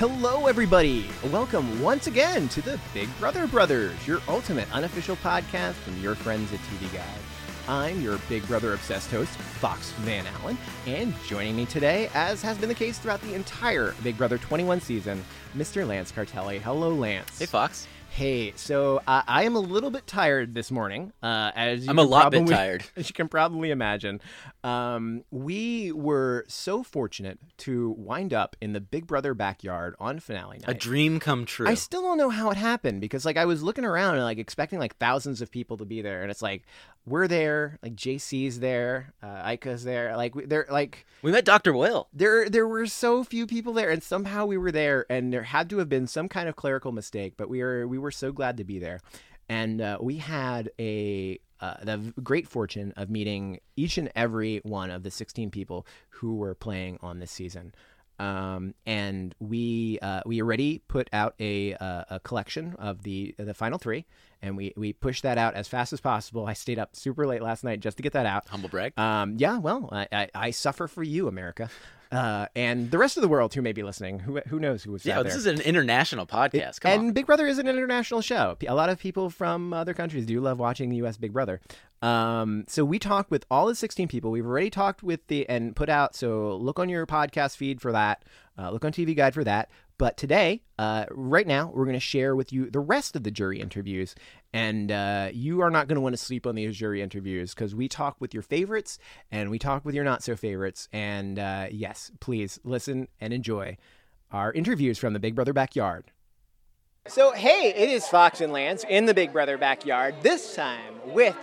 Hello, everybody. Welcome once again to the Big Brother Brothers, your ultimate unofficial podcast from your friends at TV Guide. I'm your Big Brother obsessed host, Fox Van Allen, and joining me today, as has been the case throughout the entire Big Brother 21 season, Mr. Lance Cartelli. Hello, Lance. Hey, Fox. Hey, so uh, I am a little bit tired this morning. Uh, as you I'm a lot bit tired. As you can probably imagine, um, we were so fortunate to wind up in the Big Brother backyard on finale night. A dream come true. I still don't know how it happened because like I was looking around and like expecting like thousands of people to be there, and it's like we're there, like JC's there, uh, Ika's there, like we- they're like we met Dr. Will. there there were so few people there, and somehow we were there, and there had to have been some kind of clerical mistake, but we were we were so glad to be there, and uh, we had a. Uh, the great fortune of meeting each and every one of the 16 people who were playing on this season. Um, and we uh, we already put out a, uh, a collection of the the final three, and we we pushed that out as fast as possible. I stayed up super late last night just to get that out. Humble brag. Um, yeah, well, I, I, I suffer for you, America, uh, and the rest of the world who may be listening. Who who knows who was yeah, this there. is an international podcast. And on. Big Brother is an international show. A lot of people from other countries do love watching the U.S. Big Brother. Um, so we talked with all the 16 people. We've already talked with the and put out. So look on your podcast feed for that. Uh, look on TV Guide for that. But today, uh, right now, we're going to share with you the rest of the jury interviews. And uh, you are not going to want to sleep on these jury interviews because we talk with your favorites and we talk with your not so favorites. And uh, yes, please listen and enjoy our interviews from the Big Brother backyard. So, hey, it is Fox and Lance in the Big Brother backyard, this time with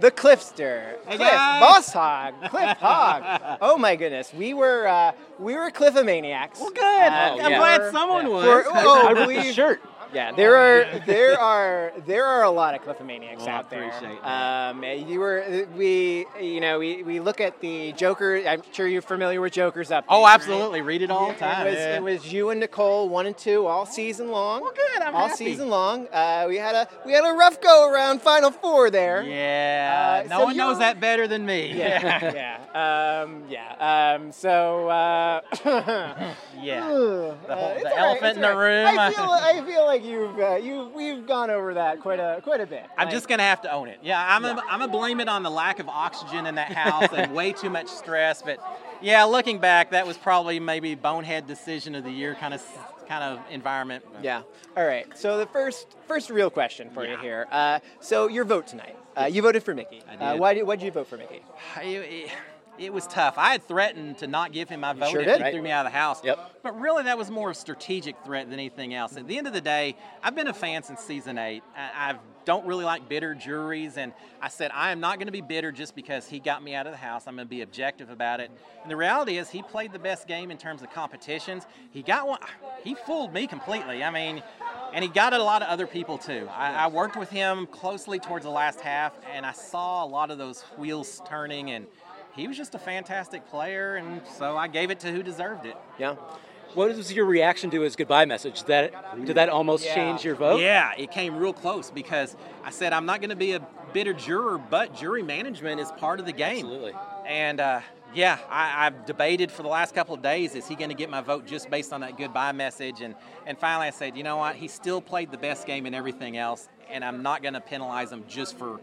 the Cliffster, Cliff, Boss Hog, Cliff Hog. Oh my goodness, we were uh, we were Cliffomaniacs. Well, Good. I'm yeah. glad someone was. For- oh, I ripped believe- the shirt. Yeah, there are there are there are a lot of Cliffomaniacs Well, out there. appreciate Um, you were we you know we, we look at the Joker. I'm sure you're familiar with Joker's up. Oh, absolutely. Read it all the time. It was, yeah. it was you and Nicole, one and two, all season long. Well, good, I'm all happy. season long. Uh, we had a we had a rough go around Final Four there. yeah. Uh, no so one knows that better than me. Yeah, yeah, um, yeah. Um, so, uh, yeah. the, whole- the elephant in the room. I feel, I feel like you've, uh, you, we've gone over that quite a, quite a bit. I'm Like, just gonna have to own it. Yeah, I'm gonna I'm gonna blame it on the lack of oxygen in that house and way too much stress. But yeah, looking back, that was probably maybe bonehead decision of the year kind of kind of environment. Yeah. All right. So the first, first real question for you here. Uh, so your vote tonight. Uh, you voted for Michie. I Uh, did. why did, why did you vote for Michie? It, it- was tough. I had threatened to not give him my vote sure if did. he Right. threw me out of the house. Yep. But really, that was more a strategic threat than anything else. At the end of the day, I've been a fan since season eight. I, I don't really like bitter juries, and I said I am not going to be bitter just because he got me out of the house. I'm going to be objective about it. And the reality is, he played the best game in terms of competitions. He got one. He fooled me completely. I mean. And he got a lot of other people too. I, I worked with him closely towards the last half, and I saw a lot of those wheels turning. And he was just a fantastic player, and so I gave it to who deserved it. Yeah. What was your reaction to his goodbye message? That did that almost Yeah. change your vote? Yeah, it came real close because I said I'm not going to be a bitter juror, but jury management is part of the game. Absolutely. And uh, yeah, I, I've debated for the last couple of days: is he going to get my vote just based on that goodbye message? And and finally, I said, you know what? He still played the best game in everything else, and I'm not going to penalize him just for.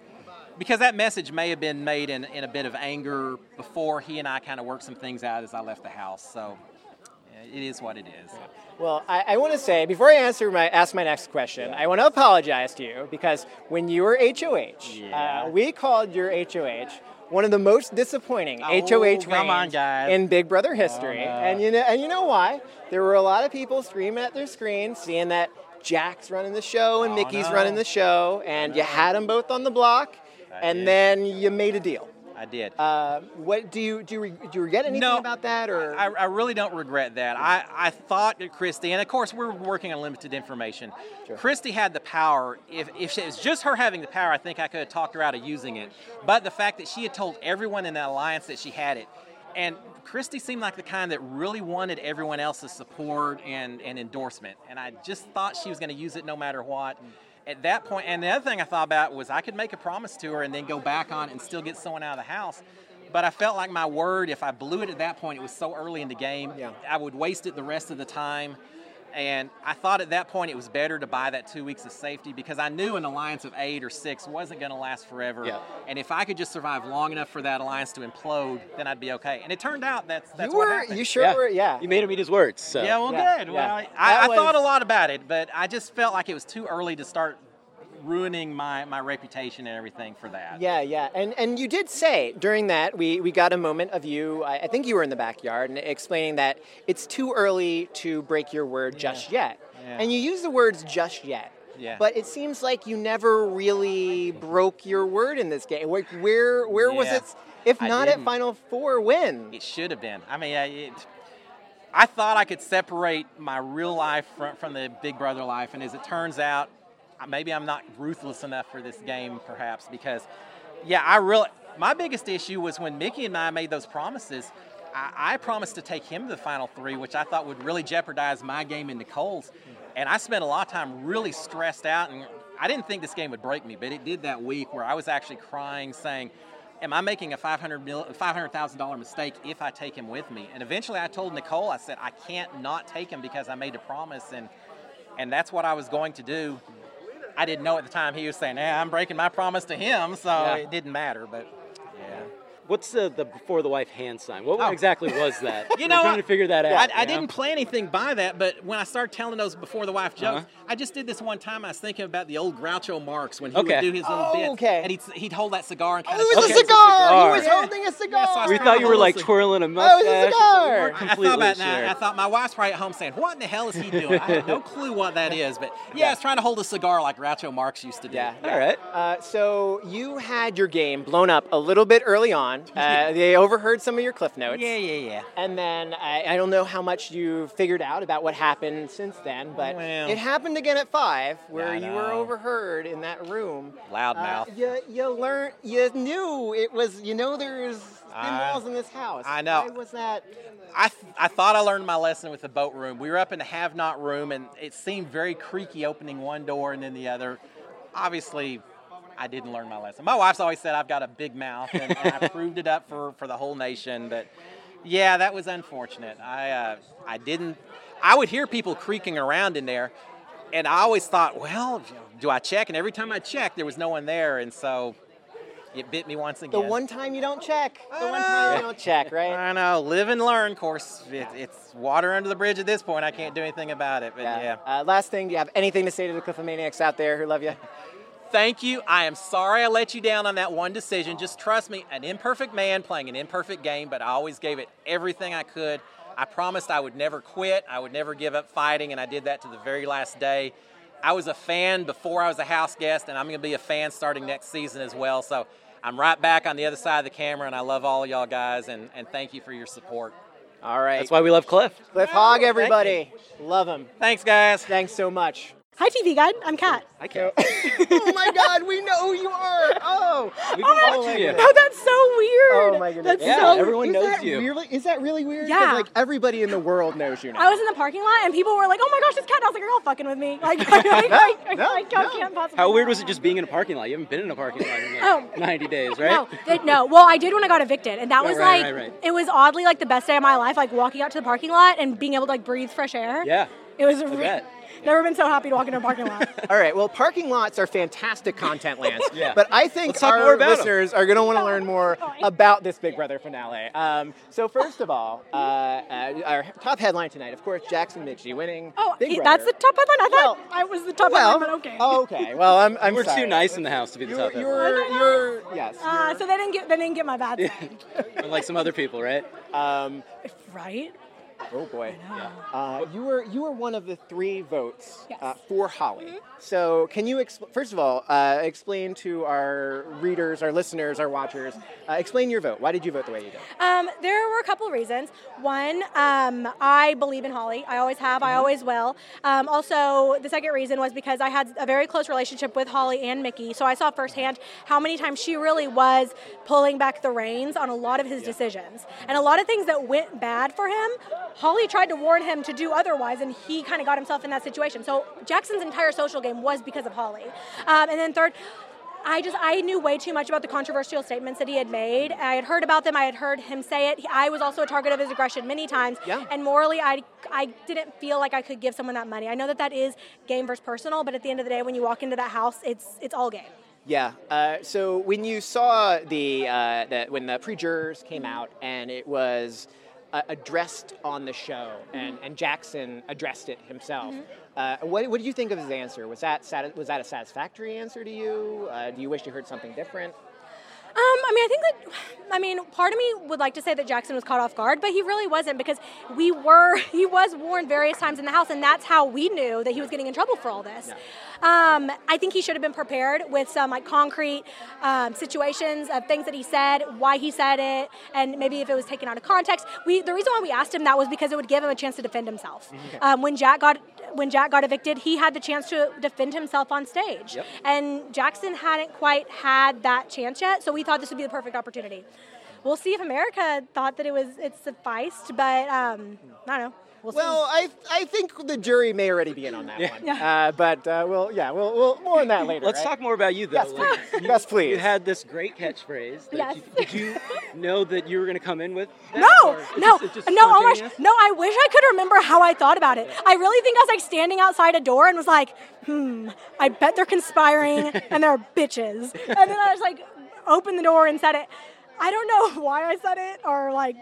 Because that message may have been made in, in a bit of anger before he and I kind of worked some things out as I left the house. So it is what it is. Well, I, I want to say before I answer my ask my next question, I want to apologize to you because when you were HOH, Yeah. uh, we called your HOH one of the most disappointing Oh, HOH reigns in Big Brother history. Oh, no. And you know, and you know why? There were a lot of people screaming at their screens, seeing that Jack's running the show and Oh, Michie's no. running the show, and you had them both on the block, I and did. then you made a deal. I did. Uh, what do you do? You, do you regret anything No, about that, or I, I really don't regret that. I, I thought that Christie, and of course we're working on limited information. Christie had the power. If, if it was just her having the power, I think I could have talked her out of using it. But the fact that she had told everyone in the alliance that she had it, and Christie seemed like the kind that really wanted everyone else's support and, and endorsement. And I just thought she was going to use it no matter what. At that point, and the other thing I thought about was I could make a promise to her and then go back on it and still get someone out of the house. But I felt like my word, if I blew it at that point, it was so early in the game, Yeah. I would waste it the rest of the time. And I thought at that point it was better to buy that two weeks of safety because I knew an alliance of eight or six wasn't going to last forever. Yeah. And if I could just survive long enough for that alliance to implode, then I'd be okay. And it turned out that's that's you what were, happened. you sure yeah. were, yeah. You made him eat his words. So. Yeah, well, Yeah, good. yeah. Well, I, That I, I thought a lot about it, but I just felt like it was too early to start ruining my, my reputation and everything for that. Yeah, yeah, and and you did say during that we, we got a moment of you. I, I think you were in the backyard and explaining that it's too early to break your word just yet, Yeah. and you use the words just yet. Yeah. But it seems like you never really broke your word in this game. Like, where where was it? If not at. Final Four, when? It should have been. I mean, I, it, I thought I could separate my real life from, from the Big Brother life, and as it turns out, maybe I'm not ruthless enough for this game, perhaps, because, yeah, I really. My biggest issue was when Michie and I made those promises. I, I promised to take him to the final three, which I thought would really jeopardize my game and Nicole's. And I spent a lot of time really stressed out, and I didn't think this game would break me, but it did that week where I was actually crying, saying, am I making a 500 mil- $500,000 mistake if I take him with me? And eventually I told Nicole, I said, I can't not take him because I made a promise, and, and that's what I was going to do. I didn't know at the time he was saying, yeah, I'm breaking my promise to him, so Yeah. it didn't matter, but. What's the, the before the wife hand sign? What Oh. exactly was that? You We're know, trying to figure that out. I, I you know? didn't play anything by that, but when I started telling those before the wife jokes, Uh-huh. I just did this one time. I was thinking about the old Groucho Marx when he Okay. would do his little Oh, bits, okay. and he'd, he'd hold that cigar and kind Oh, of it was Okay, a it's a cigar. cigar. He was Yeah. holding a cigar. so We thought you were like Honestly. twirling a mustache. Oh, it mustache. was a cigar. We weren't I thought about sure. that. I thought my wife's probably at home saying, "What in the hell is he doing?" I have no clue what that is, but yeah, I was trying to hold a cigar like Groucho Marx used to do. Yeah. All right. Uh, so you had your game blown up a little bit early on. Uh, they overheard some of your cliff notes. yeah, yeah, yeah. And then I, I don't know how much you figured out about what happened since then, but Well. it happened again at five, where you were overheard in that room. Loudmouth. Uh, you you learned you knew it was you know there's thin walls in this house. I know. Why was that? I, th- I thought I learned my lesson with the boat room. We were up in the have not room, and it seemed very creaky opening one door and then the other. Obviously, I didn't learn my lesson. My wife's always said I've got a big mouth, and, and I proved it up for, for the whole nation. But yeah, that was unfortunate. I uh, I didn't. I would hear people creaking around in there, and I always thought, well, do I check? And every time I checked, there was no one there, and so it bit me once again. The one time you don't check. The I one time you know. don't check, right? I know. Live and learn. Of course, it, it's water under the bridge at this point. I can't do anything about it. But yeah. Uh, last thing, do you have anything to say to the Cliffomaniacs out there who love you? Thank you. I am sorry I let you down on that one decision. Just trust me, an imperfect man playing an imperfect game, but I always gave it everything I could. I promised I would never quit. I would never give up fighting, and I did that to the very last day. I was a fan before I was a house guest, and I'm going to be a fan starting next season as well. So I'm right back on the other side of the camera, and I love all y'all guys, and, and thank you for your support. All right. That's why we love Cliff. Cliff Hogg, everybody. Love him. Thanks, guys. Thanks so much. Hi, TV Guide. I'm Kat. Hi, can't. oh my God, we know who you are. Oh, We've Oh watching my you. goodness. Oh, that's so weird. Oh my goodness. That's Yeah, so everyone is knows that you. Really, is that really weird? Yeah. like everybody in the world knows you now. I was in the parking lot and people were like, "Oh my gosh, it's Kat!" And I was like, "You're all fucking with me." Like, I, I, I, No, I, no. can't possibly. How weird was it just being in a parking lot? You haven't been in a parking lot in like Oh. 90 days, right? No, that- no. Well, I did when I got evicted, and that Right, was right, like right, right. it was oddly like the best day of my life. Like walking out to the parking lot and being able to like breathe fresh air. Yeah. It was. re- bet. Never been so happy to walk into a parking lot. All right. Well, parking lots are fantastic content Lance. Yeah. But I think Let's our more about 'em. listeners are going to want to learn more about this Big Brother finale. Um, so first of all, uh, uh, our top headline tonight, of course, Jackson Michie winning Oh, Big Brother. that's the top headline. I thought Well- I was the top well, headline, but okay. oh, okay. Well, I'm, I'm We're sorry. too nice in the house to be the You're, top you're, you're, yes. Uh, so they didn't get they didn't get my bad side, like some other people, right? um, right? Oh boy. No. Uh, you were you were one of the three votes Yes. uh, for Holly. So can you expl- first of all uh, explain to our readers, our listeners, our watchers, uh, explain your vote. Why did you vote the way you did? Um, there were a couple reasons. One, um, I believe in Holly. I always have. I always will. Um, also, the second reason was because I had a very close relationship with Holly and Michie, so I saw firsthand how many times she really was pulling back the reins on a lot of his decisions, and a lot of things that went bad for him. Holly tried to warn him to do otherwise, and he kind of got himself in that situation. So Jackson's entire social game was because of Holly. Um, and then third. I just I knew way too much about the controversial statements that he had made. I had heard about them. I had heard him say it. He- I was also a target of his aggression many times. Yeah. And morally, I I didn't feel like I could give someone that money. I know that that is game versus personal, but at the end of the day, when you walk into that house, it's it's all game. Yeah. Uh, so when you saw the, uh, the when the pre-jurors came out and it was uh, addressed on the show and, and Jackson addressed it himself, uh, what, what did you think of his answer? Was that sati- was that a satisfactory answer to you? Uh, do you wish you heard something different? Um, I mean, I think that, I mean, part of me would like to say that Jackson was caught off guard, but he really wasn't because we were, he was warned various times in the house, and that's how we knew that he was getting in trouble for all this. Um, I think he should have been prepared with some like concrete um, situations of things that he said, why he said it, and maybe if it was taken out of context. We the reason why we asked him that was because it would give him a chance to defend himself. Um, when Jack got when Jack got evicted, he had the chance to defend himself on stage, Yep. and Jackson hadn't quite had that chance yet. So we thought this would be the perfect opportunity. We'll see if America thought that it was it sufficed, but um, I don't know. We'll, Well, I I think the jury may already be in on that one. Uh, but uh, we'll yeah we'll, we'll more on that later. Let's right? talk more about you, though. Yes, Like, please. yes, please. You had this great catchphrase. that Yes. you- did you know that you were going to come in with? That, No, no, just- just no, my, spontaneous? no! I wish I could remember how I thought about it. I really think I was like standing outside a door and was like, "Hmm, I bet they're conspiring and they're bitches." And then I was like, opened the door and said it. I don't know why I said it or like,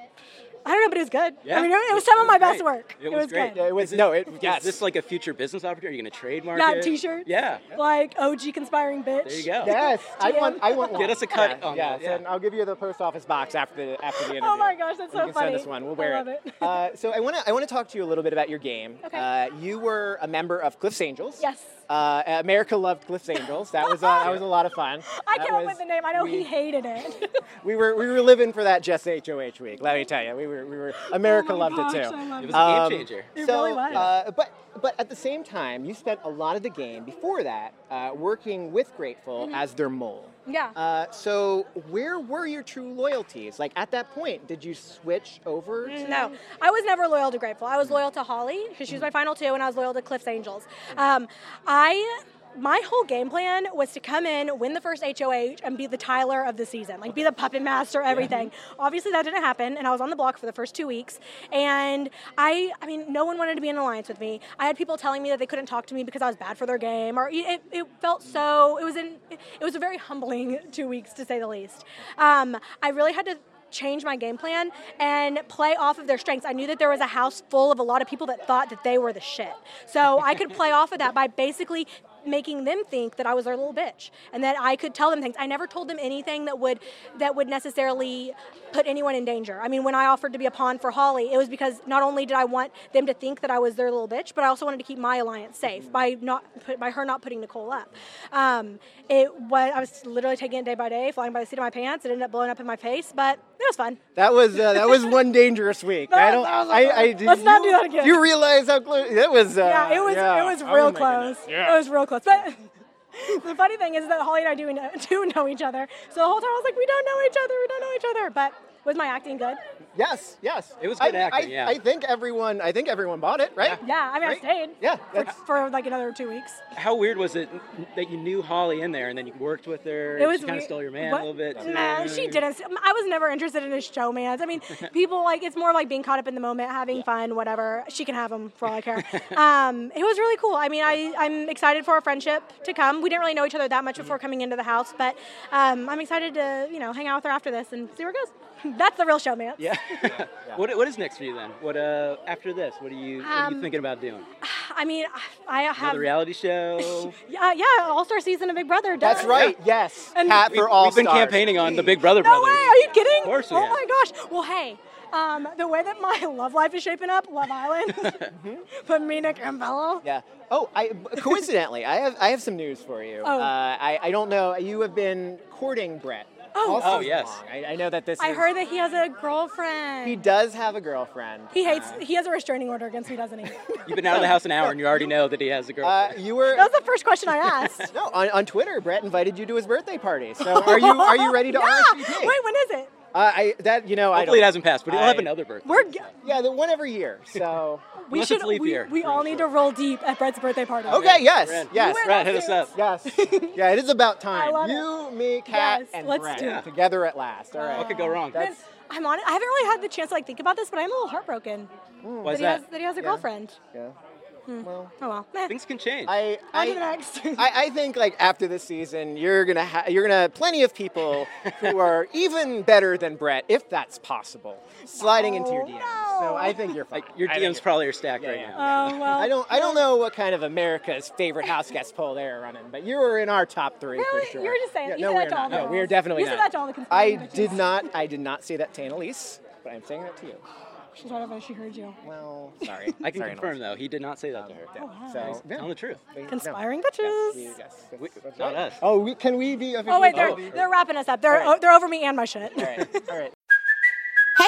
I don't know, but it was good. Yeah. I mean, it, it was some of my great. best work. It was great. good. Yeah, it was Is it- no it Is yes. this like a future business opportunity? Are you going to trademark Yeah, it? t-shirt. Yeah. Like OG conspiring bitch. There you go. Yes, I want. I want. Get us a cut Yeah, on yeah, that, yeah. and I'll give you the post office box after the after the interview. Oh my gosh, that's You so can funny. send us one. We'll I wear love it. Uh, so I want to I want to talk to you a little bit about your game. Okay. Uh, you were a member of Cliffs Angels. Yes. Uh, America loved Cliffs Angels. That was uh, that was a lot of fun. I That came up with the name. I know he hated it. We were we were living for that Just HOH week. Let me tell you, we were we were America Oh loved gosh, it too. I love It was a game Um, changer. It so, really was. Uh, but but at the same time, you spent a lot of the game before that uh, working with Gr8ful Mm-hmm. as their mole. yeah. Uh, so where were your true loyalties? Like at that point, did you switch over? To... No, I was never loyal to Gr8ful. I was loyal to Holly because she was my final two, and I was loyal to Cliff's Angels. Um, I. My whole game plan was to come in, win the first HOH, and be the Tyler of the season, like be the puppet master, everything. Obviously, that didn't happen, and I was on the block for the first two weeks. And I, I mean, no one wanted to be in an alliance with me. I had people telling me that they couldn't talk to me because I was bad for their game, or it, it felt so. It was in. It was a very humbling two weeks, to say the least. Um, I really had to change my game plan and play off of their strengths. I knew that there was a house full of a lot of people that thought that they were the shit. So I could play off of that by basically making them think that I was their little bitch and that I could tell them things. I never told them anything that would that would necessarily put anyone in danger. I mean, when I offered to be a pawn for Holly, it was because not only did I want them to think that I was their little bitch, but I also wanted to keep my alliance safe by not by her not putting Nicole up. Um, it was I was literally taking it day by day, flying by the seat of my pants. It ended up blowing up in my face, but it was fun. That was uh, that was one dangerous week. I don't. that was- I, I, did let's not you- do that again. You realize how close it was? Uh, yeah, it was yeah. it was Oh real my close. goodness. Yeah. It was real close. But the funny thing is that Holly and I do know, do know each other. So the whole time I was like, we don't know each other, we don't know each other. But was my acting good? Yes, yes. It was good I, acting, I, yeah. I think everyone. I think everyone bought it, right? Yeah, I mean, Right? I stayed. Yeah, For, that's- for like another two weeks. How weird was it that you knew Holly in there and then you worked with her? It was she kind of stole your man What? a little bit. No, she didn't. I was never interested in his showmance. I mean, people like it's more like being caught up in the moment, having fun, whatever. She can have them for all I care. um, it was really cool. I mean, I I'm excited for our friendship to come. We didn't really know each other that much before coming into the house, but um, I'm excited to you know hang out with her after this and see where it goes. That's the real showman. Yeah. what, what is next for you then? What uh after this? What are you what are you Um, thinking about doing? I mean, I have Another reality show? yeah, yeah, All Star season of Big Brother. That's duh. right. Yes. And- Hat We- for all We've been campaigning on the Big Brother No brothers. way! Are you kidding? Of course we Oh have. my gosh! Well, hey, um, the way that my love life is shaping up, Love Island, but me, Nick, and Bella. Yeah. Oh, I coincidentally, I have I have some news for you. Oh. Uh, I I don't know. You have been courting Brett. Oh. all Oh, yes. long. I, I know that this. I is, heard that he has a girlfriend. he does have a girlfriend. He hates. Uh, He has a restraining order against me, doesn't he? You've been out of the house an hour and you already know that he has a uh, girlfriend. you were. that was the first question I asked. No, on, on Twitter, Brett invited you to his birthday party. So are you are you ready to yeah. RSVP? Wait, when is it? Uh, I that you know Hopefully it don't. hasn't passed, but he'll have another birthday. We're g- Yeah, the one every year. So we Unless should it's we, year, we for all need to roll deep at Brett's birthday party. okay, yes, Brad. yes, wear Brad, those hit us up. yes. yeah, it is about time. love you, me, Kat, Yes, and let's Brett do it. together at last. All right. What could go wrong? Man, I'm on. it. I haven't really had the chance to like think about this, but I'm a little heartbroken Why that is he has that? that he has a girlfriend. Yeah. Mm. Oh well. Meh. Things can change. I, On to I, the next. I, I think like after this season, you're gonna ha- you're gonna have plenty of people who are even better than Brett, if that's possible, sliding into your Oh, DMs. So. I think you're fine. like your I DMs you're probably are stacked right yeah. now. Oh well. I don't I don't know what kind of America's favorite house guest poll they're running, but you were in our top three Really? for sure. You were just saying Yeah. You no, said we that are to all not. the No, we are definitely You said not. that to all the I did not I did not say that to Analyse, but I'm saying that to you. She's right over there. She heard you. Well, sorry. I can Sorry, confirm Analyse. though, he did not say that to her. Oh, wow. So, yeah. Telling the truth. We- no. Conspiring Yes, bitches. we- yes. We- That's not us. Oh, we, can we be officially? Oh wait, they're Oh. they're wrapping us up. They're All right. oh, they're over me and my shit. All right. All right.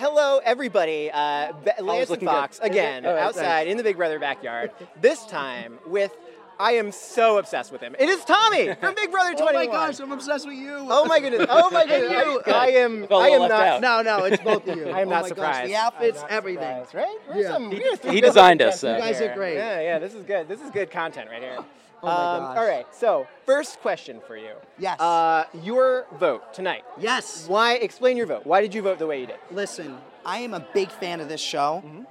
Hello, everybody. Uh, Be- Lance and Fox good. again All right, outside in the Big Brother backyard. this time with. I am so obsessed with him. It is Tommy from Big Brother 21. Oh my gosh, I'm obsessed with you. Oh my goodness! Oh my goodness! I, I am. I, a I am not. left out. No, no, it's both of you. I am oh not my surprised. Gosh, the outfits, everything. surprised, right? We're Yeah. some- He- some he designed us, so. You guys are great. Yeah, yeah. This is good. This is good content right here. Oh my Um, gosh. All right. So, first question for you. Yes. Uh, your vote tonight. Yes. Why? Explain your vote. Why did you vote the way you did? Listen, I am a big fan of this show. Mm-hmm.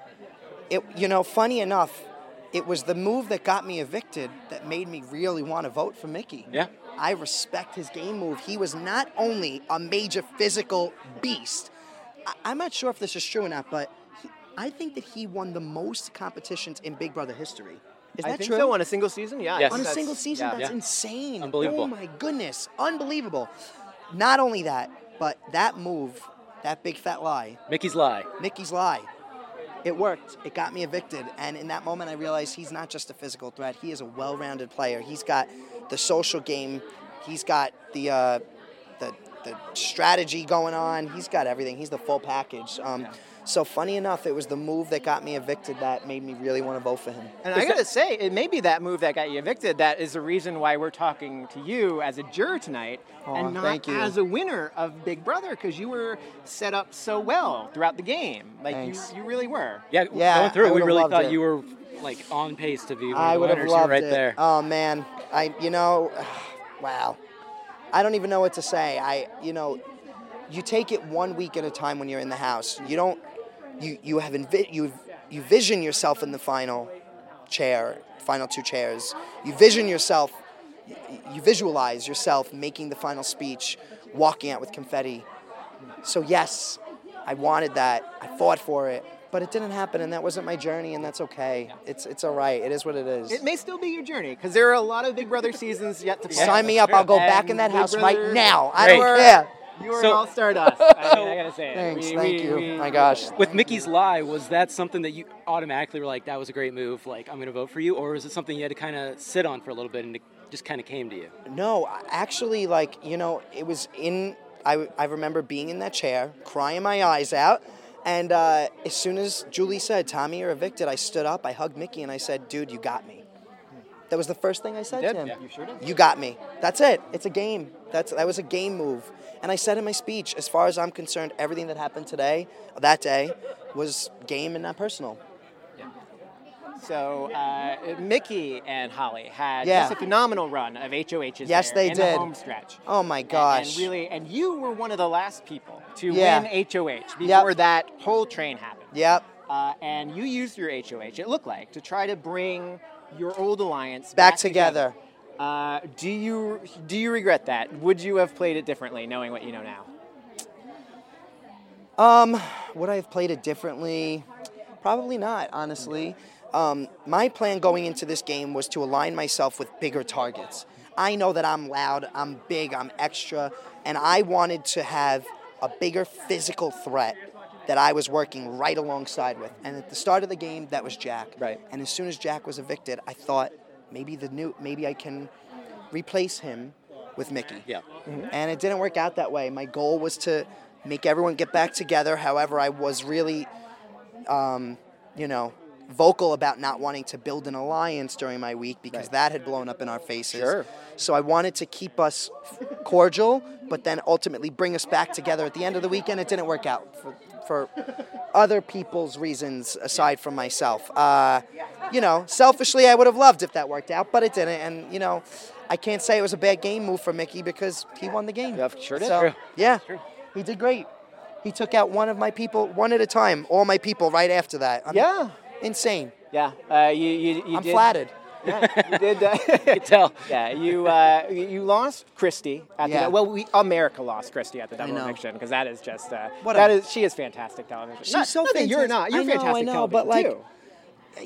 It, you know, funny enough, it was the move that got me evicted that made me really want to vote for Michie. Yeah. I respect his game move. He was not only a major physical beast. I, I'm not sure if this is true or not, but he, I think that he won the most competitions in Big Brother history. Is I that think true? so on a single season. Yeah. Yes. on a single season, yeah. that's Yeah. insane. Unbelievable. Oh my goodness, unbelievable. Not only that, but that move, that big fat lie, Michie's lie. Michie's lie, it worked. It got me evicted, and in that moment, I realized he's not just a physical threat. He is a well-rounded player. He's got the social game. He's got the uh, the the strategy going on. He's got everything. He's the full package. Um, So funny enough, it was the move that got me evicted that made me really want to vote for him. And I gotta say, it may be that move that got you evicted that is the reason why we're talking to you as a juror tonight, Aw, and not thank you. as a winner of Big Brother, because you were set up so well throughout the game. Like you, Thanks. you really were. Yeah, Yeah, going through it, we really thought it. you were like on pace to be one I of the would have winners. You loved right it. there. Oh man, I you know, wow. I don't even know what to say. I you know, you take it one week at a time when you're in the house. You don't you you have envi- you you vision yourself in the final chair, final two chairs. You vision yourself you, you visualize yourself making the final speech, walking out with confetti. So yes, I wanted that. I fought for it. But it didn't happen, and that wasn't my journey, and that's okay. It's it's all right. It is what it is. It may still be your journey, because there are a lot of Big Brother seasons yet to Sign me up. I'll go back in that Big house Brother- right now. I Great. don't care. You were So- an all-star to. I, mean, I gotta say. it. Thanks, We- thank we- you. we- My gosh. With Michie's lie, was that something that you automatically were like, that was a great move, like, I'm going to vote for you? Or was it something you had to kind of sit on for a little bit and it just kind of came to you? No, actually, like you know, it was in. I I remember being in that chair, crying my eyes out, and uh, as soon as Julie said, "Tommy, you're evicted," I stood up, I hugged Michie, and I said, "Dude, you got me." That was the first thing I said to him. Yeah, you sure did. You got me. That's it. It's a game. That's that was a game move. And I said in my speech, as far as I'm concerned, everything that happened today, that day, was game and not personal. So uh, Michie and Holly had Yeah. just a phenomenal run of HOHs. Yes, they in did. The home stretch. Oh my And- gosh. And, really, and you were one of the last people to Yeah. win HOH before that whole train happened. Yep. Uh, and you used your HOH, it looked like, to try to bring your old alliance Back back, together. Uh, do you do you regret that? Would you have played it differently, knowing what you know now? Um, would I have played it differently? Probably not, honestly. Um, my plan going into this game was to align myself with bigger targets. I know that I'm loud, I'm big, I'm extra, and I wanted to have a bigger physical threat that I was working right alongside with. And at the start of the game, that was Jack. Right. And as soon as Jack was evicted, I thought maybe the new maybe I can replace him with Michie. Yeah. And it didn't work out that way. My goal was to make everyone get back together. However, I was really, um, you know, vocal about not wanting to build an alliance during my week because that had blown up in our faces. Sure. So I wanted to keep us cordial, but then ultimately bring us back together at the end of the weekend. It didn't work out for, for other people's reasons aside from myself. Uh, you know, selfishly, I would have loved if that worked out, but it didn't. And, you know, I can't say it was a bad game move for Michie because he won the game. Yeah, sure did. So, yeah, he did great. He took out one of my people, one at a time, all my people right after that. I'm Yeah. Insane. Yeah. Uh, you, you, you I'm did, flattered. Yeah, you did. Uh, You tell. Yeah, you uh, you lost Christie at Yeah. the well, we America lost Christie at the double know. eviction because that is just uh, What that a- is she is fantastic television. She's not, so not that you're not. You're I know, I know, television but, like, too.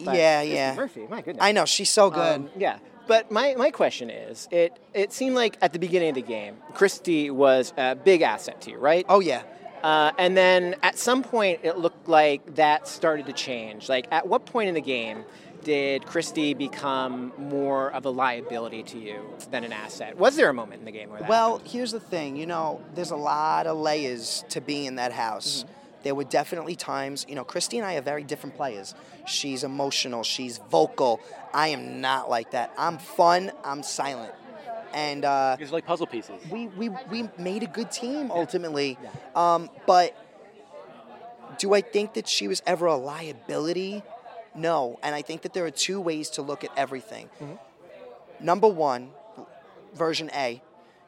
But yeah, Christie yeah. Murphy, my goodness. I know she's so good. Um, yeah. But my, my question is, it it seemed like at the beginning of the game, Christie was a big asset to you, right? oh yeah. Uh, and then at some point, it looked like that started to change. Like, at what point in the game did Christie become more of a liability to you than an asset? Was there a moment in the game where that? Well, happened? here's the thing. You know, there's a lot of layers to being in that house. There were definitely times, you know, Christie and I are very different players. She's emotional, she's vocal. I am not like that. I'm fun, I'm silent. And uh, It's like puzzle pieces. we, we, we made a good team ultimately. Um, but do I think that she was ever a liability? No. And I think that there are two ways to look at everything. Number one, version A,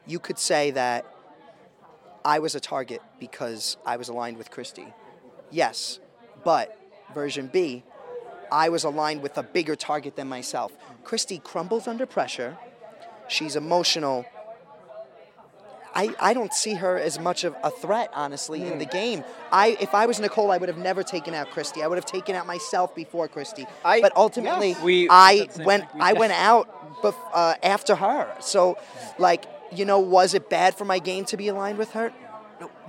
you could say that I was a target because I was aligned with Christie. Yes. But version B, I was aligned with a bigger target than myself. Christie crumbles under pressure. She's emotional. I, I don't see her as much of a threat, honestly, in the game. I if I was Nicole, I would have never taken out Christie. I would have taken out myself before Christie. I- but ultimately. We- I said the same went. We- I went out bef- uh, after her. So, like you know, was it bad for my game to be aligned with her?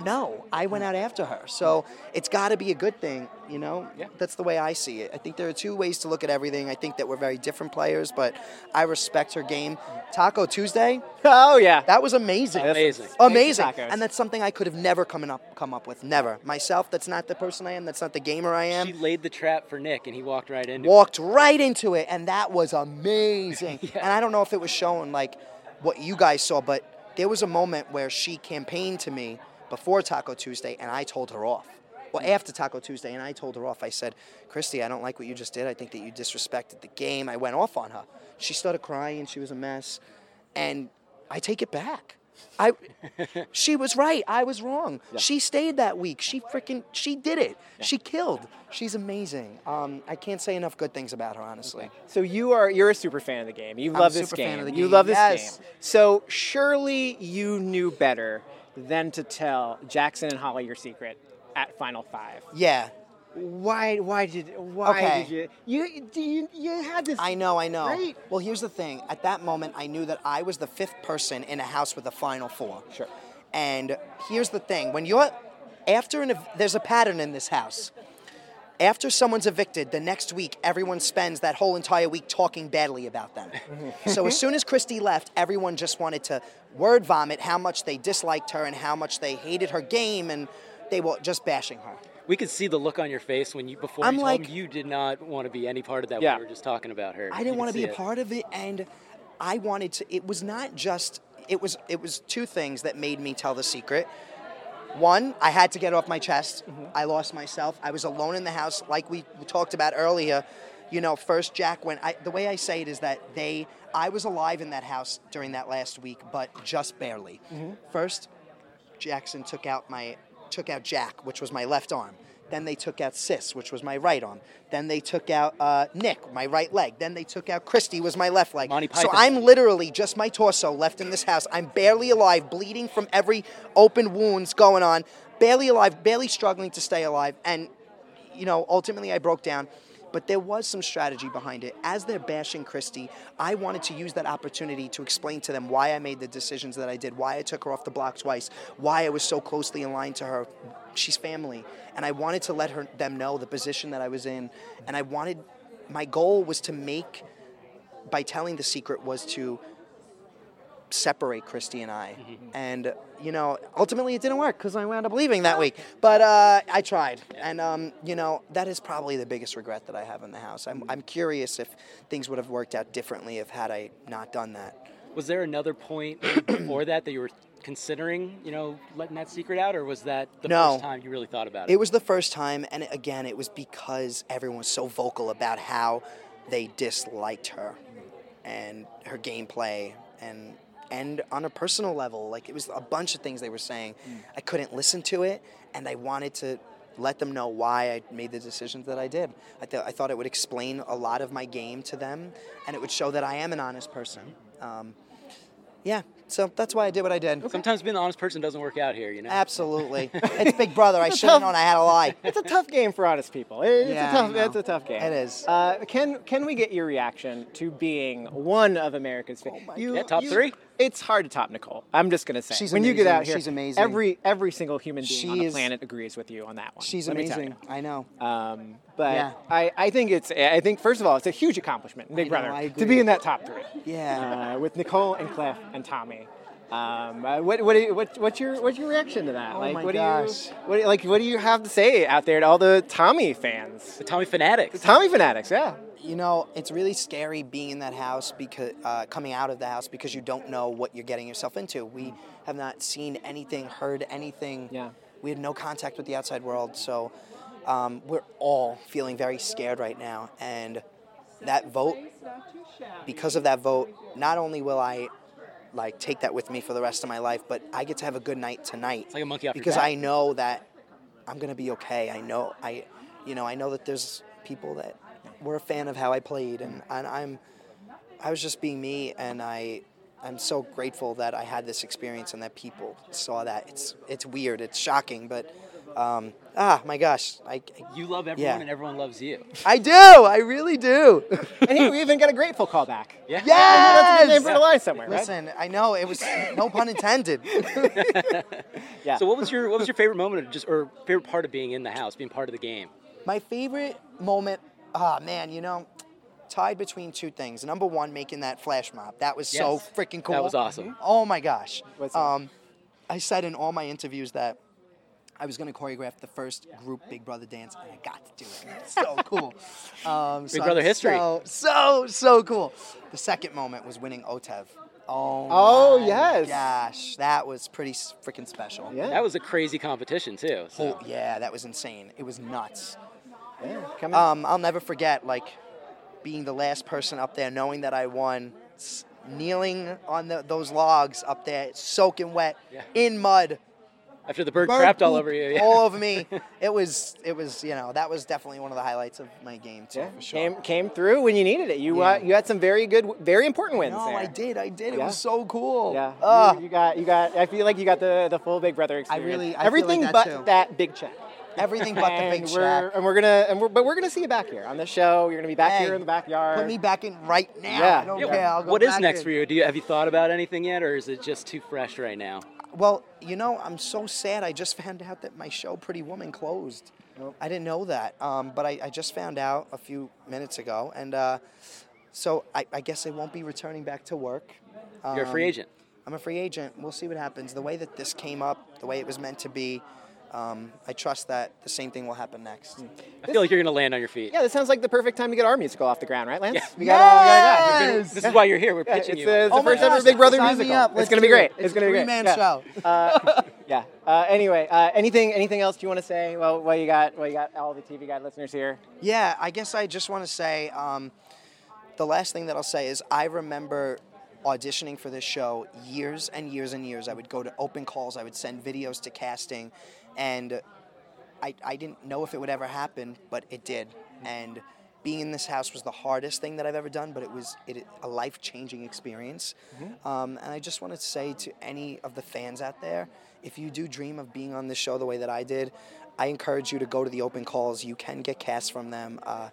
No, I went out after her. So it's got to be a good thing, you know? Yeah. That's the way I see it. I think there are two ways to look at everything. I think that we're very different players, but I respect her game. Taco Tuesday, oh yeah, that was amazing. Amazing. Amazing. And that's something I could have never come up come up with. Never. Myself, that's not the person I am. That's not the gamer I am. She laid the trap for Nick, and he walked right into it. Walked right into it, and that was amazing. And I don't know if it was shown like what you guys saw, but there was a moment where she campaigned to me before Taco Tuesday, and I told her off. Well, after Taco Tuesday, and I told her off. I said, Christie, I don't like what you just did. I think that you disrespected the game. I went off on her. She started crying. She was a mess. And I take it back. I, she was right. I was wrong. She stayed that week. She freaking, she did it. She killed. She's amazing. Um, I can't say enough good things about her, honestly. So you are you're a super fan of the game. You love this super game. fan of the You love this yes. game. So surely you knew better than to tell Jackson and Holly your secret at Final Five. Yeah, Why? Why did? Why Okay. did you? You you, you had this. I know, I know. Right. Well, here's the thing. At that moment, I knew that I was the fifth person in a house with a final four. Sure. And here's the thing: when you're after an, there's a pattern in this house. After someone's evicted, the next week everyone spends that whole entire week talking badly about them. so as soon as Christie left, everyone just wanted to word vomit how much they disliked her and how much they hated her game, and they were just bashing her. We could see the look on your face when you before I'm you like- him you did not want to be any part of that. Yeah. We were just talking about her. I didn't could want to be a it. part of it, and I wanted to. It was not just. It was. It was two things that made me tell the secret. One, I had to get off my chest. Mm-hmm. I lost myself. I was alone in the house, like we talked about earlier. You know, first Jack went. I, the way I say it is that they. I was alive in that house during that last week, but just barely. Mm-hmm. First, Jackson took out my took out Jack, which was my left arm. Then they took out Sis, which was my right arm. Then they took out uh, Nick, my right leg. Then they took out Christie, was my left leg. Monty so I'm literally just my torso left in this house. I'm barely alive, bleeding from every open wounds going on, barely alive, barely struggling to stay alive. And you know, ultimately I broke down. But there was some strategy behind it. As they're bashing Christie, I wanted to use that opportunity to explain to them why I made the decisions that I did, why I took her off the block twice, why I was so closely aligned to her. She's family, and I wanted to let her them know the position that I was in, and I wanted my goal was to make by telling the secret was to separate Christie and I. And, you know, ultimately it didn't work because I wound up leaving that week. But uh, I tried. And, um, you know, that is probably the biggest regret that I have in the house. I'm, I'm curious if things would have worked out differently if had I not done that. Was there another point before that that you were considering, you know, letting that secret out, or was that the No. first time you really thought about it? It was the first time, and again, it was because everyone was so vocal about how they disliked her and her gameplay, and and on a personal level, like it was a bunch of things they were saying. I couldn't listen to it, and I wanted to let them know why I made the decisions that I did. I, th- I thought it would explain a lot of my game to them, and it would show that I am an honest person. Um, yeah, so that's why I did what I did. Sometimes being an honest person doesn't work out here, you know. Absolutely, it's Big Brother. I should have known I had a lie. It's a tough game for honest people. It's Yeah, a tough. It's a tough game. It is. Uh, can Can we get your reaction to being one of America's Oh favorite? you, Yeah, top you- three? It's hard to top Nicole. I'm just gonna say. She's when you get out here, She's amazing. Every every single human being She on the is- planet agrees with you on that one. She's Let amazing. I know. Um, but Yeah. I, I think it's I think first of all it's a huge accomplishment, Big know, Brother, I to be in that top three. Yeah. Uh, with Nicole and Cliff and Tommy. Um, uh, what, what, you- what, what's your what's your reaction to that? Oh like, my what gosh. do you what, like what do you have to say out there to all the Tommy fans? The Tommy fanatics. The Tommy fanatics, yeah. You know, it's really scary being in that house because uh, coming out of the house because you don't know what you're getting yourself into. We have not seen anything, heard anything. Yeah. We had no contact with the outside world, so um, we're all feeling very scared right now. And that vote, because of that vote, not only will I like take that with me for the rest of my life, but I get to have a good night tonight. It's like a monkey because. I know that I'm gonna be okay. I know I, you know, I know that there's people that were a fan of how I played, and, and I'm, I was just being me, and I, I'm so grateful that I had this experience and that people saw that. It's it's weird, it's shocking, but, um, ah, my gosh, I, You love everyone, Yeah. and everyone loves you. I do, I really do. And here we even got a grateful callback. Yeah. yes! That's a good name yes. for the line somewhere, right? Listen, I know it was no pun intended. Yeah. So what was your what was your favorite moment, of just or favorite part of being in the house, being part of the game? My favorite moment, ah man, you know, tied between two things. Number one, making that flash mob. That was so freaking cool. That was awesome. Oh my gosh. What's? Um, I said in all my interviews that I was going to choreograph the first group Big Brother dance, and I got to do it. It's so cool. Um, so Brother I'm history. So, so, so cool. The second moment was winning OTEV. Oh, Oh, my yes. Gosh, that was pretty freaking special. Yeah. That was a crazy competition too. So. Oh, yeah, that was insane. It was nuts. Yeah, Um, I'll never forget, like, being the last person up there, knowing that I won, s- kneeling on the, those logs up there, soaking wet, Yeah. in mud, After the bird bird crapped all over you. Yeah. all over me. It was, it was, you know, that was definitely one of the highlights of my game too, yeah, for sure. came came through when you needed it. You uh, you had some very good, very important wins no. I did, I did. It was so cool. Yeah, Ah, you, you got you got. I feel like you got the the full Big Brother experience. really- I feel like everything that but too. that big check. Everything but the and big we're. And we're gonna, and we're, but we're gonna see you back here on the show. You're gonna be back Hey, here in the backyard. Put me back in right now. Yeah. I don't Yeah. care. I'll go What is back next in. for you? Do you have you thought about anything yet, or is it just too fresh right now? Well, you know, I'm so sad. I just found out that my show, Pretty Woman, closed. I didn't know that, um, but I, I just found out a few minutes ago, and uh, so I, I guess I won't be returning back to work. You're a free Um, agent. I'm a free agent. We'll see what happens. The way that this came up, the way it was meant to be, um, I trust that the same thing will happen next. I feel like you're gonna land on your feet. Yeah, this sounds like the perfect time to get our musical off the ground, right, Lance? Yeah. We got, uh, we got a guy. Yes! This is why you're here. We're Yeah, pitching it's, you. uh, it's Oh the my first ever gosh, Big Brother sign me musical. up. It's gonna be great. It's, It's gonna be great. three-man Yeah. show. Uh, yeah. Uh, anyway, uh, anything anything else you want to say? Well, while you got while you got all the TV Guide listeners here. Yeah, I guess I just want to say um, the last thing that I'll say is I remember auditioning for this show years and years and years. I would go to open calls, I would send videos to casting, and I, I didn't know if it would ever happen, but it did. And being in this house was the hardest thing that I've ever done, but it was it, a life changing experience. Um, and I just wanted to say to any of the fans out there if you do dream of being on this show the way that I did, I encourage you to go to the open calls. You can get cast from them. Uh,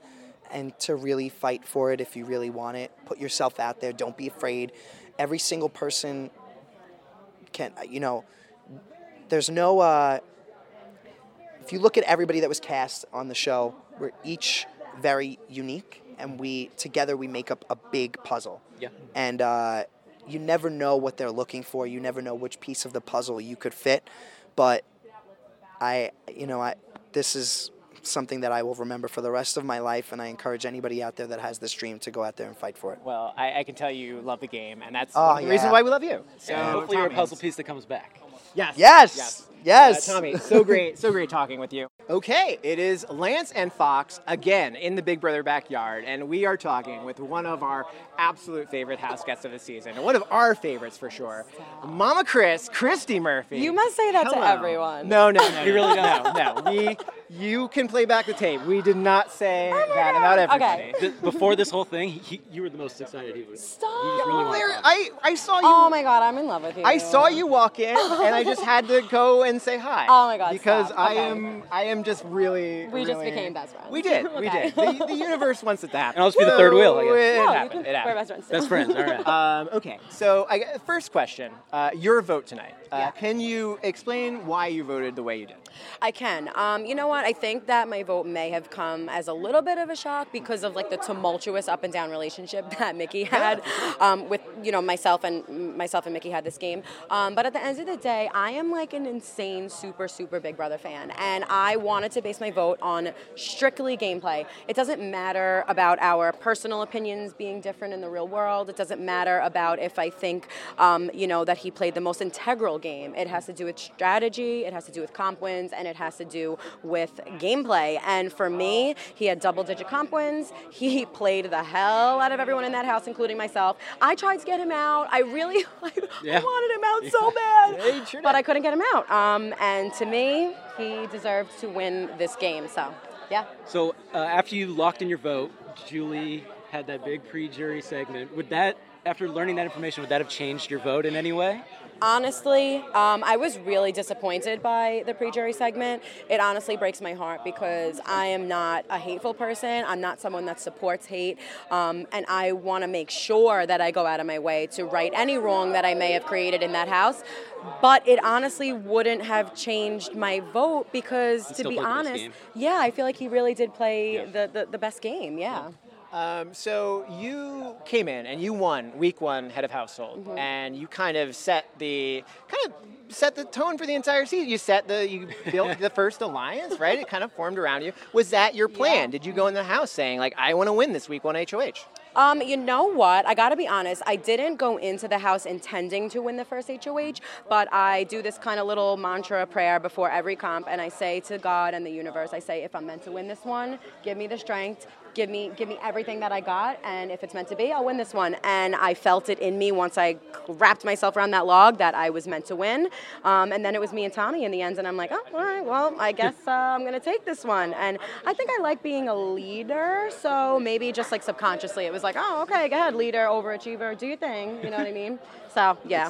and to really fight for it if you really want it. Put yourself out there. Don't be afraid. Every single person can, you know, there's no. Uh, if you look at everybody that was cast on the show, we're each very unique, and we together we make up a big puzzle. Yeah. And uh, you never know what they're looking for. You never know which piece of the puzzle you could fit. But I, you know, I this is something that I will remember for the rest of my life, and I encourage anybody out there that has this dream to go out there and fight for it. Well, I, I can tell you love the game, and that's Oh, the reason why we love you. So And hopefully you're a puzzle piece that comes back. Yes. Yes. Yes. Yes. Uh, Tommy, so great, so great talking with you. Okay, it is Lance and Fox again in the Big Brother backyard, and we are talking with one of our absolute favorite house guests of the season, and one of our favorites for sure, Mama Chris, Christie Murphy. You must say that to everyone. No, no, no. He really no, no, no. We, you can play back the tape. We did not say oh that about everybody. Okay. Th- Before this whole thing, he, you were the most excited he was. Stop. He just really There- I, I saw you. Oh my god, I'm in love with you. I saw you walk in, and I just had to go and say hi. Oh my God, Because stop. I Okay. am, I am just really. We just became best friends. We did, we did. The, the universe wants it to happen. And I'll just be the third wheel, I guess. It No, you happened. can, it we're happened. best friends. Best friends, all right. Um, okay, so I, got- first question: uh, Your vote tonight. Uh, Yeah. Can you explain why you voted the way you did? I can. Um, you know what? I think that my vote may have come as a little bit of a shock because of like the tumultuous up and down relationship that Michie had um, with you know myself and myself and Michie had this game. Um, but at the end of the day, I am like an insane, super, super Big Brother fan, and I wanted to base my vote on strictly gameplay. It doesn't matter about our personal opinions being different in the real world. It doesn't matter about if I think um, you know that he played the most integral game. It has to do with strategy. It has to do with comp wins, and it has to do with gameplay. And for me, he had double digit comp wins. He played the hell out of everyone in that house, including myself. I tried to get him out. I really I, Yeah. I wanted him out so bad, Yeah, sure but. I couldn't get him out. Um, and to me, he deserved to win this game. So, yeah. So uh, after you locked in your vote, Julie had that big pre-jury segment. Would that, after learning that information, would that have changed your vote in any way? Honestly, um, I was really disappointed by the pre-jury segment. It honestly breaks my heart because I am not a hateful person. I'm not someone that supports hate, um, and I want to make sure that I go out of my way to right any wrong that I may have created in that house. But it honestly wouldn't have changed my vote because, to be played the best honest, yeah, I feel like he really did play Yeah. the, the, the best game. Yeah. Um, so you came in and you won week one head of household, Mm-hmm. and you kind of set the kind of set the tone for the entire season. You set the you built the first alliance, right? It kind of formed around you. Was that your plan? Did you go in the house saying like, I want to win this week one HOH? Um, you know what? I gotta be honest. I didn't go into the house intending to win the first HOH, but I do this kind of little mantra prayer before every comp, and I say to God and the universe, I say, if I'm meant to win this one, give me the strength, give me, give me everything that I got, and if it's meant to be, I'll win this one. And I felt it in me once I wrapped myself around that log that I was meant to win. Um, and then it was me and Tommy in the end, and I'm like, oh, all right, well, I guess uh, I'm gonna take this one. And I think I like being a leader, so maybe just like subconsciously, it was like, oh, okay, go ahead, leader, overachiever, do your thing. You know what I mean? So yeah.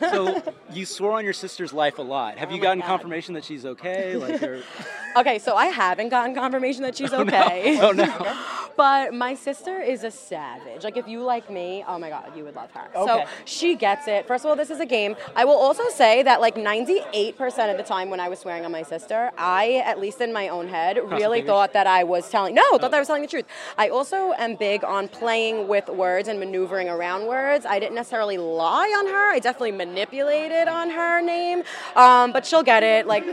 So you swore on your sister's life a lot. Have Oh you gotten God. confirmation that she's okay? Like, or, Okay, so I haven't gotten confirmation that she's oh, okay. oh no. But my sister is a savage. Like, if you like me, oh my God, you would love her. So she gets it. First of all, this is a game. I will also say that, like, 98% of the time when I was swearing on my sister, I, at least in my own head, really thought that I was telling, no, thought that I was telling the truth. I also am big on playing with words and maneuvering around words. I didn't necessarily lie on her, I definitely manipulated on her name, um, but she'll get it. Like,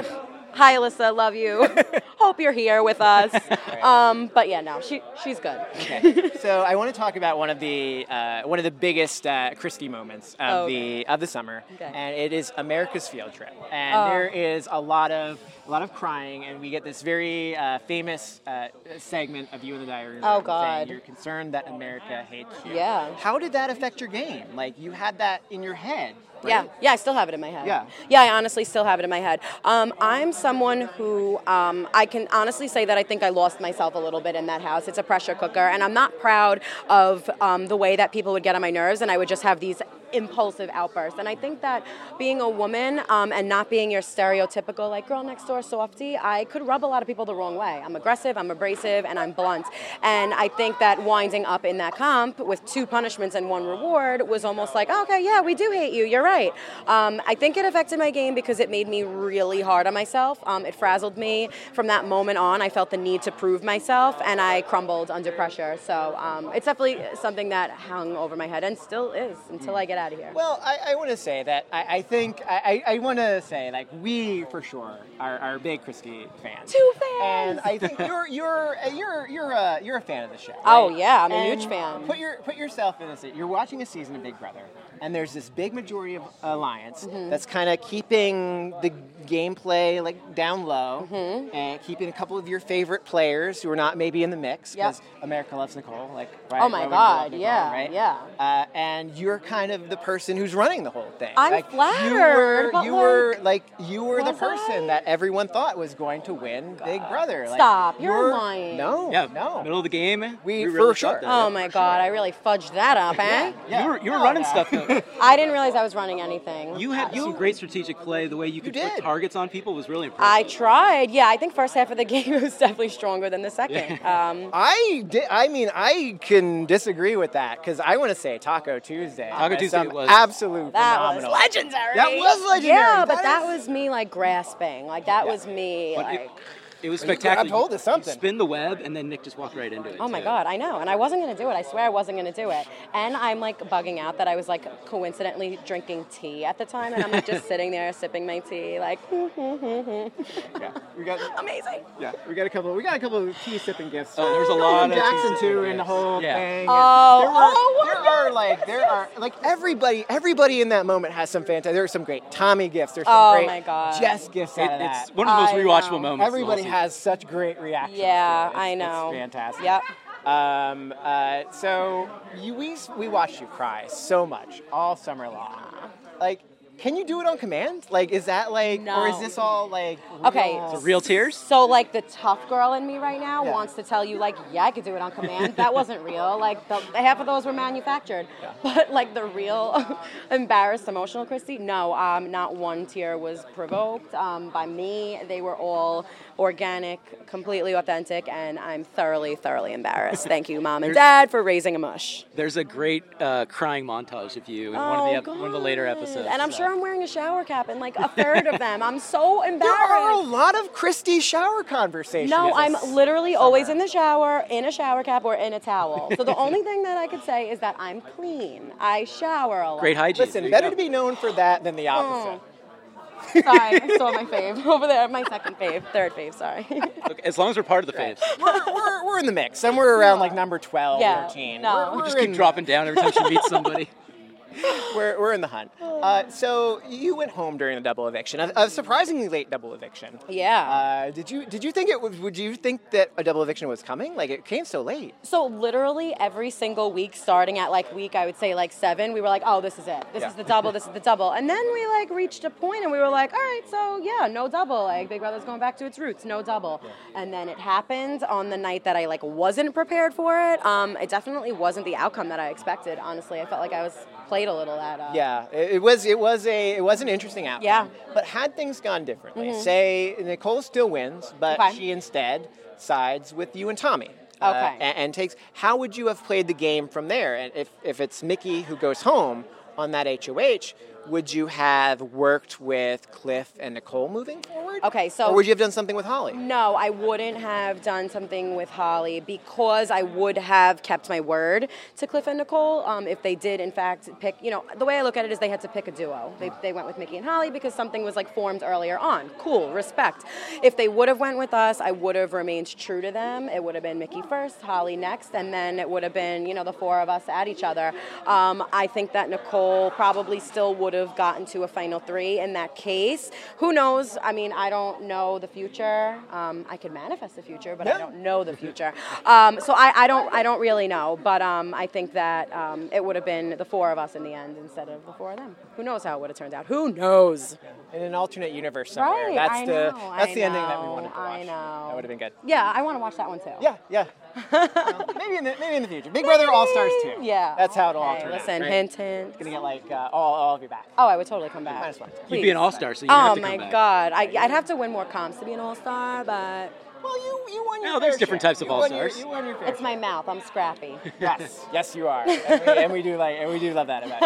Hi, Alyssa. Love you. Hope you're here with us. Um, but yeah, no, she she's good. Okay. so I want to talk about one of the uh, one of the biggest uh, Christie moments of Oh, the of the summer, Okay. and it is America's field trip. And Oh. there is a lot of a lot of crying, and we get this very uh, famous uh, segment of you in the diary room. Oh, saying God. You're concerned that America hates you. Yeah. How did that affect your game? Like you had that in your head. Right? Yeah, yeah, I still have it in my head. Yeah. yeah, I honestly still have it in my head. Um, I'm someone who um, I can honestly say that I think I lost myself a little bit in that house. It's a pressure cooker, and I'm not proud of um, the way that people would get on my nerves, and I would just have these impulsive outbursts. And I think that being a woman um, and not being your stereotypical like girl next door softy, I could rub a lot of people the wrong way. I'm aggressive, I'm abrasive, and I'm blunt. And I think that winding up in that comp with two punishments and one reward was almost like, oh, okay, yeah, we do hate you. You're right. Um, I think it affected my game because it made me really hard on myself. Um, it frazzled me. From that moment on, I felt the need to prove myself, and I crumbled under pressure. So um, it's definitely something that hung over my head and still is until I get out of here. Well, I, I want to say that I, I think I, I want to say like we for sure are, are big Christie fans. Two fans. And I think you're you're you're you're a you're a fan of the show. Oh, yeah, I'm a huge fan. Put your put yourself in this. You're watching a season of Big Brother, and there's this big majority of alliance Mm-hmm. that's kind of keeping the gameplay like down low Mm-hmm. and keeping a couple of your favorite players who are not maybe in the mix Yep. because America loves Nicole. Like right? Oh my you God, Nicole, yeah, right? yeah. Uh, and you're kind of the person who's running the whole thing. I'm like, You flattered, were, but, you were like, like you were the person I? that everyone thought was going to win Big Brother. Like, Stop, you're you're- lying. No, Yeah, no. middle of the game. We- really for sure. thought that. Oh my God, I really fudged that up, eh? Yeah. You were, you were Oh, running yeah. stuff though. I didn't realize I was running anything. You had some great strategic play. The way you could did. put targets on people was really impressive. I tried. Yeah, I think first half of the game was definitely stronger than the second. Um, I did. I mean, I can disagree with that because I want to say Taco Tuesday. Taco Tuesday some was- absolute that phenomenal. was legendary. That was legendary. Yeah, but That that is- was me like grasping. Like that was me. But Like, it, it was You grabbed spectacular. hold of something. You spin the web, and then Nick just walked right into it. Oh my too. god, I know, and I wasn't gonna do it. I swear I wasn't gonna do it. And I'm like bugging out that I was like coincidentally drinking tea at the time, and I'm like just sitting there sipping my tea, like Yeah, we got. amazing. Yeah, we got a couple. We got a couple of tea sipping gifts. Oh, there's a lot of Jackson tea too sipping in the whole Yeah. thing. Oh, there oh, are, oh, there what are like there are like everybody everybody in that moment has some fantastic. There are some great Tommy gifts. There's some Oh great my God. Jess gifts It- out of it's one of the most I rewatchable know. moments. Everybody whole has such great reactions. Yeah, to it. It's- I know. It's fantastic. Yep. Um, uh, so you, we we watched you cry so much all summer long. Like, can you do it on command? Like, is that like, or is this all like? Okay. real- Real tears. So like the tough girl in me right now Yeah. wants to tell you like yeah I could do it on command. that wasn't real. Like the, half of those were manufactured. But like the real embarrassed emotional Christie, no, um, not one tear was provoked um, by me. They were all organic, completely authentic, and I'm thoroughly, thoroughly embarrassed. Thank you, mom and dad, for raising a mush. There's a great uh, crying montage of you in one of the ep- one of the later Oh, episodes. And I'm so. sure I'm wearing a shower cap in like a third of them. I'm so embarrassed. There are a lot of Christie shower conversations. No, I'm literally always in the shower, in a shower cap, or in a towel. So the only thing that I could say is that I'm clean. I shower a lot. Great hygiene. Listen, better go. to be known for that than the opposite. Sorry, I saw my fave over there. My second fave, third fave. Sorry. Look, as long as we're part of the faves. we're, we're, we're in the mix. Somewhere around like number 12, Yeah, 13. no. We're, We we're Just keep dropping down every time she meets somebody. We're, we're in the hunt. Uh, so you went home during the double eviction, a, a surprisingly late double eviction. yeah. Uh, did you did you think it was, would you think that a double eviction was coming? Like it came so late. So literally every single week, starting at like week, I would say like seven, we were like, oh, this is it. This Yeah. is the double. This is the double. And then we like reached a point, and we were like, all right, so yeah, no double. Like Big Brother's going back to its roots, no double. And then it happened on the night that I like wasn't prepared for it. Um, it definitely wasn't the outcome that I expected. Honestly, I felt like I was played a little at. Uh, Yeah, it, it was it was a it was an interesting outcome. Yeah. Mm-hmm. But had things gone differently, say Nicole still wins, but Okay. she instead sides with you and Tommy. uh, Okay. and, and takes. How would you have played the game from there? And if if it's Michie who goes home on that HOH, would you have worked with Cliff and Nicole moving forward? Okay, so or would you have done something with Holly? No, I wouldn't have done something with Holly because I would have kept my word to Cliff and Nicole. Um, if they did, in fact, pick, you know, the way I look at it is they had to pick a duo. They, they went with Michie and Holly because something was like formed earlier on. Cool, respect. If they would have went with us, I would have remained true to them. It would have been Michie first, Holly next, and then it would have been, you know, the four of us at each other. Um, I think that Nicole probably still would have gotten to a final three in that case. Who knows? I mean, I don't know the future. Um, I could manifest the future, but I don't know the future. Um, so I, I don't I don't really know. But um, I think that um, it would have been the four of us in the end instead of the four of them. Who knows how it would have turned out? Who knows? in an alternate universe somewhere. Right, that's I the know, that's I the ending that we know, wanted to watch. I know. That would have been good. Yeah, I want to watch that one too. Yeah, yeah. Well, maybe in the maybe in the future. Big Brother All Stars 2. Yeah. That's how it'll all turn Listen, out. right? hint, hint. Gonna get like uh, all, all of you back. Oh, I would totally come back. Might as well. You'd be an all star, so you Oh have to my come back. God, I, I'd have to win more comps to be an all star, but Well, you you won your No, there's fair different share. types of You won your- all-stars. You won your fair it's my mouth. I'm scrappy. Yes, yes, you are, and we, and we do like, and we do love that about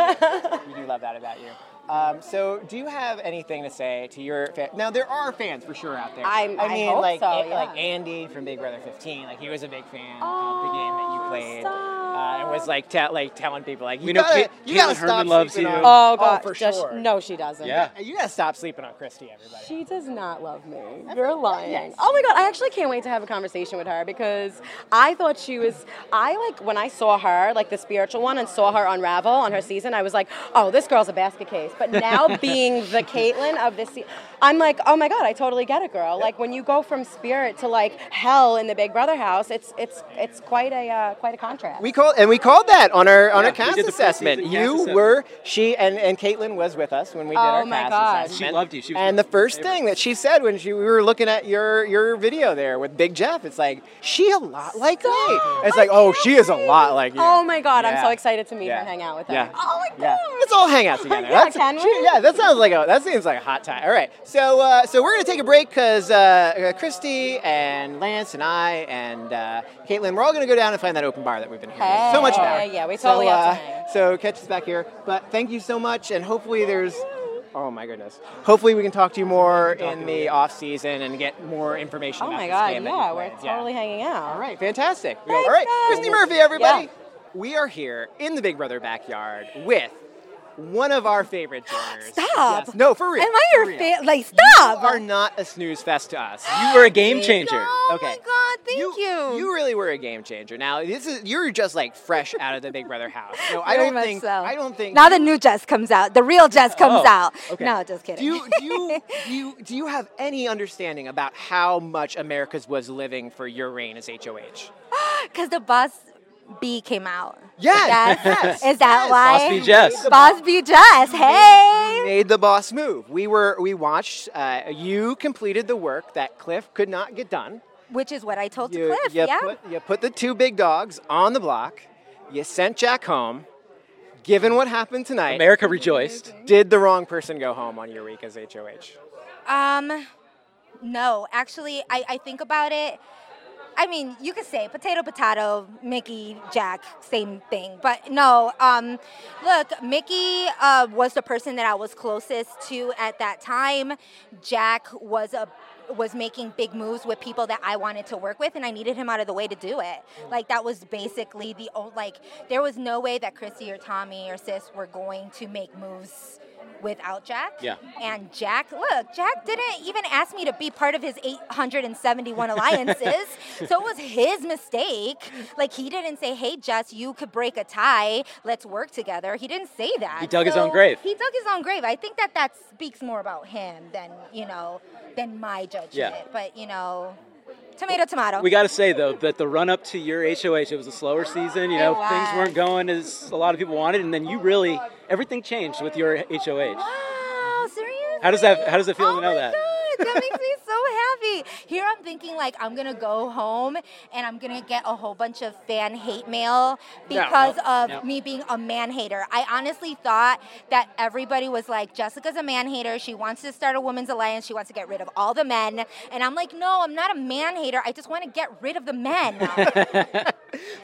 you. We do love that about you. Um, so, do you have anything to say to your fans? Now, there are fans for sure out there. I'm- I mean, hope like, so, A- yeah. like Andy from Big Brother 15, like he was a big fan of the game that you played, uh, and was like, te- like telling people, like, you We know gotta, Kate- you gotta Kaitlyn stop Herman loves you. on- Oh God, for does she- sure. no, she doesn't. Yeah. You gotta stop sleeping on Christie, everybody. She does not love me. You're lying. Oh my god, I actually can't wait to have a conversation with her because I thought she was I like when I saw her, like the spiritual one, and saw her unravel on her season, I was like, oh, this girl's a basket case. But now being the Kaitlyn of this se- I'm like, oh my god, I totally get it, girl. Like when you go from spirit to like hell in the Big Brother house, it's it's it's quite a uh, quite a contrast. We called and we called that on our on Yeah, our cast assessment. preseason cast You assessment. were she and and Kaitlyn was with us when we did Oh our my cast God. assessment. She loved you. She was and the first favorite. thing that she said when she we were looking at your your video there with Big Jeff, it's like she a lot like me. It's I like oh she is a lot like you. Oh my god, I'm so excited to meet Yeah. her and hang out with her. Yeah. Oh my god. Yeah, let's all hang out together. Yeah, That's, can we? she- yeah, that sounds like a that seems like a hot time. All right, so uh, so we're gonna take a break because uh, uh, Christie and Lance and I and uh, Kaitlyn, we're all gonna go down and find that open bar that we've been hearing so much Hey, about. yeah, we So, totally have to uh. So catch us back here. But thank you so much, and hopefully there's. Oh my goodness. Hopefully we can talk to you more in the off season and get more information. Oh about my this god, game yeah, we're played. totally hanging out. All right, fantastic. Thanks, all right, guys. Christie Murphy, everybody. Yeah. We are here in the Big Brother backyard with one of our favorite dinners. Stop. Yes. No, for real. Am I your fan? Like, You stop! are not a snooze fest to us. You were a game changer. Oh Okay. my god, thank you. You really were a game changer. Now this is you're just like fresh out of the Big Brother house. No, I don't think. so. I don't think. Now the new Jess comes out. The real Jess comes Oh, out. okay. No, just kidding. Do you, do you do you do you have any understanding about how much America's was living for your reign as HOH? Because the Boss B came out. Yes, yes, Is that yes. why? Boss B Jess. Boss B Jess. Hey. made the boss move. We were we watched. Uh, you completed the work that Cliff could not get done. Which is what I told You, to Cliff. you yeah. put you put the two big dogs on the block. You sent Jack home. Given what happened tonight, America rejoiced. did the wrong person go home on your week as HOH? Um, no, actually, I, I think about it. I mean, you could say potato, potato, Michie, Jack, same thing. But no, um, look, Michie uh, was the person that I was closest to at that time. Jack was a was making big moves with people that I wanted to work with, and I needed him out of the way to do it. Like that was basically the o- like there was no way that Chrissy or Tommy or Sis were going to make moves without Jack. Yeah. And Jack, look, Jack didn't even ask me to be part of his 871 alliances. so it was his mistake. Like he didn't say, "Hey, Jess, you could break a tie. Let's work together." He didn't say that. He dug his own grave. He dug his own grave. I think that that speaks more about him than you know than my judgment. Yeah. But you know, tomato, tomato. We got to say though that the run up to your HOH, it was a slower season. You oh, know, things weren't going as a lot of people wanted, and then you really everything changed with your HOH. Wow, seriously? How does that How does it feel oh to know that? God, that makes me so happy. Here I'm thinking like I'm gonna go home and I'm gonna get a whole bunch of fan hate mail Yeah, because yep, of yep. me being a man hater. I honestly thought that everybody was like, Jessica's a man hater. She wants to start a women's alliance. She wants to get rid of all the men. And I'm like, no, I'm not a man hater. I just want to get rid of the men.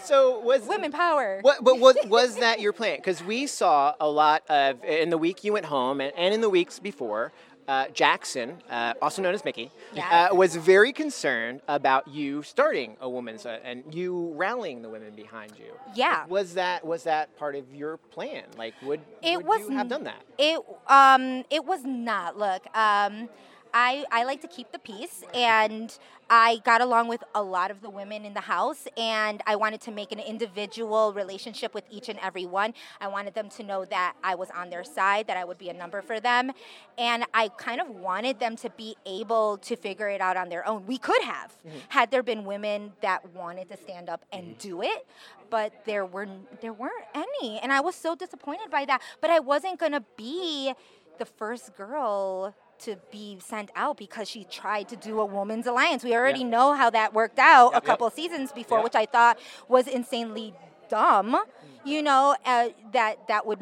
So was Women power. What, but was, was that your plan? Because we saw a lot of in the week you went home, and, and in the weeks before. Uh, Jackson, uh, also known as Michie, Yes. uh, was very concerned about you starting a woman's uh, and you rallying the women behind you. Yeah. Was that was that part of your plan? Like, would, It would was you have done that? It um it was not. Look, um I I like to keep the peace and I got along with a lot of the women in the house and I wanted to make an individual relationship with each and every one. I wanted them to know that I was on their side, that I would be a number for them. And I kind of wanted them to be able to figure it out on their own. We could have mm-hmm. had there been women that wanted to stand up and mm-hmm. do it, but there were there weren't any. And I was so disappointed by that. But I wasn't going to be the first girl to be sent out because she tried to do a woman's alliance. We already know how that worked out a couple seasons before, which I thought was insanely dumb. You know uh, that that would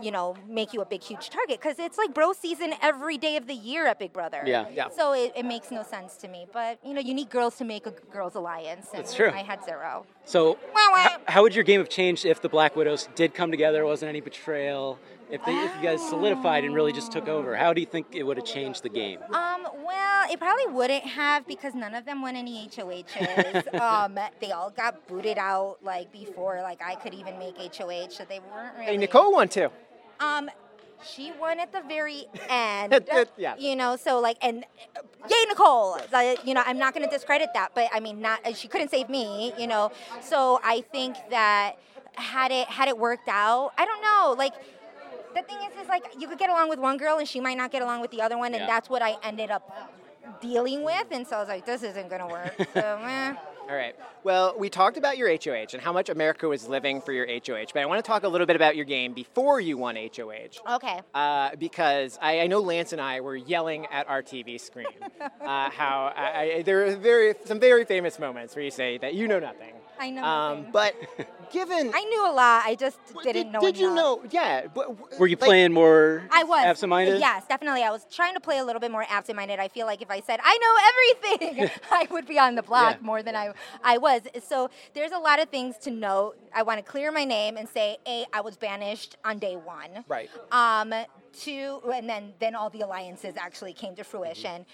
you know make you a big huge target because it's like bro season every day of the year at Big Brother. Yeah. Yeah. So it, it makes no sense to me. But you know you need girls to make a girls alliance. And That's true. I had zero. So, how, how would your game have changed if the Black Widows did come together? Wasn't any betrayal? If, they, if you guys solidified and really just took over, how do you think it would have changed the game? Um, well, it probably wouldn't have because none of them won any HOHs. um, they all got booted out like before like I could even make HOH, so they weren't really. Hey, Nicole won too. Um, she won at the very end. Yeah. You know, so like, and yay, Nicole. Like, you know, I'm not going to discredit that, but I mean, not she couldn't save me. You know, so I think that had it had it worked out, I don't know, like. The thing is, is like you could get along with one girl and she might not get along with the other one, and Yeah. that's what I ended up dealing with. And so I was like, this isn't gonna work. So, eh. All right. Well, we talked about your HOH and how much America was living for your HOH, but I want to talk a little bit about your game before you won HOH. Okay. Uh, because I, I know Lance and I were yelling at our TV screen uh, how I, I, there are very some very famous moments where you say that you know nothing. I know Um, but given I knew a lot. I just didn't know. did you know? Yeah. But, Were you like- playing more I was absent-minded? Yes, definitely. I was trying to play a little bit more absent-minded. I feel like if I said I know everything, I would be on the block Yeah. more than I I was. So there's a lot of things to note. I want to clear my name and say, a, I was banished on day one. Right. Um, two, and then then all the alliances actually came to fruition.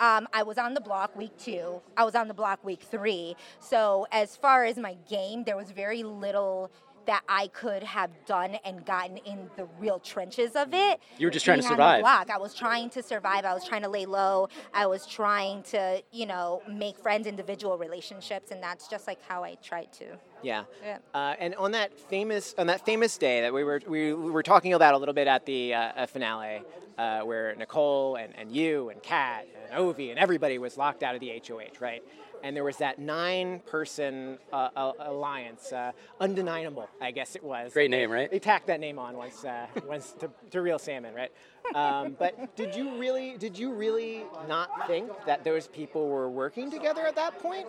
Um, I was on the block week two. I was on the block week three. So as far as my game, there was very little that I could have done and gotten in the real trenches of it. You were just trying to being on the survive. block. I was trying to survive. I was trying to lay low. I was trying to, you know, make friends, individual relationships, and that's just like how I tried to. Yeah. Yeah. Uh, and on that famous on that famous day that we were we were talking about a little bit at the uh, finale, uh, where Nicole and, and you and Kat and Ovi and everybody was locked out of the HOH, right? And there was that nine-person uh, uh, alliance, uh, undeniable, I guess it was. Great name, right? They tacked that name on once, uh, once to, to real salmon, right? Um, but did you really, did you really not think that those people were working together at that point?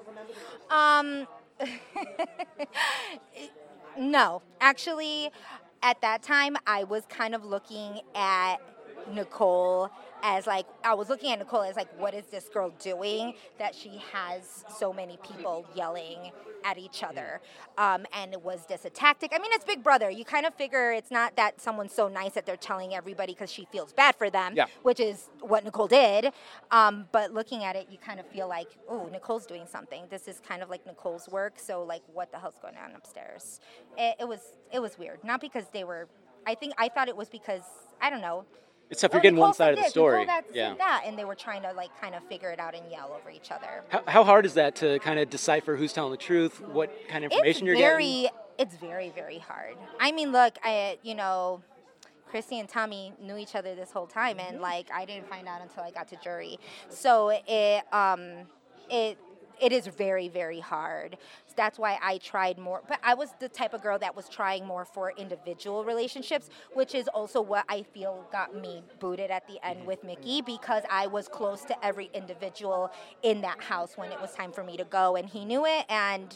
Um, no, actually, at that time, I was kind of looking at Nicole as like I was looking at Nicole as like, what is this girl doing that she has so many people yelling at each other? Um, and was this a tactic? I mean, it's Big Brother. You kind of figure it's not that someone's so nice that they're telling everybody because she feels bad for them, Yeah. which is what Nicole did. Um, but looking at it, you kind of feel like, oh, Nicole's doing something. This is kind of like Nicole's work. So like, what the hell's going on upstairs? It, it was it was weird. Not because they were. I think I thought it was because I don't know. Except Well, getting Nicole one side of the story. Yeah. that, and they were trying to like kind of figure it out and yell over each other. How, how hard is that to kind of decipher who's telling the truth, what kind of information it's you're very, getting? It's very, very hard. I mean, look, I, you know, Christie and Tommy knew each other this whole time, Mm-hmm. and like I didn't find out until I got to jury. So it, um, it, it is very, very hard. That's why I tried more. But I was the type of girl that was trying more for individual relationships, which is also what I feel got me booted at the end with Michie because I was close to every individual in that house when it was time for me to go, and he knew it, and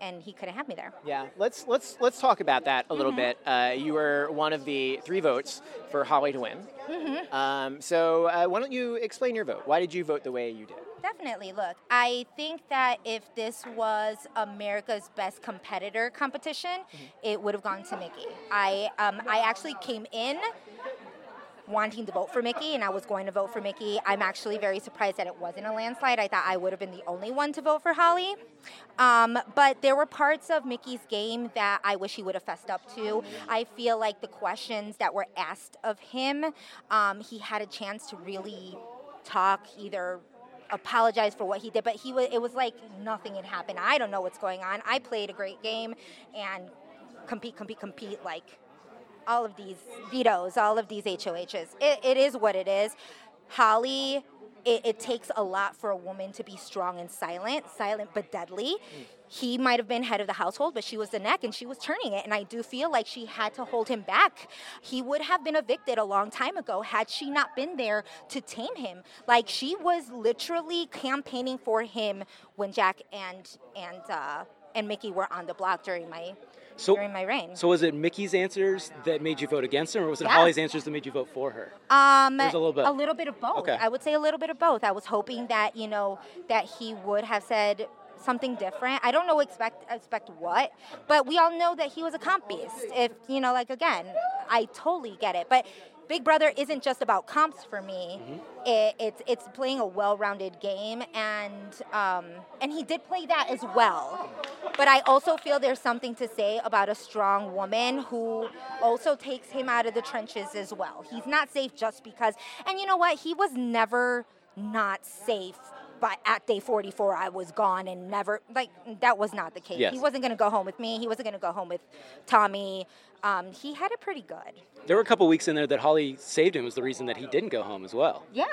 and he couldn't have me there. Yeah, let's let's let's talk about that a Mm-hmm. little bit. Uh, you were one of the three votes for Holly to win. Mhm. Um, so uh, why don't you explain your vote? Why did you vote the way you did? Definitely. Look, I think that if this was America's best competitor competition, it would have gone to Michie. I um, I actually came in wanting to vote for Michie, and I was going to vote for Michie. I'm actually very surprised that it wasn't a landslide. I thought I would have been the only one to vote for Holly. Um, but there were parts of Michie's game that I wish he would have fessed up to. I feel like the questions that were asked of him, um, he had a chance to really talk either apologize for what he did but he was it was like nothing had happened i don't know what's going on i played a great game and compete compete compete like all of these vetoes all of these hohs it, it is what it is Holly, it, it takes a lot for a woman to be strong and silent, silent but deadly. He might have been head of the household, but she was the neck and she was turning it. And I do feel like she had to hold him back. He would have been evicted a long time ago had she not been there to tame him. Like she was literally campaigning for him when Jack and and uh, and Michie were on the block during my So, during my reign. so was it Michie's answers that made you vote against him, or was it Yeah. Holly's answers that made you vote for her? Um, a little bit. A little bit of both. Okay. I would say a little bit of both. I was hoping that you know that he would have said something different. I don't know expect expect what, but we all know that he was a comp beast. If you know, like again, I totally get it. But Big Brother isn't just about comps for me. It, it's it's playing a well-rounded game, and um, and he did play that as well. But I also feel there's something to say about a strong woman who also takes him out of the trenches as well. He's not safe just because, and you know what? He was never not safe. But at day 44, I was gone and never, like, that was not the case. Yes. He wasn't going to go home with me. He wasn't going to go home with Tommy. Um, he had it pretty good. There were a couple weeks in there that Holly saved him was the reason that he didn't go home as well. Yeah.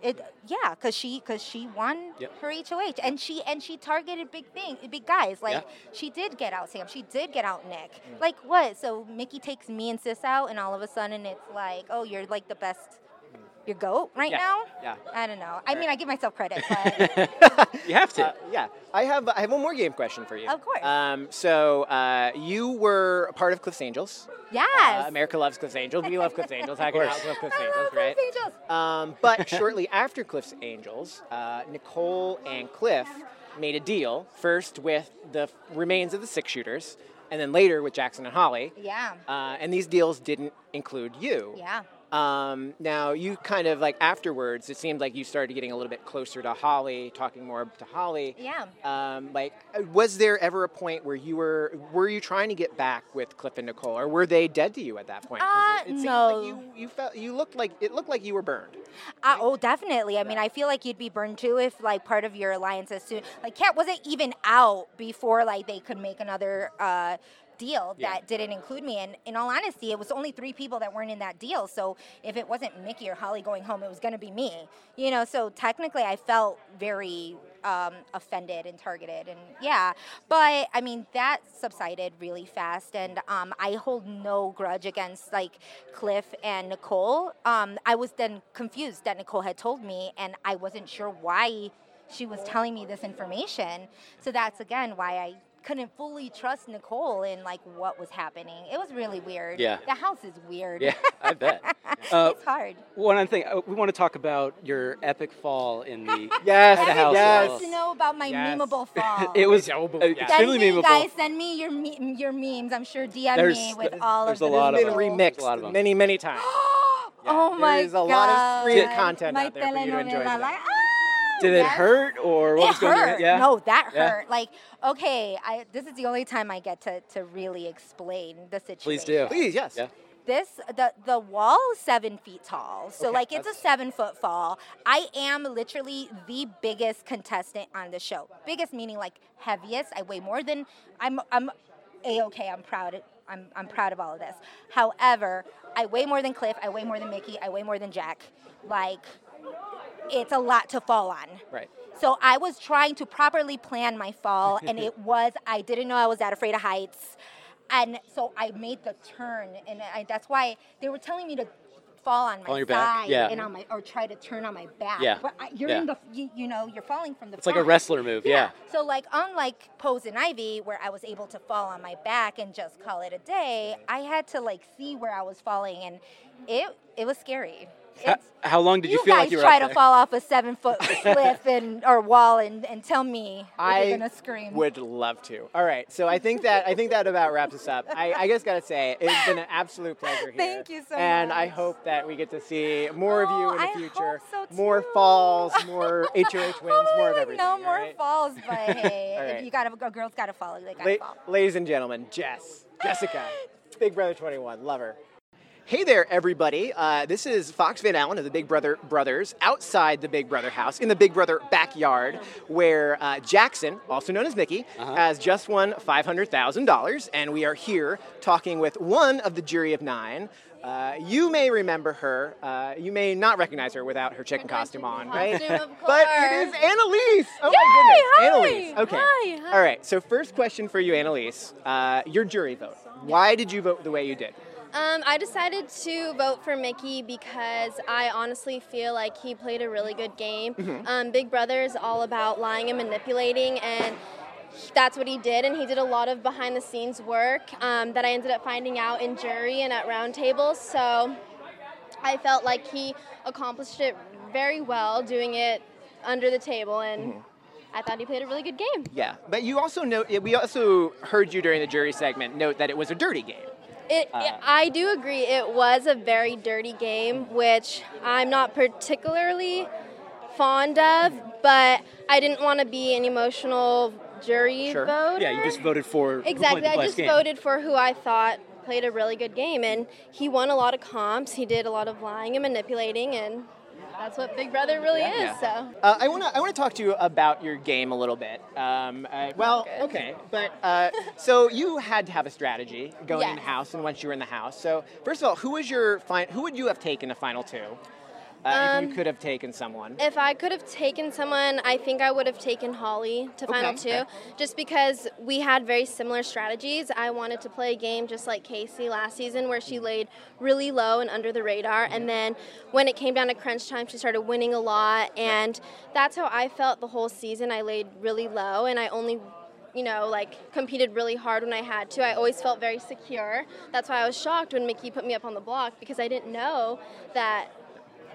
It, yeah, cause she, cause she won Yep. her HOH, and she, and she targeted big thing, big guys. Like Yeah. she did get out Sam, she did get out Nick. Like what? So Michie takes me and Sis out, and all of a sudden it's like, oh, you're like the best, your goat right Yeah, now. yeah. I don't know. I mean, I give myself credit, but You have to. Uh, yeah, I have I have one more game question for you. Of course. Um, so uh, you were a part of Cliff's Angels. yes. Uh, America loves Cliff's Angels. We love Cliff's Angels. How can course. not love Cliff's I Angels, love right? Cliff's Angels. Um, but shortly after Cliff's Angels, uh, Nicole and Cliff made a deal first with the remains of the six shooters, and then later with Jackson and Holly. Yeah. Uh, and these deals didn't include you. Yeah. Um, now you kind of like afterwards, it seemed like you started getting a little bit closer to Holly, talking more to Holly. Yeah. Um, like, uh, was there ever a point where you were were you trying to get back with Cliff and Nicole, or were they dead to you at that point? Uh, it, it seemed no. Like you you felt you looked like it looked like you were burned. Uh, oh, definitely. I mean, I feel like you'd be burned too if like part of your alliance as soon like Kat wasn't even out before like they could make another uh, deal Yeah. that didn't include me. And in all honesty, it was only three people that weren't in that deal. So if it wasn't Michie or Holly going home, it was going to be me. You know, so technically, I felt very um, offended and targeted, and yeah. But I mean, that subsided really fast, and um, I hold no grudge against like Cliff and Nicole. Um, I was then confused that Nicole had told me, and I wasn't sure why she was telling me this information. So that's again why I couldn't fully trust Nicole in like what was happening. It was really weird. Yeah. The house is weird. Yeah, I bet. Uh, it's hard. One other thing, uh, we want to talk about your epic fall in the Yes, head of house. yes. wall. to know about my Yes. memeable fall. It was Oh, uh, but- extremely me, memeable. guys, send me your me- your memes. I'm sure DM There's- me with there's- all there's of a them. lot of them. been There's a lot of remixed them. many many times. oh my god. there is a god! lot of free content my out there for you to enjoy Did it yes. hurt or what it was going hurt. on? Yeah. No, that Yeah. hurt. Like, okay, I, this is the only time I get to, to really explain the situation. Please do. Please, yes. Yeah. This the the wall is seven feet tall, so Okay, like it's a seven foot fall. I am literally the biggest contestant on the show. Biggest meaning like heaviest. I weigh more than I'm. I'm a okay. I'm proud. I'm I'm proud of all of this. However, I weigh more than Cliff. I weigh more than Michie. I weigh more than Jack. Like, it's a lot to fall on. Right. So I was trying to properly plan my fall, and it was, I didn't know I was that afraid of heights. And so I made the turn, and I, that's why they were telling me to fall on my On your back, side yeah. and on my, or try to turn on my back. Yeah, But I, you're yeah. in the, you, you know, you're falling from the It's like a front. wrestler move. Yeah. So like unlike Pose and Ivy, where I was able to fall on my back and just call it a day, I had to like see where I was falling, and it it was scary. How, how long did you, you feel guys like you were try to fall off a seven foot cliff and or wall and, and tell me I you're gonna scream. would love to. All right, so I think that I think that about wraps us up. I, I just gotta say it's been an absolute pleasure here. Thank you so much. And I hope that we get to see more of Oh, you in the oh, I future. so more falls, more HOH wins, more of everything. No more right? falls, but hey, All if you gotta a girl's gotta follow, they gotta La- fall. ladies and gentlemen, Jess, Jessica, Big Brother 21, love her. Hey there, everybody. Uh, this is Fox Van Allen of the Big Brother Brothers outside the Big Brother house in the Big Brother backyard, where uh, Jackson, also known as Michie, has just won $500,000. And we are here talking with one of the jury of nine. Uh, you may remember her. Uh, you may not recognize her without her chicken costume on, right? but it is Analyse. Oh my goodness, hi. Analyse. Okay. Hi, hi. All right. So first question for you, Analyse. Uh, your jury vote. Why did you vote the way you did? Um, I decided to vote for Michie because I honestly feel like he played a really good game. Mhm. Um, Big Brother is all about lying and manipulating, and that's what he did. And he did a lot of behind the scenes work um, that I ended up finding out in jury and at roundtables. So I felt like he accomplished it very well, doing it under the table, and I thought he played a really good game. Yeah, but you also note. We also heard you during the jury segment note that it was a dirty game. It, Uh, I do agree. It was a very dirty game, which I'm not particularly fond of, but I didn't want to be an emotional jury vote. Yeah, you just voted for who Exactly. I just game. voted for who I thought played a really good game, and he won a lot of comps. He did a lot of lying and manipulating, and that's what Big Brother really is. Yeah. So. Uh, I want to I want to talk to you about your game a little bit. Um, uh, well, okay, but uh, so you had to have a strategy going in the house, and once you were in the house. So first of all, who was your fin- Who would you have taken to final two? Uh, if you Um, could have taken someone. If I could have taken someone, I think I would have taken Holly to final two, okay. just because we had very similar strategies. I wanted to play a game just like Casey last season, where she laid really low and under the radar, and then when it came down to crunch time, she started winning a lot, and that's how I felt the whole season. I laid really low, and I only you know, like competed really hard when I had to. I always felt very secure. That's why I was shocked when Michie put me up on the block because I didn't know that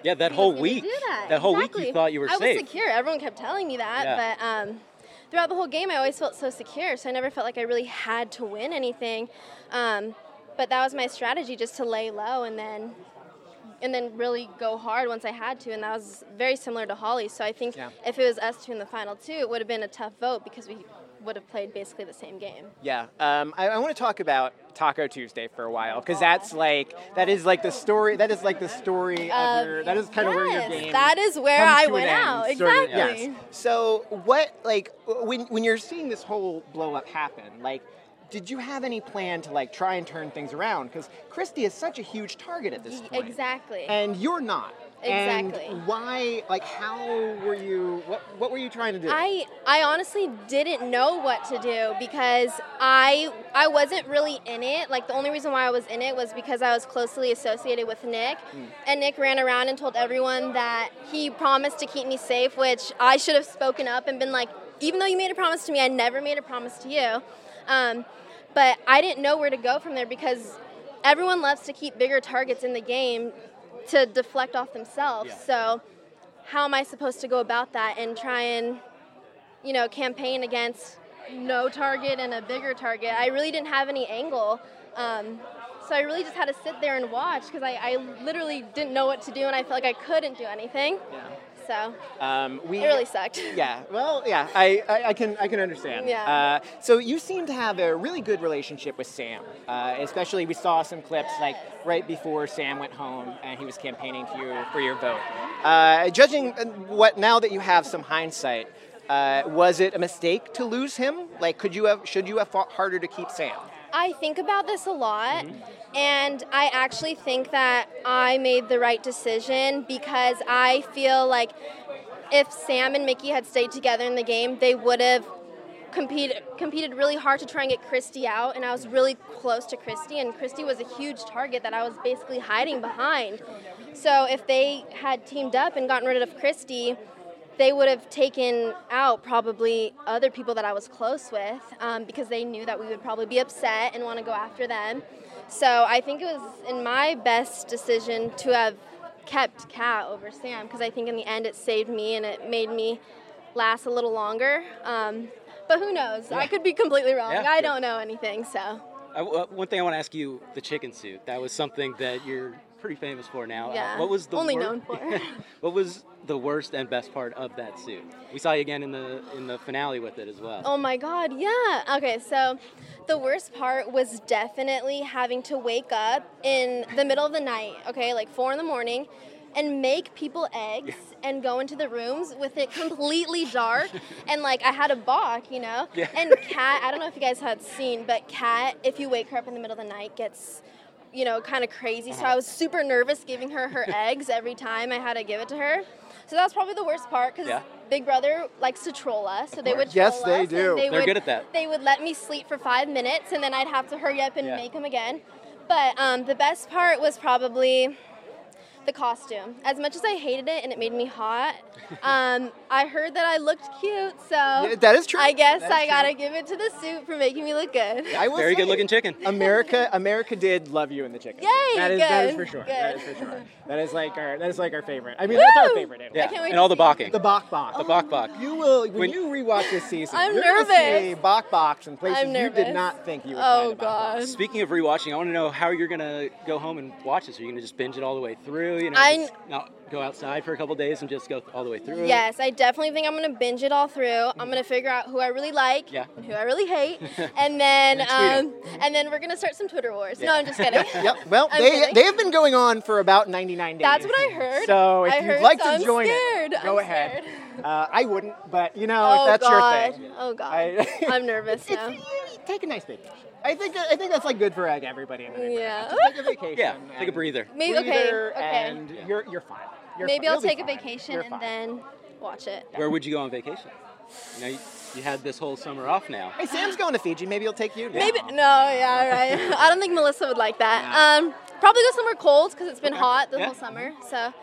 Yeah, that whole week. do that. whole week you thought you were I safe. I was secure. Everyone kept telling me that, Yeah. but um, throughout the whole game, I always felt so secure. So I never felt like I really had to win anything. Um, but that was my strategy, just to lay low and then and then really go hard once I had to. And that was very similar to Holly. So I think Yeah. if it was us two in the final two, it would have been a tough vote because we would have played basically the same game. Yeah, um, I, I want to talk about Taco Tuesday for a while because that's like that is like the story. That is like the story of your. That is kind of where your game. that is where I went end, out. sort of. Exactly. Yes. So what like when when you're seeing this whole blow up happen, like. Did you have any plan to like try and turn things around? Because Christie is such a huge target at this point, Exactly. and you're not. And Exactly. why? Like, how were you? What What were you trying to do? I I honestly didn't know what to do because I I wasn't really in it. Like the only reason why I was in it was because I was closely associated with Nick, and Nick ran around and told everyone that he promised to keep me safe, which I should have spoken up and been like, even though you made a promise to me, I never made a promise to you. Um, but I didn't know where to go from there because everyone loves to keep bigger targets in the game to deflect off themselves. So how am I supposed to go about that and try and, you know, campaign against no target and a bigger target? I really didn't have any angle. Um, so I really just had to sit there and watch because I, I literally didn't know what to do and I felt like I couldn't do anything. So Um, we it really sucked. Yeah, well, yeah, I, I, I can I can understand. Yeah. Uh, so you seem to have a really good relationship with Sam. Uh, especially, we saw some clips like right before Sam went home and he was campaigning for you for your vote. Uh, judging uh, what now that you have some hindsight, uh, was it a mistake to lose him? Like, could you have should you have fought harder to keep Sam? I think about this a lot, mm-hmm. and I actually think that I made the right decision because I feel like if Sam and Michie had stayed together in the game, they would have competed competed really hard to try and get Christie out, and I was really close to Christie, and Christie was a huge target that I was basically hiding behind. So if they had teamed up and gotten rid of Christie, they would have taken out probably other people that I was close with um, because they knew that we would probably be upset and want to go after them. So I think it was in my best decision to have kept Kat over Sam because I think in the end it saved me and it made me last a little longer. Um, but who knows? I could be completely wrong. Yeah. I don't know anything. So I, one thing I want to ask you: the chicken suit. That was something that you're pretty famous for now. Uh, Yeah, what was the only wor- known for. what was the worst and best part of that suit? We saw you again in the in the finale with it as well. Oh my God, yeah. Okay, so the worst part was definitely having to wake up in the middle of the night, okay, like four in the morning, and make people eggs and go into the rooms with it completely dark. and like I had a balk, you know? Yeah. And Kat, I don't know if you guys had seen, but Kat, if you wake her up in the middle of the night, gets you know, kind of crazy. So I was super nervous giving her her eggs every time I had to give it to her. So that was probably the worst part because Yeah. Big Brother likes to troll us. So they would troll Yes, they us, do. They They're would, good at that. They would let me sleep for five minutes, and then I'd have to hurry up and Yeah. make them again. But um, the best part was probably the costume. As much as I hated it and it made me hot, um, I heard that I looked cute, so that is true. I guess I true. gotta give it to the suit for making me look good. I will Very good looking chicken. America, America did love you in the chicken. Yay, That is that is for sure. That good. is for sure. That is like our that is like our favorite. I mean, that's our favorite. Anyway. Yeah, I can't wait and to all the see balking. The Bach Bach. The Bok Bok. You will when, When- you rewatch this season. I'm you're gonna nervous. see Bach Box in places I'm you did not think you would Oh find a god. Speaking of rewatching, I want to know how you're gonna go home and watch this. Are you gonna just binge it all the way through? You know, I- just not go outside for a couple days and just go all the way through. Yes, I definitely think I'm gonna binge it all through. I'm gonna figure out who I really like Yeah. and who I really hate, and then And um, and then we're gonna start some Twitter wars. No, I'm just kidding. Yep. Well, I'm they kidding. they have been going on for about 99 days. That's what I heard. So if I you'd like so to I'm join scared. it, go I'm ahead. Uh, I wouldn't, but you know, oh if that's god. your thing. Oh god. I- I'm nervous now. Take a nice vacation. I think I think that's like good for like, everybody in the neighborhood. Yeah. Just take a vacation. Yeah, take a breather. Maybe okay. breather, Okay. And you're you're fine. You're Maybe fine. I'll You'll take a fine. vacation and then watch it. Where would you go on vacation? You know, you, you had this whole summer off now. Hey, Sam's going to Fiji. Maybe he'll take you. Maybe no, yeah, right. I don't think Melissa would like that. Um, probably go somewhere cold because it's been hot the Yeah. whole summer. So,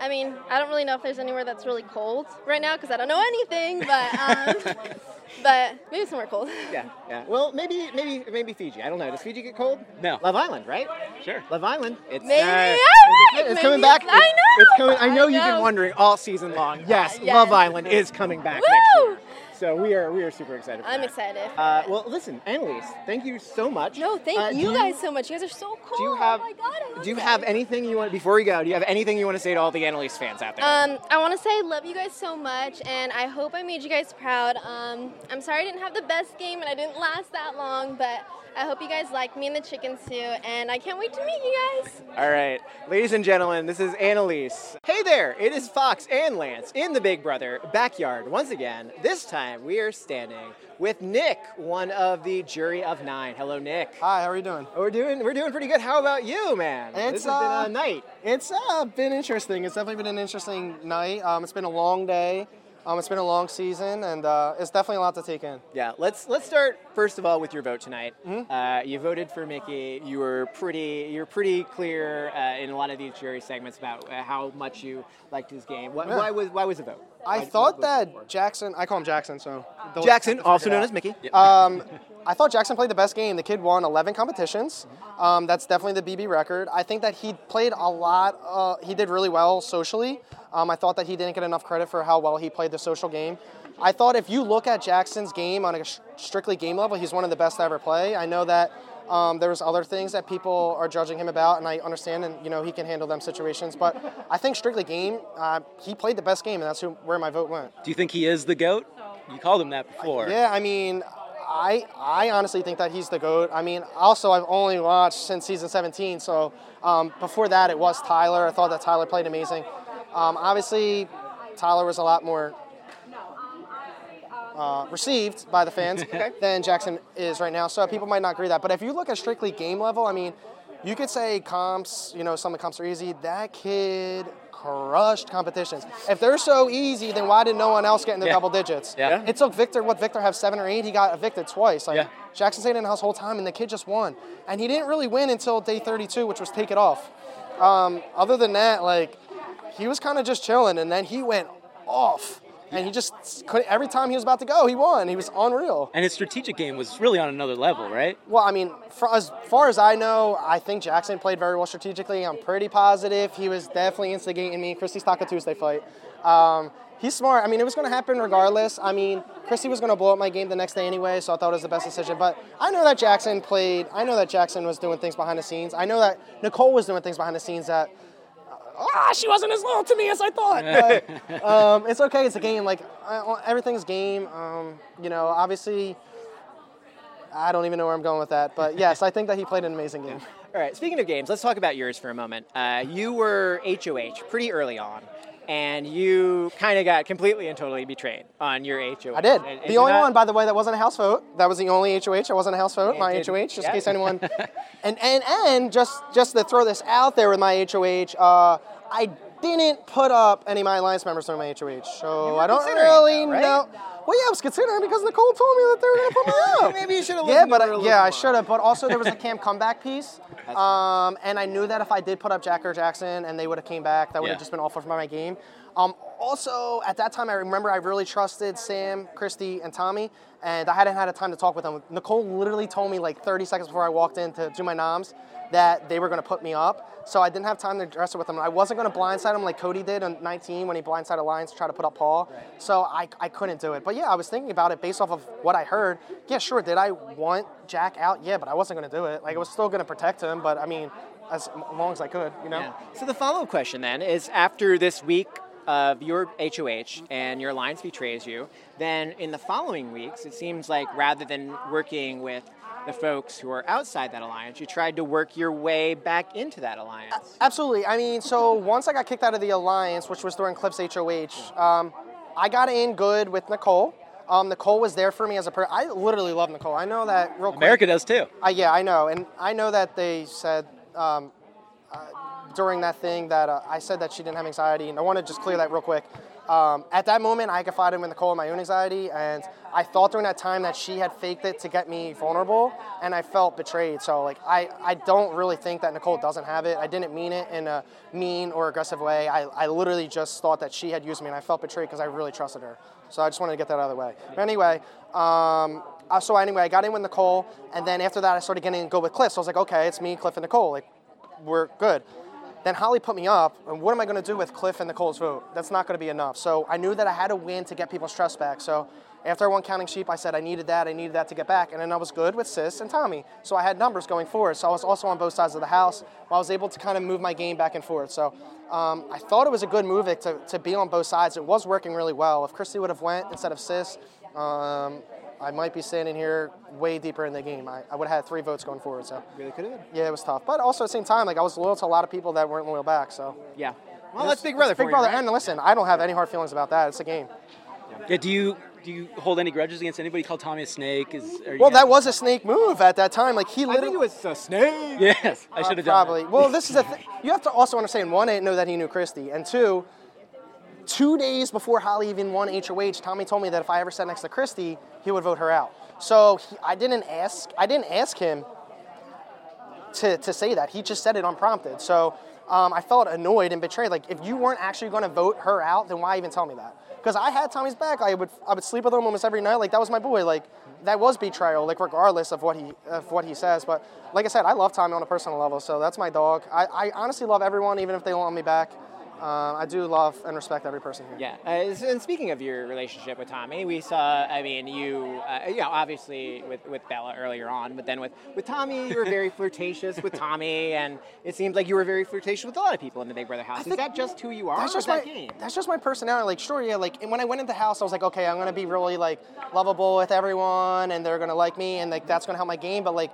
I mean, I don't really know if there's anywhere that's really cold right now because I don't know anything. But um, but maybe somewhere cold. Yeah, yeah. Well, maybe maybe maybe Fiji. I don't know. Does Fiji get cold? No. Love Island, right? Sure. Love Island. It's Maybe, uh, all right, It's, it's maybe coming back. it's- I know, It's coming. I know I you've been wondering all season long. Yes, yes. Love Island is coming back next Woo! So we are we are super excited. For I'm that. excited. Uh, well, listen, Analyse, thank you so much. no, thank Uh, you guys so much. You guys are so cool. Do you have oh my god, I love Do you it. have anything you want before we go? Do you have anything you want to say to all the Analyse fans out there? Um, I want to say I love you guys so much, and I hope I made you guys proud. Um, I'm sorry I didn't have the best game and I didn't last that long, but I hope you guys like me and the chicken suit, and I can't wait to meet you guys. All right, ladies and gentlemen, this is Analyse. Hey there, it is Fox and Lance in the Big Brother backyard once again. This time we are standing with Nick, one of the jury of nine. Hello, Nick. Hi, how are you doing? We're doing we're doing pretty good. How about you, man? It's, this has been uh, a night. It's uh, been interesting. It's definitely been an interesting night. Um, it's been a long day. Um, it's been a long season, and uh, it's definitely a lot to take in. Yeah, let's let's start first of all with your vote tonight. Mm-hmm. Uh, you voted for Michie. You were pretty you're pretty clear uh, in a lot of these jury segments about uh, how much you liked his game. Why, Yeah. why was why was the vote? I thought what was that Jackson, I call him Jackson, so. those Jackson, also known as Michie. Um, I thought Jackson played the best game. The kid won 11 competitions. Um, that's definitely the BB record. I think that he played a lot. Uh, he did really well socially. Um, I thought that he didn't get enough credit for how well he played the social game. I thought if you look at Jackson's game on a sh- strictly game level, he's one of the best to ever play. I know that um, there was other things that people are judging him about, and I understand, and you know he can handle them situations. But I think strictly game, uh, he played the best game, and that's who, where my vote went. Do you think he is the goat? You called him that before. Yeah, I mean, I I honestly think that he's the goat. I mean, also I've only watched since season 17, so um, before that it was Tyler. I thought that Tyler played amazing. Um, obviously, Tyler was a lot more uh, received by the fans than Jackson is right now. So people might not agree with that. But if you look at strictly game level, I mean, you could say comps. You know, some of the comps are easy. That kid crushed competitions. If they're so easy, then why did no one else get in the Yeah. double digits? Yeah. It took Victor, what Victor have seven or eight? He got evicted twice. Like Yeah. Jackson stayed in the house the whole time, and the kid just won. And he didn't really win until day 32, which was take it off. Um, other than that, like he was kind of just chilling, and then he went off. And he just couldn't. Every time he was about to go, he won. He was unreal. And his strategic game was really on another level, right? Well, I mean, for, as far as I know, I think Jackson played very well strategically. I'm pretty positive he was definitely instigating me. Christie's Taco Tuesday fight. Um, he's smart. I mean, it was going to happen regardless. I mean, Christie was going to blow up my game the next day anyway, so I thought it was the best decision. But I know that Jackson played. I know that Jackson was doing things behind the scenes. I know that Nicole was doing things behind the scenes that. Ah, she wasn't as loyal to me as I thought. But um, it's okay. It's a game. Like uh, everything's game. Um, you know, obviously. I don't even know where I'm going with that, but yes, I think that he played an amazing game. All right, speaking of games, let's talk about yours for a moment. Uh, you were HOH pretty early on, and you kind of got completely and totally betrayed on your HOH. I did. And The only not- one, by the way, that wasn't a house vote. That was the only HOH. I wasn't a house vote. Yeah, My did- HOH, just yeah. in case anyone. and and and just just to throw this out there with my HOH, uh, I didn't put up any of my alliance members on my HOH, so I don't really right? know. Well, yeah, I was considering because Nicole told me that they were going to put me up. Maybe you should have Yeah, but to her a I, yeah, I should have. But also there was a Camp comeback piece, um, and I knew that if I did put up Jack or Jackson and they would have came back, that would have Yeah. just been awful for my game. Um, also, at that time, I remember I really trusted Sam, Christie, and Tommy, and I hadn't had a time to talk with them. Nicole literally told me like 30 seconds before I walked in to do my noms that they were going to put me up. So I didn't have time to address it with them. I wasn't going to blindside them like Cody did in 19 when he blindsided Alliance to try to put up Paul. So I, I couldn't do it. But yeah, I was thinking about it based off of what I heard. Yeah, sure. Did I want Jack out? Yeah, but I wasn't going to do it. Like I was still going to protect him, but I mean, as long as I could, you know. Yeah. So the follow-up question then is: after this week of your HOH and your alliance betrays you, then in the following weeks, it seems like rather than working with the folks who are outside that alliance, you tried to work your way back into that alliance. Absolutely. I mean, so once I got kicked out of the alliance, which was during Cliff's HOH, um, I got in good with Nicole. Um, Nicole was there for me as a person. I literally love Nicole. I know that real quick. America does too. Uh, yeah, I know, and I know that they said um, uh, during that thing that uh, I said that she didn't have anxiety, and I want to just clear that real quick. Um, at that moment, I confided with Nicole in my own anxiety, and I thought during that time that she had faked it to get me vulnerable, and I felt betrayed. So, like, I, I don't really think that Nicole doesn't have it. I didn't mean it in a mean or aggressive way. I, I literally just thought that she had used me, and I felt betrayed because I really trusted her. So I just wanted to get that out of the way. But anyway, um, uh, so anyway, I got in with Nicole, and then after that, I started getting good with Cliff. So I was like, okay, it's me, Cliff, and Nicole. Like, we're good. Then Holly put me up, and what am I going to do with Cliff and Nicole's vote? That's not going to be enough. So I knew that I had to win to get people's trust back. So after I won Counting Sheep, I said I needed that, I needed that to get back, and then I was good with Sis and Tommy. So I had numbers going forward. So I was also on both sides of the house. I was able to kind of move my game back and forth. So um, I thought it was a good move to, to be on both sides. It was working really well. If Christie would have went instead of Sis, um, I might be standing here way deeper in the game. I, I would have had three votes going forward. So really could have. Yeah, it was tough. But also at the same time, like I was loyal to a lot of people that weren't loyal back. So Yeah. Well, It's- that's Big Brother it's for Big you, Brother. right? And listen, I don't have any hard feelings about that. It's a game. Yeah. Do you do you hold any grudges against anybody called Tommy a snake? Is are Well, that was a snake move at that time. Like he I literally think it was a snake. Yes, I Uh, should have done. probably. Well, this is a th- you have to also understand. One, I didn't know that he knew Christie, and two, two days before Holly even won HOH, Tommy told me that if I ever sat next to Christie, he would vote her out. So he, I didn't ask. I didn't ask him to, to say that. He just said it unprompted. So um, I felt annoyed and betrayed. Like if you weren't actually going to vote her out, then why even tell me that? Because I had Tommy's back. I would I would sleep with him almost every night. Like that was my boy. Like that was betrayal. Like regardless of what he of what he says. But like I said, I love Tommy on a personal level. So that's my dog. I, I honestly love everyone, even if they don't want me back. Uh, I do love and respect every person here. Yeah, uh, and speaking of your relationship with Tommy, we saw. I mean, you, uh, you know, obviously with, with Bella earlier on, but then with, with Tommy, you were very flirtatious with Tommy, and it seems like you were very flirtatious with a lot of people in the Big Brother house. Is that just who you are? That's just my that that's just my personality. Like sure, yeah. Like and when I went into the house, I was like, okay, I'm gonna be really like lovable with everyone, and they're gonna like me, and like that's gonna help my game. But like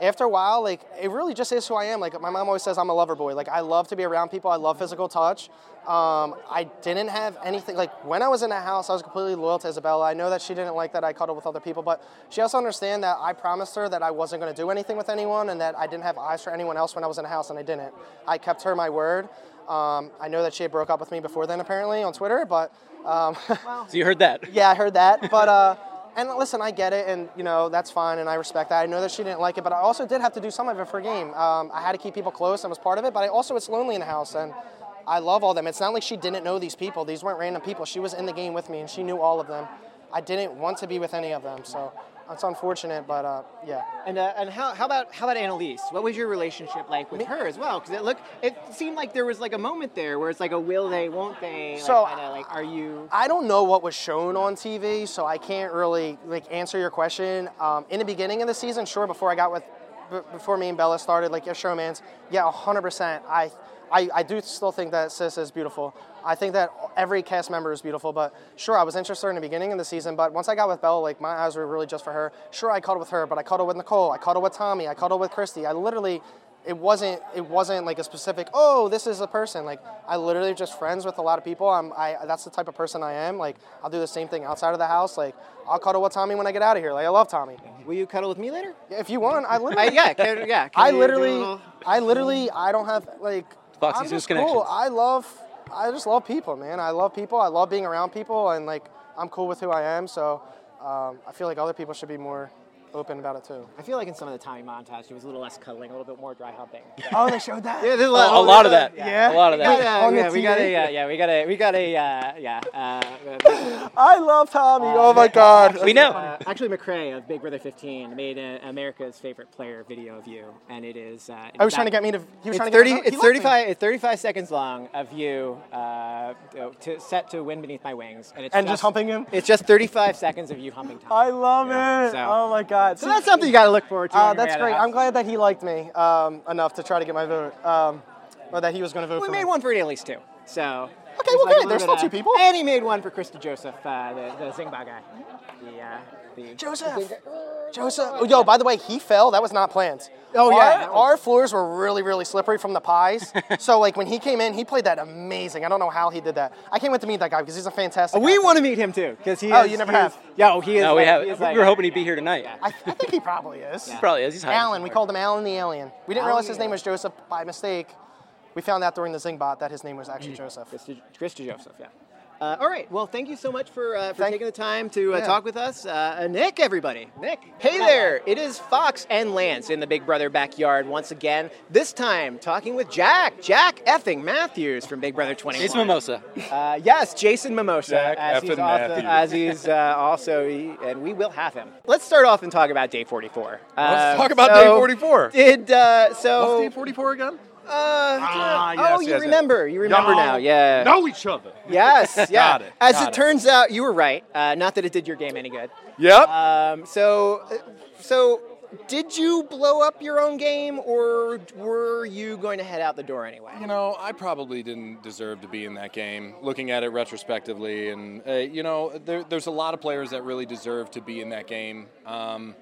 after a while, like it really just is who I am. Like my mom always says, I'm a lover boy. Like I love to be around people. I love physical touch. Um, I didn't have anything like when I was in the house, I was completely loyal to Isabella. I know that she didn't like that I cuddled with other people, but she also understand that I promised her that I wasn't going to do anything with anyone and that I didn't have eyes for anyone else when I was in the house, and I didn't. I kept her my word. Um, I know that she had broke up with me before then, apparently on Twitter, but um, So you heard that? yeah, I heard that. But uh, and listen, I get it, and you know that's fine, and I respect that. I know that she didn't like it, but I also did have to do some of it for game. Um, I had to keep people close, and was part of it. But I also it's lonely in the house, and I love all them. It's not like she didn't know these people. These weren't random people. She was in the game with me, and she knew all of them. I didn't want to be with any of them, so it's unfortunate, but uh, yeah. And uh, and how, how about how about Analyse? What was your relationship like with her as well? Because it looked it seemed like there was like a moment there where it's like a will they, won't they? Like, So, kinda like are you? I don't know what was shown on TV, so I can't really like answer your question. Um, in the beginning of the season, sure, before I got with, b- before me and Bella started, like your showmance, yeah, 100%. I, I, I do still think that Sis is beautiful. I think that every cast member is beautiful, but sure, I was interested in the beginning of the season, but once I got with Bella, like my eyes were really just for her. Sure, I cuddled with her, but I cuddled with Nicole, I cuddled with Tommy, I cuddled with Christie. I literally, it wasn't, it wasn't like a specific, oh, this is a person. Like I literally just friends with a lot of people. I'm, I, that's the type of person I am. Like I'll do the same thing outside of the house. Like I'll cuddle with Tommy when I get out of here. Like I love Tommy. Will you cuddle with me later? If you want, I literally. I- yeah, can- yeah, can I you do a literally, I literally, I don't have like. Foxy I'm Zeus just cool. I love, I just love people, man. I love people. I love being around people, and like I'm cool with who I am. So um, I feel like other people should be more open about it too. I feel like in some of the Tommy montage, it was a little less cuddling, a little bit more dry humping. Oh, they showed that. Yeah, there's a Oh, lot, a lot of that. Yeah. A lot of that. Yeah, On yeah, we got TV. a, uh, yeah, we got a, we got a, uh, yeah. Uh, I love Tommy. oh my God. We know. Uh, actually, McCrae of Big Brother 15 made a, America's favorite player video of you, and it is. Uh, I was trying to get me to. He was it's trying to 30. get me to- he it's loved me. 35. It's 35 seconds long of you uh, to, set to "Wind Beneath My Wings," and it's And just humping him? It's just 35 seconds of you humping Tom. I love Yeah, it. so- oh my God. So that's something you got to look forward to. Uh, that's way out of the great. I'm glad that he liked me um, enough to try to get my vote, um, or that he was going to vote We for me. We made one for at least two. So. Okay, there's well, like good. There's still bit two people. And he made one for Krista Joseph, uh, the, the Zingbot guy. The, uh, the Joseph. Joseph. Oh, yo, by the way, he fell. That was not planned. Oh, yeah, Our, that was- our floors were really, really slippery from the pies. so, like, when he came in, he played that amazing. I don't know how he did that. I can't wait to meet that guy because he's a fantastic. We actor. want to meet him too, because he. Oh, is- you never he is- have? Yeah, oh, he is. No, we have. is We like- were hoping he'd be here tonight. I, I think he probably is. he Probably is. He's hiding Alan. We called him Alan the Alien. We didn't Alan realize his name was Joseph by mistake. We found out during the Zingbot that his name was actually Joseph. Krista, Krista Joseph, yeah. Uh, all right. Well, thank you so much for uh, for Thank- taking the time to uh, Yeah. talk with us, uh, uh, Nick. Everybody, Nick. Hey there! It is Fox and Lance in the Big Brother backyard once again. This time talking with Jack, Jack effing Matthews from Big Brother 21. Jason Momoa. Uh, yes, Jason Momoa, Jack as he's, effing also, Matthews. as he's uh, also, he- and we will have him. Let's start off and talk about day 44. Let's talk about so day 44. Did uh, so? What's day 44 again? Uh, Ah, oh, you yes, yes. remember? You remember Y'all now? Yeah. Know each other. Yes, yeah. Got it, As got it it. turns out, you were right. Uh, not that it did your game any good. Yep. Um, so, uh, so did you blow up your own game, or were you going to head out the door anyway? You know, I probably didn't deserve to be in that game. Looking at it retrospectively, and uh, you know, there, there's a lot of players that really deserve to be in that game. Um,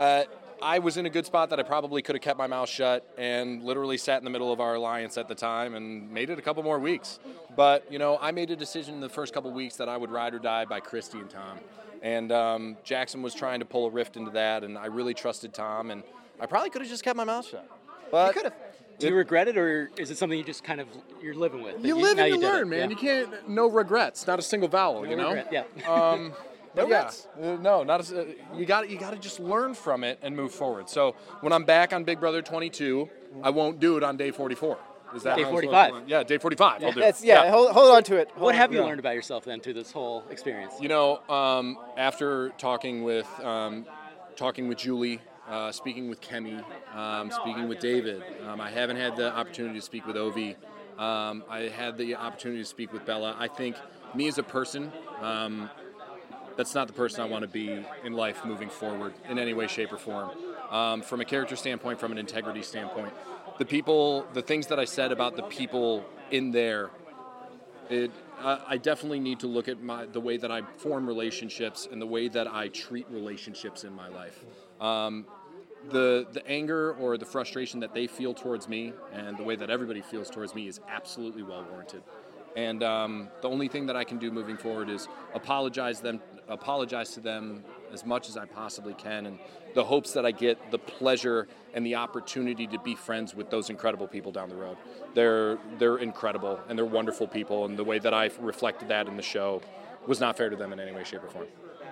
uh, I was in a good spot that I probably could have kept my mouth shut and literally sat in the middle of our alliance at the time and made it a couple more weeks. But you know, I made a decision in the first couple weeks that I would ride or die by Christie and Tom. And um, Jackson was trying to pull a rift into that, and I really trusted Tom, and I probably could have just kept my mouth shut. But you could have. Do you regret it, or is it something you just kind of you're living with? that You live now and you did learn, man. Yeah. You can't no regrets, not a single vowel. No you know. regret, yeah. Um, No but yeah, regrets. uh, no, not as, uh, you got you got to just learn from it and move forward. So when I'm back on Big Brother 22, I won't do it on day 44. Is that Day how I'm supposed 45. to- Yeah, day 45. I'll do. That's, yeah, Hold, hold on to it. Hold What on. have you Yeah. learned about yourself then through this whole experience? You know, um, after talking with um, talking with Julie, uh, speaking with Kemi, um, speaking with David, um, I haven't had the opportunity to speak with Ovi. Um, I had the opportunity to speak with Bella. I think me as a person, um, that's not the person I want to be in life moving forward in any way, shape, or form. Um, from a character standpoint, from an integrity standpoint, the people, the things that I said about the people in there it, I I definitely need to look at my the way that I form relationships and the way that I treat relationships in my life. Um, the the anger or the frustration that they feel towards me and the way that everybody feels towards me is absolutely well warranted. And um, the only thing that I can do moving forward is apologize them, apologize to them as much as I possibly can, and the hopes that I get the pleasure and the opportunity to be friends with those incredible people down the road. They're they're incredible and they're wonderful people, and the way that I reflected that in the show was not fair to them in any way, shape, or form.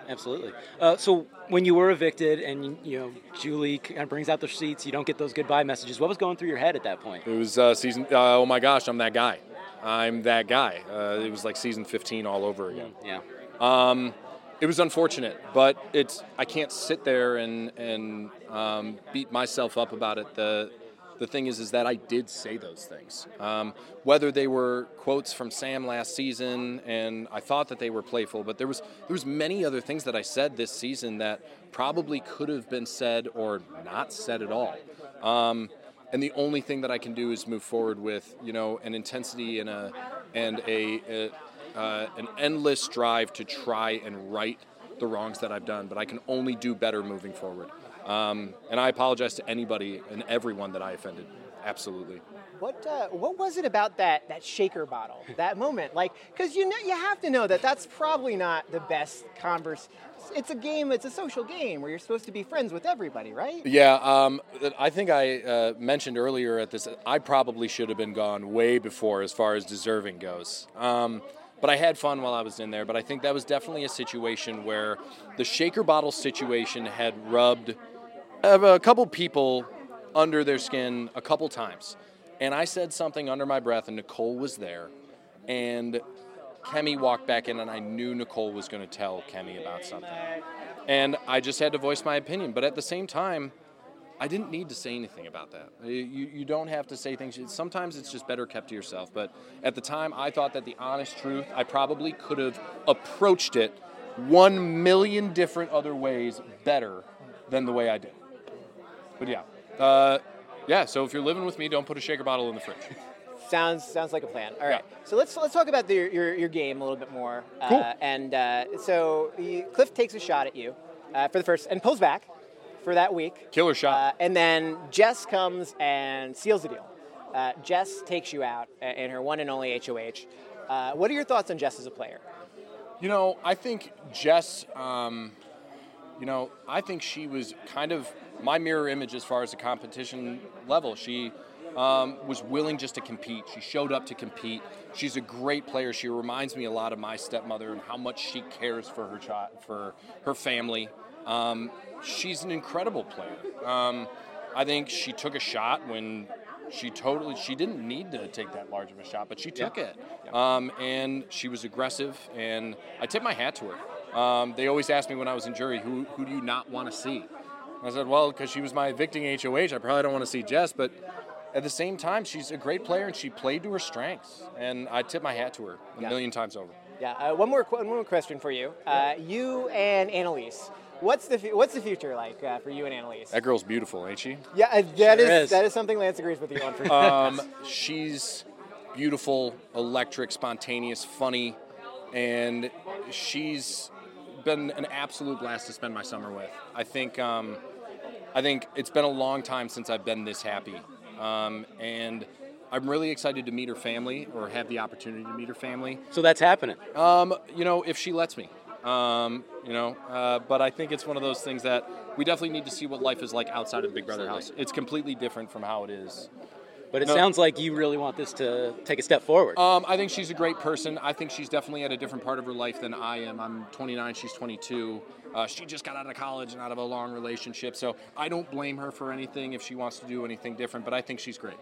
Absolutely. Uh, so when you were evicted and you know Julie kind of brings out the receipts, you don't get those goodbye messages. What was going through your head at that point? It was uh, season. Uh, oh my gosh, I'm that guy. I'm that guy. Uh, it was like season 15 all over again. Yeah. Um, it was unfortunate, but it's I can't sit there and and um, beat myself up about it. The the thing is, is that I did say those things. Um, whether they were quotes from Sam last season, and I thought that they were playful, but there was there was many other things that I said this season that probably could have been said or not said at all. Um, and the only thing that I can do is move forward with you know an intensity and a and a, a uh, an endless drive to try and right the wrongs that I've done. But I can only do better moving forward. Um, and I apologize to anybody and everyone that I offended. Absolutely. What uh, what was it about that that shaker bottle that moment? Like, because you know you have to know that that's probably not the best converse. It's a game. It's a social game where you're supposed to be friends with everybody, right? Yeah, um, I think I uh, mentioned earlier at this. I probably should have been gone way before, as far as deserving goes. Um, but I had fun while I was in there. But I think that was definitely a situation where the shaker bottle situation had rubbed a couple people under their skin a couple times. And I said something under my breath, and Nicole was there. And Kemi walked back in, and I knew Nicole was going to tell Kemi about something. And I just had to voice my opinion. But at the same time, I didn't need to say anything about that. You, you don't have to say things. Sometimes it's just better kept to yourself. But at the time, I thought that the honest truth, I probably could have approached it one million different other ways better than the way I did. But yeah. Uh, yeah, so if you're living with me, don't put a shaker bottle in the fridge. Sounds sounds like a plan. All right, so let's let's talk about the, your your game a little bit more. Cool. Uh, and uh, so Cliff takes a shot at you uh, for the first and pulls back for that week. Killer shot. Uh, and then Jess comes and seals the deal. Uh, Jess takes you out in her one and only HOH. Uh, what are your thoughts on Jess as a player? You know, I think Jess, um, you know, I think she was kind of my mirror image as far as the competition level. She um, was willing just to compete. She showed up to compete. She's a great player. She reminds me a lot of my stepmother and how much she cares for her child, for her family. Um, she's an incredible player. Um, I think she took a shot when she totally she didn't need to take that large of a shot, but she took Yeah. it, um, and she was aggressive. And I tip my hat to her. Um, they always asked me when I was in jury, who who do you not want to see? I said, well, because she was my evicting HOH, I probably don't want to see Jess, but at the same time, she's a great player and she played to her strengths, and I tip my hat to her a Yeah. million times over. Yeah. Uh, one more qu- one more question for you. Uh, you and Analyse. What's the fu- what's the future like uh, for you and Analyse? That girl's beautiful, ain't she? Yeah, uh, that Sure is, is. that is something Lance agrees with you on. For um, she's beautiful, electric, spontaneous, funny, and she's been an absolute blast to spend my summer with. I think um, I think it's been a long time since I've been this happy, um, and I'm really excited to meet her family or have the opportunity to meet her family. So that's happening. Um, you know, if she lets me. Um, you know, uh, but I think it's one of those things that we definitely need to see what life is like outside of the Big Brother house. It's completely different from how it is. But it No. sounds like you really want this to take a step forward. Um, I think she's a great person. I think she's definitely at a different part of her life than I am. I'm 29, she's 22. Uh, she just got out of college and out of a long relationship, so I don't blame her for anything if she wants to do anything different. But I think she's great.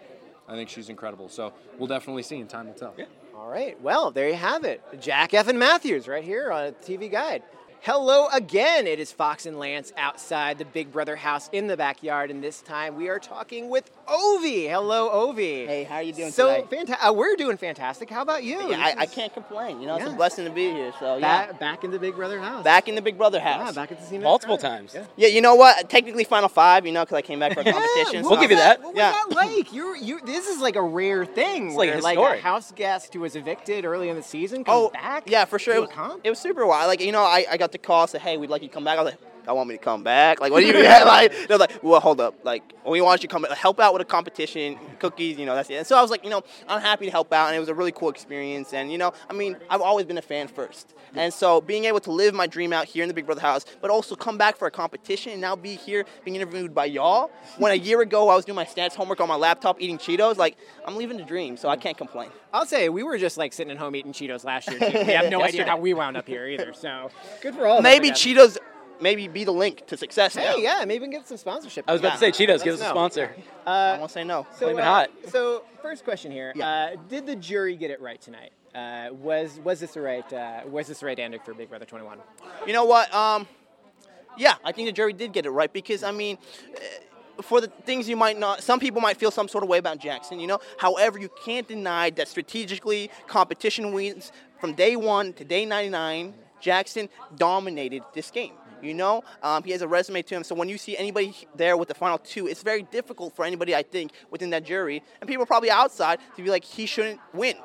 I think she's incredible. So we'll definitely see, and time will tell. Yeah. All right. Well, there you have it. Jack Evan Matthews right here on TV Guide. Hello again. It is Fox and Lance outside the Big Brother house in the backyard, and this time we are talking with Ovi. Hello, Ovi. Hey, how are you doing so today? fanta- uh, we're doing fantastic. How about you? Yeah, I, I can't complain. You know, it's a blessing to be here. So yeah, back, back in the Big Brother house. back in the Big Brother house. Yeah, back at the scene multiple the times. Yeah. Yeah. you know what? Technically, Final Five. You know, because I came back for a competition. What so- was What was that like? You, you. This is like a rare thing. It's like where, like a house guest who was evicted early in the season comes Oh, back. yeah, for sure. to It a was, comp? it was super wild. Like, you know, I, I got the call, said, hey, we'd like you to come back. I was like, I want me to come back. Like, what do you mean? like, They're like, well, hold up. Like, we want you to come help out with a competition, cookies, you know, that's it. And so I was like, you know, I'm happy to help out. And it was a really cool experience. And, you know, I mean, I've always been a fan first. And so being able to live my dream out here in the Big Brother house, but also come back for a competition and now be here being interviewed by y'all. When a year ago I was doing my stats homework on my laptop eating Cheetos, like, I'm living the dream. So I can't complain. I'll say we were just like sitting at home eating Cheetos last year. Too. We have no idea how we wound up here either. So good for all. Maybe I guess. Cheetos maybe be the link to success. Hey, now. yeah, maybe we can get some sponsorship. I was about to say, Cheetos, give us a sponsor. Uh, I won't say no. So, Flame it uh, hot. So, first question here: uh, Did the jury get it right tonight? Uh, was was this the right uh, was this the right ending for Big Brother 21? You know what? Um, yeah, I think the jury did get it right because I mean, uh, for the things you might not, some people might feel some sort of way about Jackson. You know, however, you can't deny that strategically, competition wins from day one to day 99. Jackson dominated this game. You know, um, he has a resume to him. So when you see anybody there with the final two, it's very difficult for anybody, I think, within that jury, and people probably outside to be like, he shouldn't win.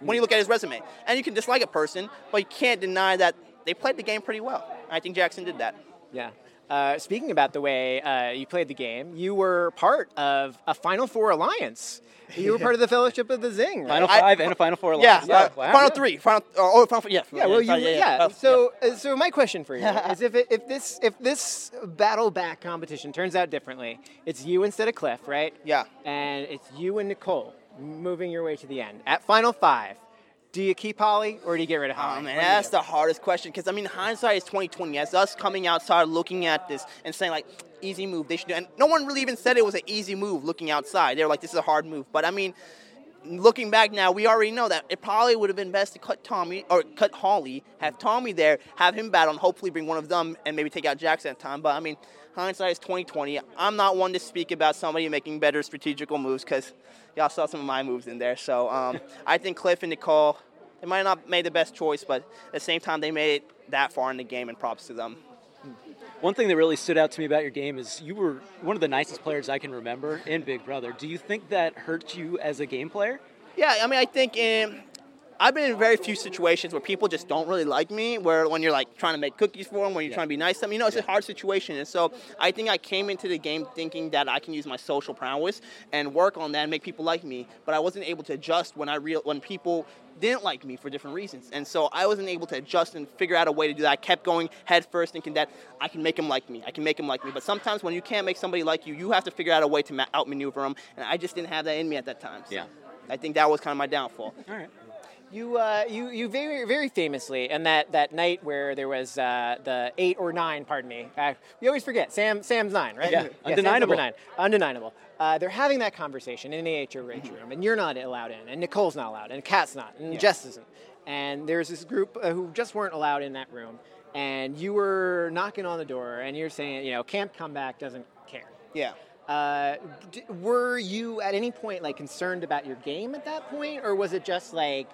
When you look at his resume, and you can dislike a person, but you can't deny that they played the game pretty well. I think Jackson did that. Yeah. Uh, speaking about the way uh, you played the game, you were part of a Final Four alliance. You were part of the Fellowship of the Zing. Right? Final five and a Final four. Yeah, alliance. uh, Wow. final three, final, oh, final, yeah, Yeah, well, you, sorry, yeah. Uh, So, uh, so my question for you is, if it, if this if this battle back competition turns out differently, it's you instead of Cliff, right? Yeah. And it's you and Nicole moving your way to the end at final five. Do you keep Holly or do you get rid of oh, Holly? Oh man, What do you that's the hardest question because I mean, hindsight is 2020. As us coming outside, looking at this and saying like, easy move, they should do. And no one really even said it was an easy move. Looking outside, they were like, this is a hard move. But I mean, looking back now, we already know that it probably would have been best to cut Tommy or cut Holly, have Tommy there, have him battle, and hopefully bring one of them and maybe take out Jackson at time. But I mean, hindsight is 2020. I'm not one to speak about somebody making better strategical moves because y'all saw some of my moves in there. So um, I think Cliff and Nicole, they might not have made the best choice, but at the same time, they made it that far in the game, and props to them. One thing that really stood out to me about your game is you were one of the nicest players I can remember in Big Brother. Do you think that hurt you as a game player? Yeah, I mean, I think in, I've been in very few situations where people just don't really like me. Where when you're like trying to make cookies for them, when you're trying to be nice to them, you know, it's a hard situation. And so I think I came into the game thinking that I can use my social prowess and work on that and make people like me. But I wasn't able to adjust when I real when people didn't like me for different reasons. And so I wasn't able to adjust and figure out a way to do that. I kept going head first, thinking that I can make them like me. I can make them like me. But sometimes when you can't make somebody like you, you have to figure out a way to outmaneuver them. And I just didn't have that in me at that time. So Yeah. I think that was kind of my downfall. All right. You, uh, you, you very, very famously, and that, that night where there was uh, the eight or nine, pardon me, uh, we always forget. Sam, Sam's nine, right? Yeah, Sam's undeniable. nine, undeniable. Uh, they're having that conversation in the HOH room, and you're not allowed in, and Nicole's not allowed, and Kat's not, and Yeah. Jess isn't. And there's this group uh, who just weren't allowed in that room, and you were knocking on the door, and you're saying, you know, Camp Comeback doesn't care. Yeah. Uh, d- were you at any point like concerned about your game at that point, or was it just like,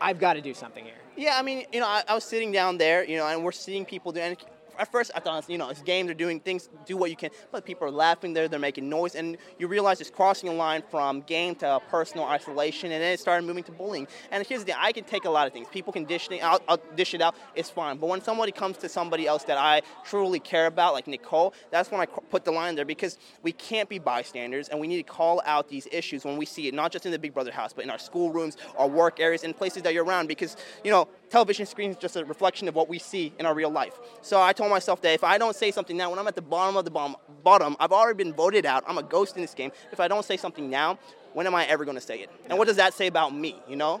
I've got to do something here? Yeah, I mean, you know, I, I was sitting down there, you know, and we're seeing people do. And at first, I thought, you know, it's game. They're doing things. Do what you can. But people are laughing there. They're making noise, and you realize it's crossing a line from game to personal isolation, and then it started moving to bullying. And here's the thing: I can take a lot of things. People can dish it out. I'll dish it out. It's fine. But when somebody comes to somebody else that I truly care about, like Nicole, that's when I put the line there because we can't be bystanders, and we need to call out these issues when we see it, not just in the Big Brother house, but in our schoolrooms, our work areas, and places that you're around. Because you know, television screen is just a reflection of what we see in our real life. So I told myself that if I don't say something now, when I'm at the bottom of the bottom, bottom I've already been voted out. I'm a ghost in this game. If I don't say something now, when am I ever going to say it? And what does that say about me? You know?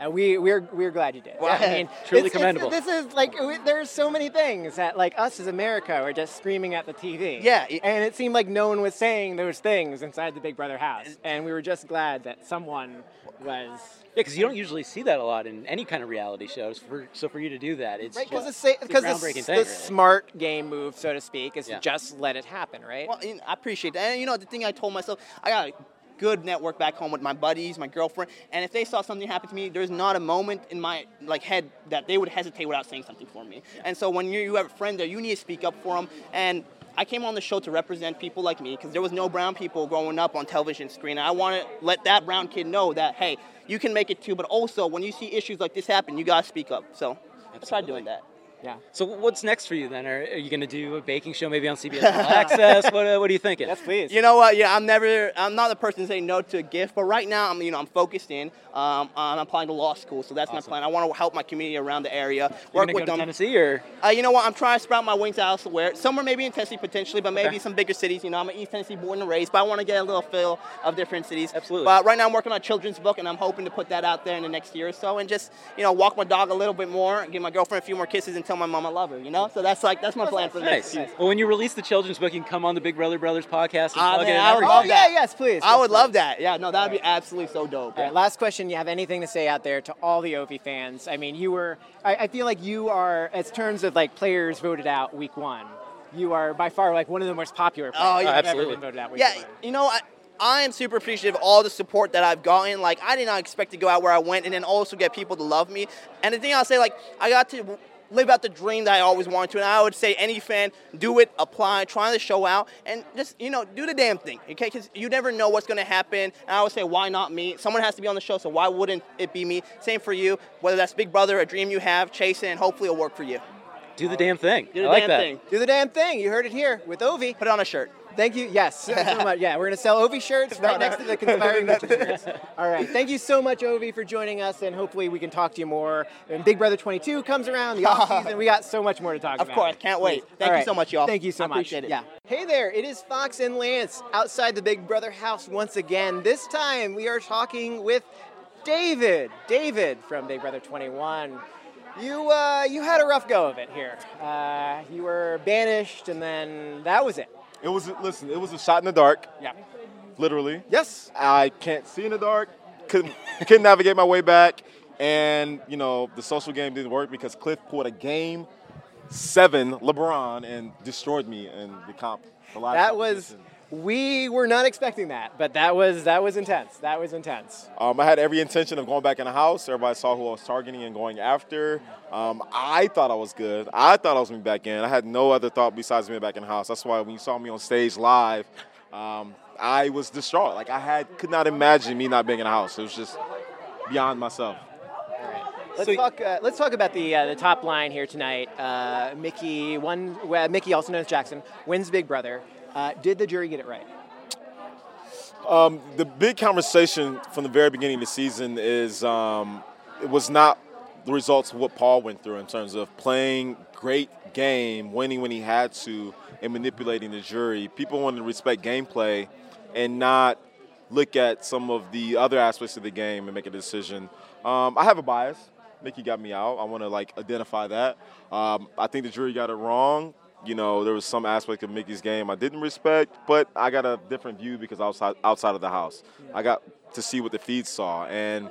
And we we're we're glad you did. Well, I mean, truly it's- it's- commendable. this is like there's so many things that like us as America are just screaming at the TV. Yeah, it- and it seemed like no one was saying those things inside the Big Brother house, and we were just glad that someone was. Yeah, because you don't usually see that a lot in any kind of reality shows. For, so for you to do that, it's Right, because the, it's a because the, thing. the really. smart game move, so to speak, is Yeah. just let it happen, right? Well, I appreciate that. And you know, the thing I told myself, I got good network back home with my buddies, my girlfriend, and if they saw something happen to me, there's not a moment in my like head that they would hesitate without saying something for me. And so when you, you have a friend there, you need to speak up for them. And I came on the show to represent people like me because there was no brown people growing up on television screen. And I want to let that brown kid know that hey, you can make it too. But also, when you see issues like this happen, you gotta speak up. So I tried doing that. Yeah. So what's next for you then? Are, are you going to do a baking show maybe on CBS All Access? What, uh, what are you thinking? Yes, please. You know what? Yeah, I'm never. I'm not the person to say no to a gift, but right now I'm, you know, I'm focused in. Um, I'm applying to law school, so that's Awesome. my plan. I want to help my community around the area, You're work with go to them. Tennessee or? Uh, you know what? I'm trying to sprout my wings elsewhere. Somewhere maybe in Tennessee potentially, but maybe Okay. some bigger cities. You know, I'm an East Tennessee born and raised, but I want to get a little feel of different cities. Absolutely. But right now I'm working on a children's book, and I'm hoping to put that out there in the next year or so, and just you know walk my dog a little bit more, give my girlfriend a few more kisses, and tell my mom I love her. You know, so that's like that's my plan for the next Nice. year. Well, when you release the children's book, you can come on the Big Brother Brothers podcast and Ah, plug man, it I would love oh that. yeah, yes, please. I yes, would please. love that. Yeah, no, that'd be absolutely so dope. All right, last question. You have anything to say out there to all the Ovi fans? I mean, you were. I, I feel like you are, as terms of like players voted out week one. You are by far like one of the most popular players Oh, who've yeah. ever absolutely. been voted out week one. Yeah, one. you know, I, I am super appreciative of all the support that I've gotten. Like, I did not expect to go out where I went and then also get people to love me. And the thing I'll say, like, I got to live out the dream that I always wanted to. And I would say any fan, do it, apply, try to show out, and just you know do the damn thing, okay? Because you never know what's gonna happen. And I would say, why not me? Someone has to be on the show, so why wouldn't it be me? Same for you. Whether that's Big Brother, a dream you have, chase it, and hopefully it'll work for you. Do the damn thing. Do the I like damn that. thing. Do the damn thing. You heard it here with Ovi. Put it on a shirt. Thank you. Yes, so much. Yeah, we're gonna sell Ovi shirts right next to the conspiring shirts. All right. Thank you so much, Ovi, for joining us, and hopefully we can talk to you more. And Big Brother 22 comes around, the off season. We got so much more to talk Of about. Of course, can't wait. Please. Thank All you so much, y'all. Thank you so I much. appreciate it. Yeah. Hey there, it is Fox and Lance outside the Big Brother house once again. This time we are talking with David. David from Big Brother 21. You uh, you had a rough go of it here. Uh, you were banished, and then that was it. It was listen. It was a shot in the dark. Yeah. Literally. Yes. I can't see in the dark. Couldn't couldn't navigate my way back, and you know the social game didn't work because Cliff pulled a game seven LeBron and destroyed me in the comp. The live That was we were not expecting that, but that was that was intense. That was intense. Um, I had every intention of going back in the house. Everybody saw who I was targeting and going after. Um, I thought I was good. I thought I was going to be back in. I had no other thought besides being back in the house. That's why when you saw me on stage live, um, I was distraught. Like I had could not imagine me not being in the house. It was just beyond myself. Let's talk. Uh, let's talk about the uh, the top line here tonight. Uh, Michie one. Well, Michie, also known as Jackson, wins Big Brother. Uh, did the jury get it right? Um, the big conversation from the very beginning of the season is um, it was not the results of what Paul went through in terms of playing great game, winning when he had to, and manipulating the jury. People wanted to respect gameplay and not look at some of the other aspects of the game and make a decision. Um, I have a bias. Michie got me out. I want to like identify that. Um, I think the jury got it wrong. You know, there was some aspect of Michie's game I didn't respect, but I got a different view because outside outside of the house, I got to see what the feeds saw, and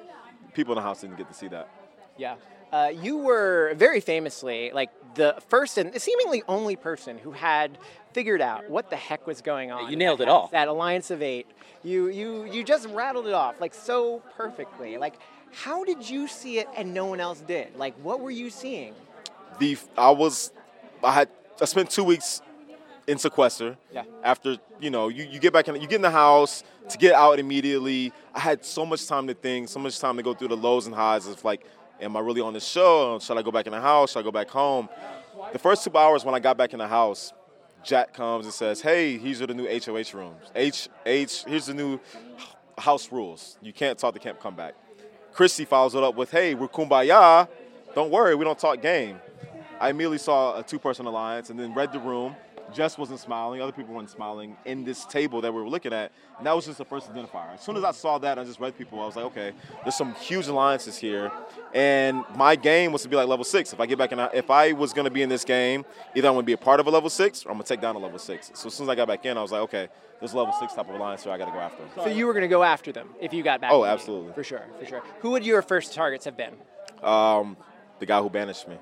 people in the house didn't get to see that. Yeah. Uh, you were very famously like the first and seemingly only person who had figured out what the heck was going on. You nailed it all. That alliance of eight. You you you just rattled it off like so perfectly. Like, how did you see it and no one else did? Like, what were you seeing? the I was I had I spent two weeks in sequester. Yeah. After you know you, you get back in you get in the house to get out immediately. I had so much time to think, so much time to go through the lows and highs of like, am I really on the show? Should I go back in the house? Should I go back home? The first two hours when I got back in the house, Jack comes and says, "Hey, these are the new HOH rooms. H H here's the new house rules. You can't talk. They can't come back." Christie follows it up with, "Hey, we're kumbaya. Don't worry, we don't talk game." I immediately saw a two-person alliance and then read the room. Jess wasn't smiling. Other people weren't smiling in this table that we were looking at. And that was just the first identifier. As soon as I saw that, I just read people. I was like, okay, there's some huge alliances here. And my game was to be like level six. If I get back in, if I was going to be in this game, either I'm going to be a part of a level six or I'm going to take down a level six. So as soon as I got back in, I was like, okay, there's a level six type of alliance here. I got to go after. Them. So you were going to go after them if you got back. Oh, in the game. absolutely. For sure, for sure. Who would your first targets have been? Um, the guy who banished me.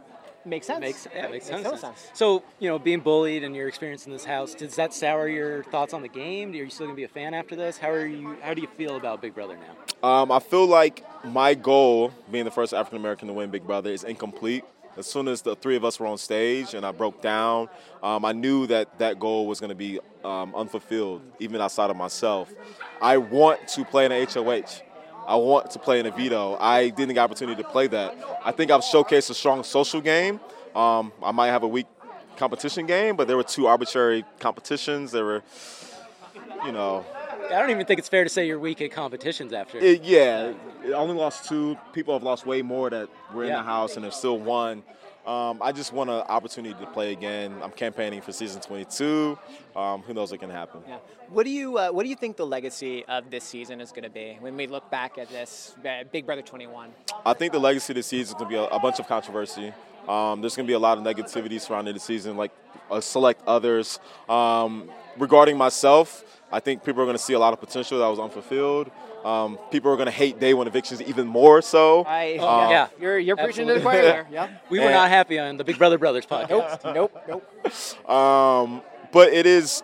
Makes sense. Makes, yeah, makes, Makes sense. total sense. So, you know, being bullied and your experience in this house, does that sour your thoughts on the game? Are you still gonna be a fan after this? How are you? How do you feel about Big Brother now? Um, I feel like my goal, being the first African American to win Big Brother, is incomplete. As soon as the three of us were on stage and I broke down, um, I knew that that goal was going to be um, unfulfilled, even outside of myself. I want to play in a HOH. I want to play in a veto. I didn't get opportunity to play that. I think I've showcased a strong social game. Um, I might have a weak competition game, but there were two arbitrary competitions. There were, you know, I don't even think it's fair to say you're weak at competitions after. it, yeah, it only lost two. People have lost way more that were in the house and have still won. Um, I just want an opportunity to play again. I'm campaigning for season 22. Um, who knows what can happen? Yeah. What do you uh, What do you think the legacy of this season is going to be when we look back at this uh, Big Brother 21? I think the legacy of the season is going to be a, a bunch of controversy. Um, there's going to be a lot of negativity surrounding the season, like uh, select others. Um, regarding myself, I think people are going to see a lot of potential that was unfulfilled. Um, people are going to hate day one evictions even more so. I, Um, yeah, you're you're preaching to the choir there. Yeah. We were And- not happy on the Big Brother Brothers podcast. Nope, nope, nope. Um, but it is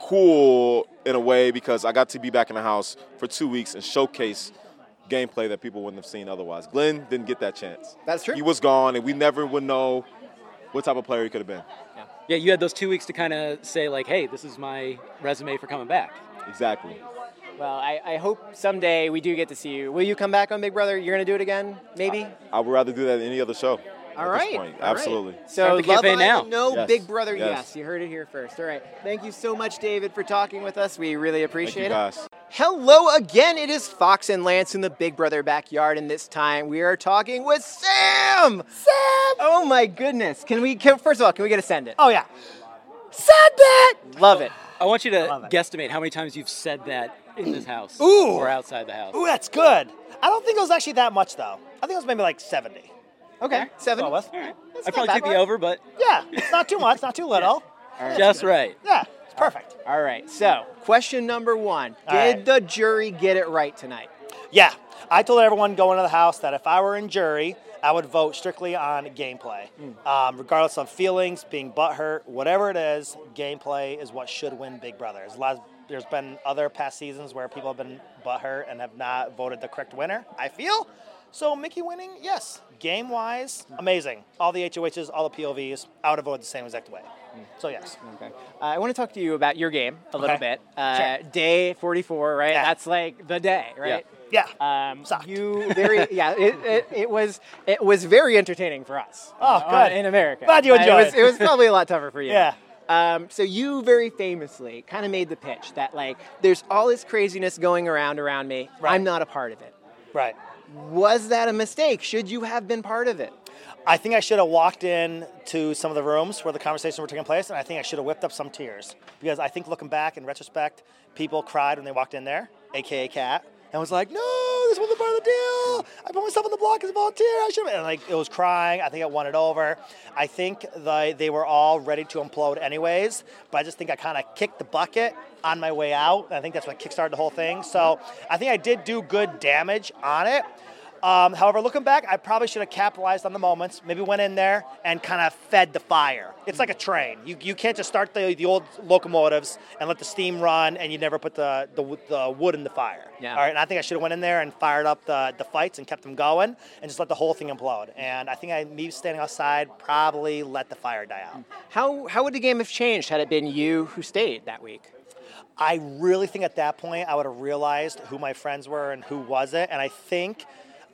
cool in a way because I got to be back in the house for two weeks and showcase gameplay that people wouldn't have seen otherwise. Glenn didn't get that chance. That's true. He was gone, and we never would know what type of player he could have been. Yeah, you had those two weeks to kind of say like, hey, this is my resume for coming back. Exactly. Well, I, I hope someday we do get to see you. Will you come back on Big Brother? You're going to do it again, maybe? I would rather do that than any other show. All at right. This point. all right. Absolutely. So Start the Love campaign now. No, Yes. Big Brother, yes. Yes. You heard it here first. All right. Thank you so much, David, for talking with us. We really appreciate you, it. guys. Hello again. It is Fox and Lance in the Big Brother backyard, and this time we are talking with Sam. Sam. Oh my goodness. Can we? Can, first of all, can we get a send it? Oh yeah. Send it. Love it. I want you to guesstimate how many times you've said that in this house Ooh. or outside the house. Ooh, that's good. I don't think it was actually that much though. I think it was maybe like 70. Okay, seven. All I'd probably take the over, but Yeah, it's not too much, not too little. just right. Yeah, it's perfect. All right. So, question number one: All Did right. the jury get it right tonight? Yeah, I told everyone going to the house that if I were in jury, I would vote strictly on gameplay, um, regardless of feelings, being butthurt, whatever it is. Gameplay is what should win Big Brother. There's, a lot of, there's been other past seasons where people have been butthurt and have not voted the correct winner. I feel. So Michie winning, yes. Game wise, amazing. All the HOHs, all the POVs, I would have voted the same exact way. So yes. Okay. Uh, I want to talk to you about your game a little Okay. bit. Uh, Day 44, right? Yeah. That's like the day, right? Yeah. yeah. Um, you very yeah. It, it, it was it was very entertaining for us. Oh, uh, good. in America. Glad you Uh, enjoyed it. Was, it. it was probably a lot tougher for you. Yeah. Um, so you very famously kind of made the pitch that like there's all this craziness going around around me. I'm not a part of it. Right. Was that a mistake? Should you have been part of it? I think I should have walked in to some of the rooms where the conversations were taking place, and I think I should have whipped up some tears because I think looking back in retrospect, people cried when they walked in there, aka Kat, and was like, "No, this wasn't part of the deal. I put myself on the block as a volunteer. I should." have And like it was crying. I think it won it over. I think the, they were all ready to implode anyways, but I just think I kind of kicked the bucket on my way out. I think that's what kickstarted the whole thing. So I think I did do good damage on it. Um, however, looking back, I probably should have capitalized on the moments. Maybe went in there and kind of fed the fire. It's like a train. You, you can't just start the, the old locomotives and let the steam run, and you never put the, the, the wood in the fire. Yeah. All right. And I think I should have went in there and fired up the, the fights and kept them going, and just let the whole thing implode. And I think I, me standing outside, probably let the fire die out. How how would the game have changed had it been you who stayed that week? I really think at that point I would have realized who my friends were and who wasn't. And I think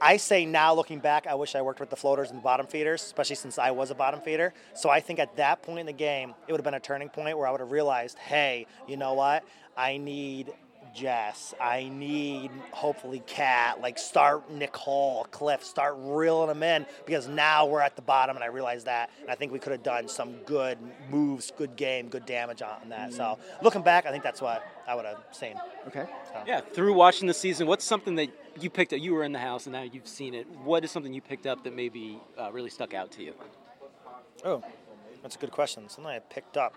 I say now, looking back, I wish I worked with the floaters and the bottom feeders, especially since I was a bottom feeder. So I think at that point in the game, it would have been a turning point where I would have realized, hey, you know what? I need Jess. I need hopefully Kat. Like start Nicole, Cliff, start reeling them in because now we're at the bottom, and I realize that. And I think we could have done some good moves, good game, good damage on that. So mm. looking back, I think that's what I would have seen. Okay. Yeah, through watching the season, what's something that you picked up? You were in the house and now you've seen it. What is something you picked up that maybe uh, really stuck out to you? Oh, that's a good question. Something I picked up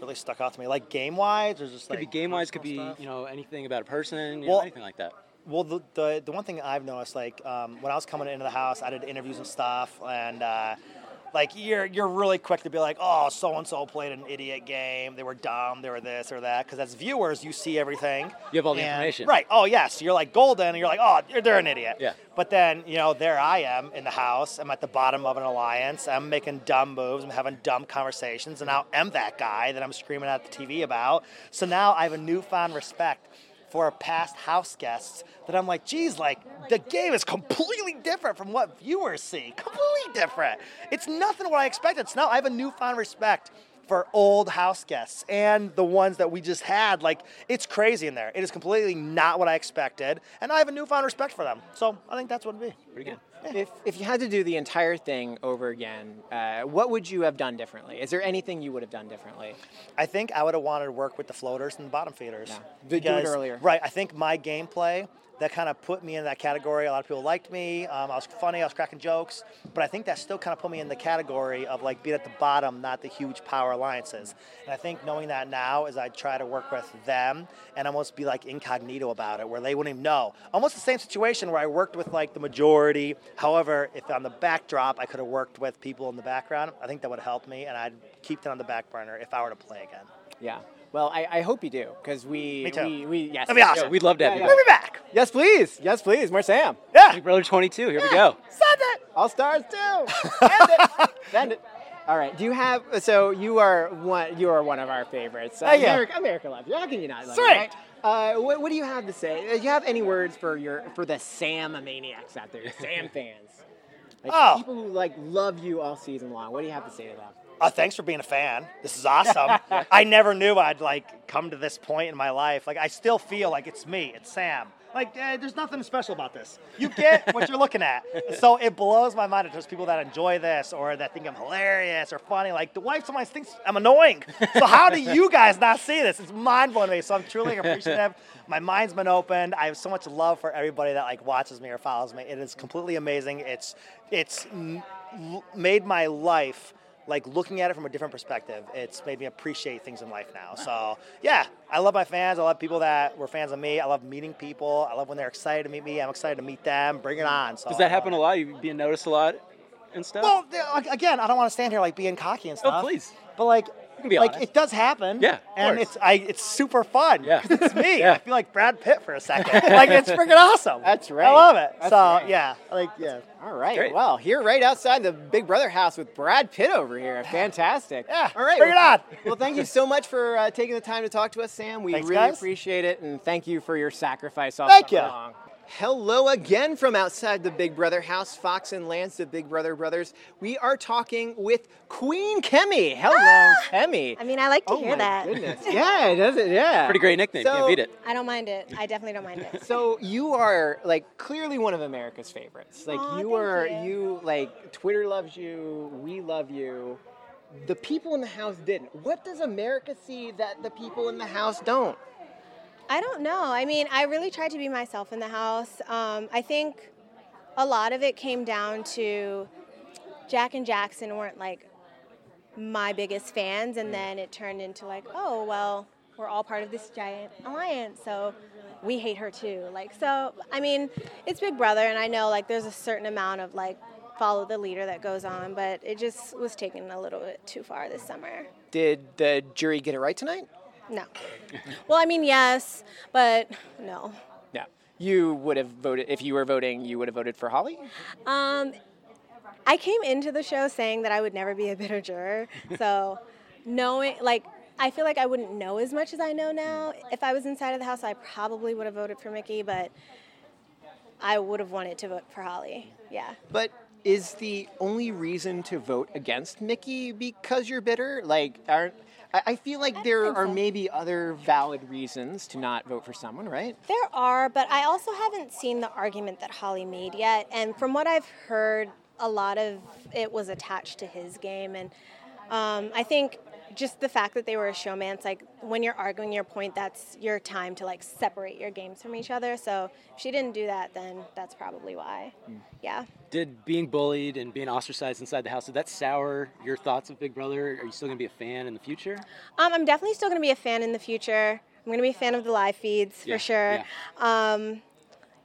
really stuck out to me, like game wise, or just Could like be game wise, could be stuff? you know anything about a person, you Well- know, anything like that. Well, the, the, the one thing I've noticed, like um, when I was coming into the house, I did interviews and stuff, and uh, like you're you're really quick to be like, oh, so and so played an idiot game. They were dumb. They were this or that. Because as viewers, you see everything. You have all the And- information. right? Oh yes, you're like golden, and you're like, oh, they're, they're an idiot. Yeah. But then you know, there I am in the house. I'm at the bottom of an alliance. I'm making dumb moves. I'm having dumb conversations, and now I'm that guy that I'm screaming at the TV about. So now I have a newfound respect for past house guests that I'm like, geez, like the game is completely different from what viewers see. Completely different. It's nothing what I expected. It's now I have a newfound respect for old house guests and the ones that we just had. Like it's crazy in there. It is completely not what I expected, and I have a newfound respect for them. So I think that's what it'd be. Pretty good. If, if you had to do the entire thing over again, uh, what would you have done differently? Is there anything you would have done differently? I think I would have wanted to work with the floaters and the bottom feeders. Did do it earlier. Right. I think my gameplay that kind of put me in that category. A lot of people liked me. Um, I was funny. I was cracking jokes. But I think that still kind of put me in the category of like being at the bottom, not the huge power alliances. And I think knowing that now is I try to work with them and almost be like incognito about it, where they wouldn't even know. Almost the same situation where I worked with like the majority. However, if on the backdrop I could have worked with people in the background, I think that would help me, and I'd keep that on the back burner if I were to play again. Yeah. Well, I, I hope you do because we we, we yes That'd be awesome. yeah, We'd love to have yeah, you yeah. back. Bring me back. Yes, please. Yes, please. More Sam. Yeah. Big Brother 22. Here we go. Send it. All stars too. Send it. Send it. All right. Do you have? So you are one. You are one of our favorites. Uh, you. America, America loves you. How can you not? Love you, Sweet. right? Uh, what, what do you have to say? Uh, Do you have any words for your for the Sam maniacs out there, Sam fans? Like Oh. people who like love you all season long. What do you have to say to them? Uh, thanks for being a fan. This is awesome. I never knew I'd like come to this point in my life. Like I still feel like it's me. It's Sam. Like eh, there's nothing special about this. You get what you're looking at. So it blows my mind that there's people that enjoy this or that think I'm hilarious or funny. Like the wife sometimes thinks I'm annoying. So how do you guys not see this? It's mind blowing to me. So I'm truly appreciative. My mind's been opened. I have so much love for everybody that like watches me or follows me. It is completely amazing. It's it's made my life like looking at it from a different perspective. It's made me appreciate things in life now. So yeah, I love my fans. I love people that were fans of me. I love meeting people. I love when they're excited to meet me. I'm excited to meet them. Bring it mm-hmm. on. So Does that happen a lot? You being noticed a lot and stuff? Well, again, I don't want to stand here like being cocky and stuff. Oh, stuff. please. But like, like honest. it does happen. Yeah, of and course. it's I it's super fun. Yeah, it's me. Yeah. I feel like Brad Pitt for a second. like it's freaking awesome. That's right. I love it. That's so right. yeah, like yeah. All right. Great. Well, here right outside the Big Brother house with Brad Pitt over here. Fantastic. Yeah. All right. Bring well, it on. Well, thank you so much for uh, taking the time to talk to us, Sam. We Thanks, really guys. appreciate it, and thank you for your sacrifice all Thank you. long. Hello again from outside the Big Brother house, Fox and Lance, the Big Brother brothers. We are talking with Queen Kemi. Hello, ah! Kemi. I mean, I like to Oh hear my that. goodness. Yeah, it does it. Yeah. Pretty great nickname. So- Can't beat it. I don't mind it. I definitely don't mind it. So you are like clearly one of America's favorites. Like Aw, you thank are you. you like Twitter loves you, we love you. The people in the house didn't. What does America see that the people in the house don't? I don't know. I mean, I really tried to be myself in the house. Um, I think a lot of it came down to Jack and Jackson weren't like my biggest fans, and then it turned into like, oh, well, we're all part of this giant alliance, so we hate her too. Like, so, I mean, it's Big Brother, and I know like there's a certain amount of like follow the leader that goes on, but it just was taken a little bit too far this summer. Did the jury get it right tonight? No. Well, I mean, yes, but no. Yeah. You would have voted if you were voting. You would have voted for Holly. Um, I came into the show saying that I would never be a bitter juror. So, knowing, like, I feel like I wouldn't know as much as I know now. If I was inside of the house, I probably would have voted for Michie, but I would have wanted to vote for Holly. Yeah. But is the only reason to vote against Michie because you're bitter? Like, aren't I I feel like there are so. maybe other valid reasons to not vote for someone, right? There are, but I also haven't seen the argument that Holly made yet. And from what I've heard, a lot of it was attached to his game. And um, I think just the fact that they were a showmance, it's like when you're arguing your point, that's your time to like separate your games from each other. So if she didn't do that, then that's probably why. Yeah. Did being bullied and being ostracized inside the house, did that sour your thoughts of Big Brother? Are you still going to be a fan in the future? Um, I'm definitely still going to be a fan in the future. I'm going to be a fan of the live feeds Yeah, for sure. Um,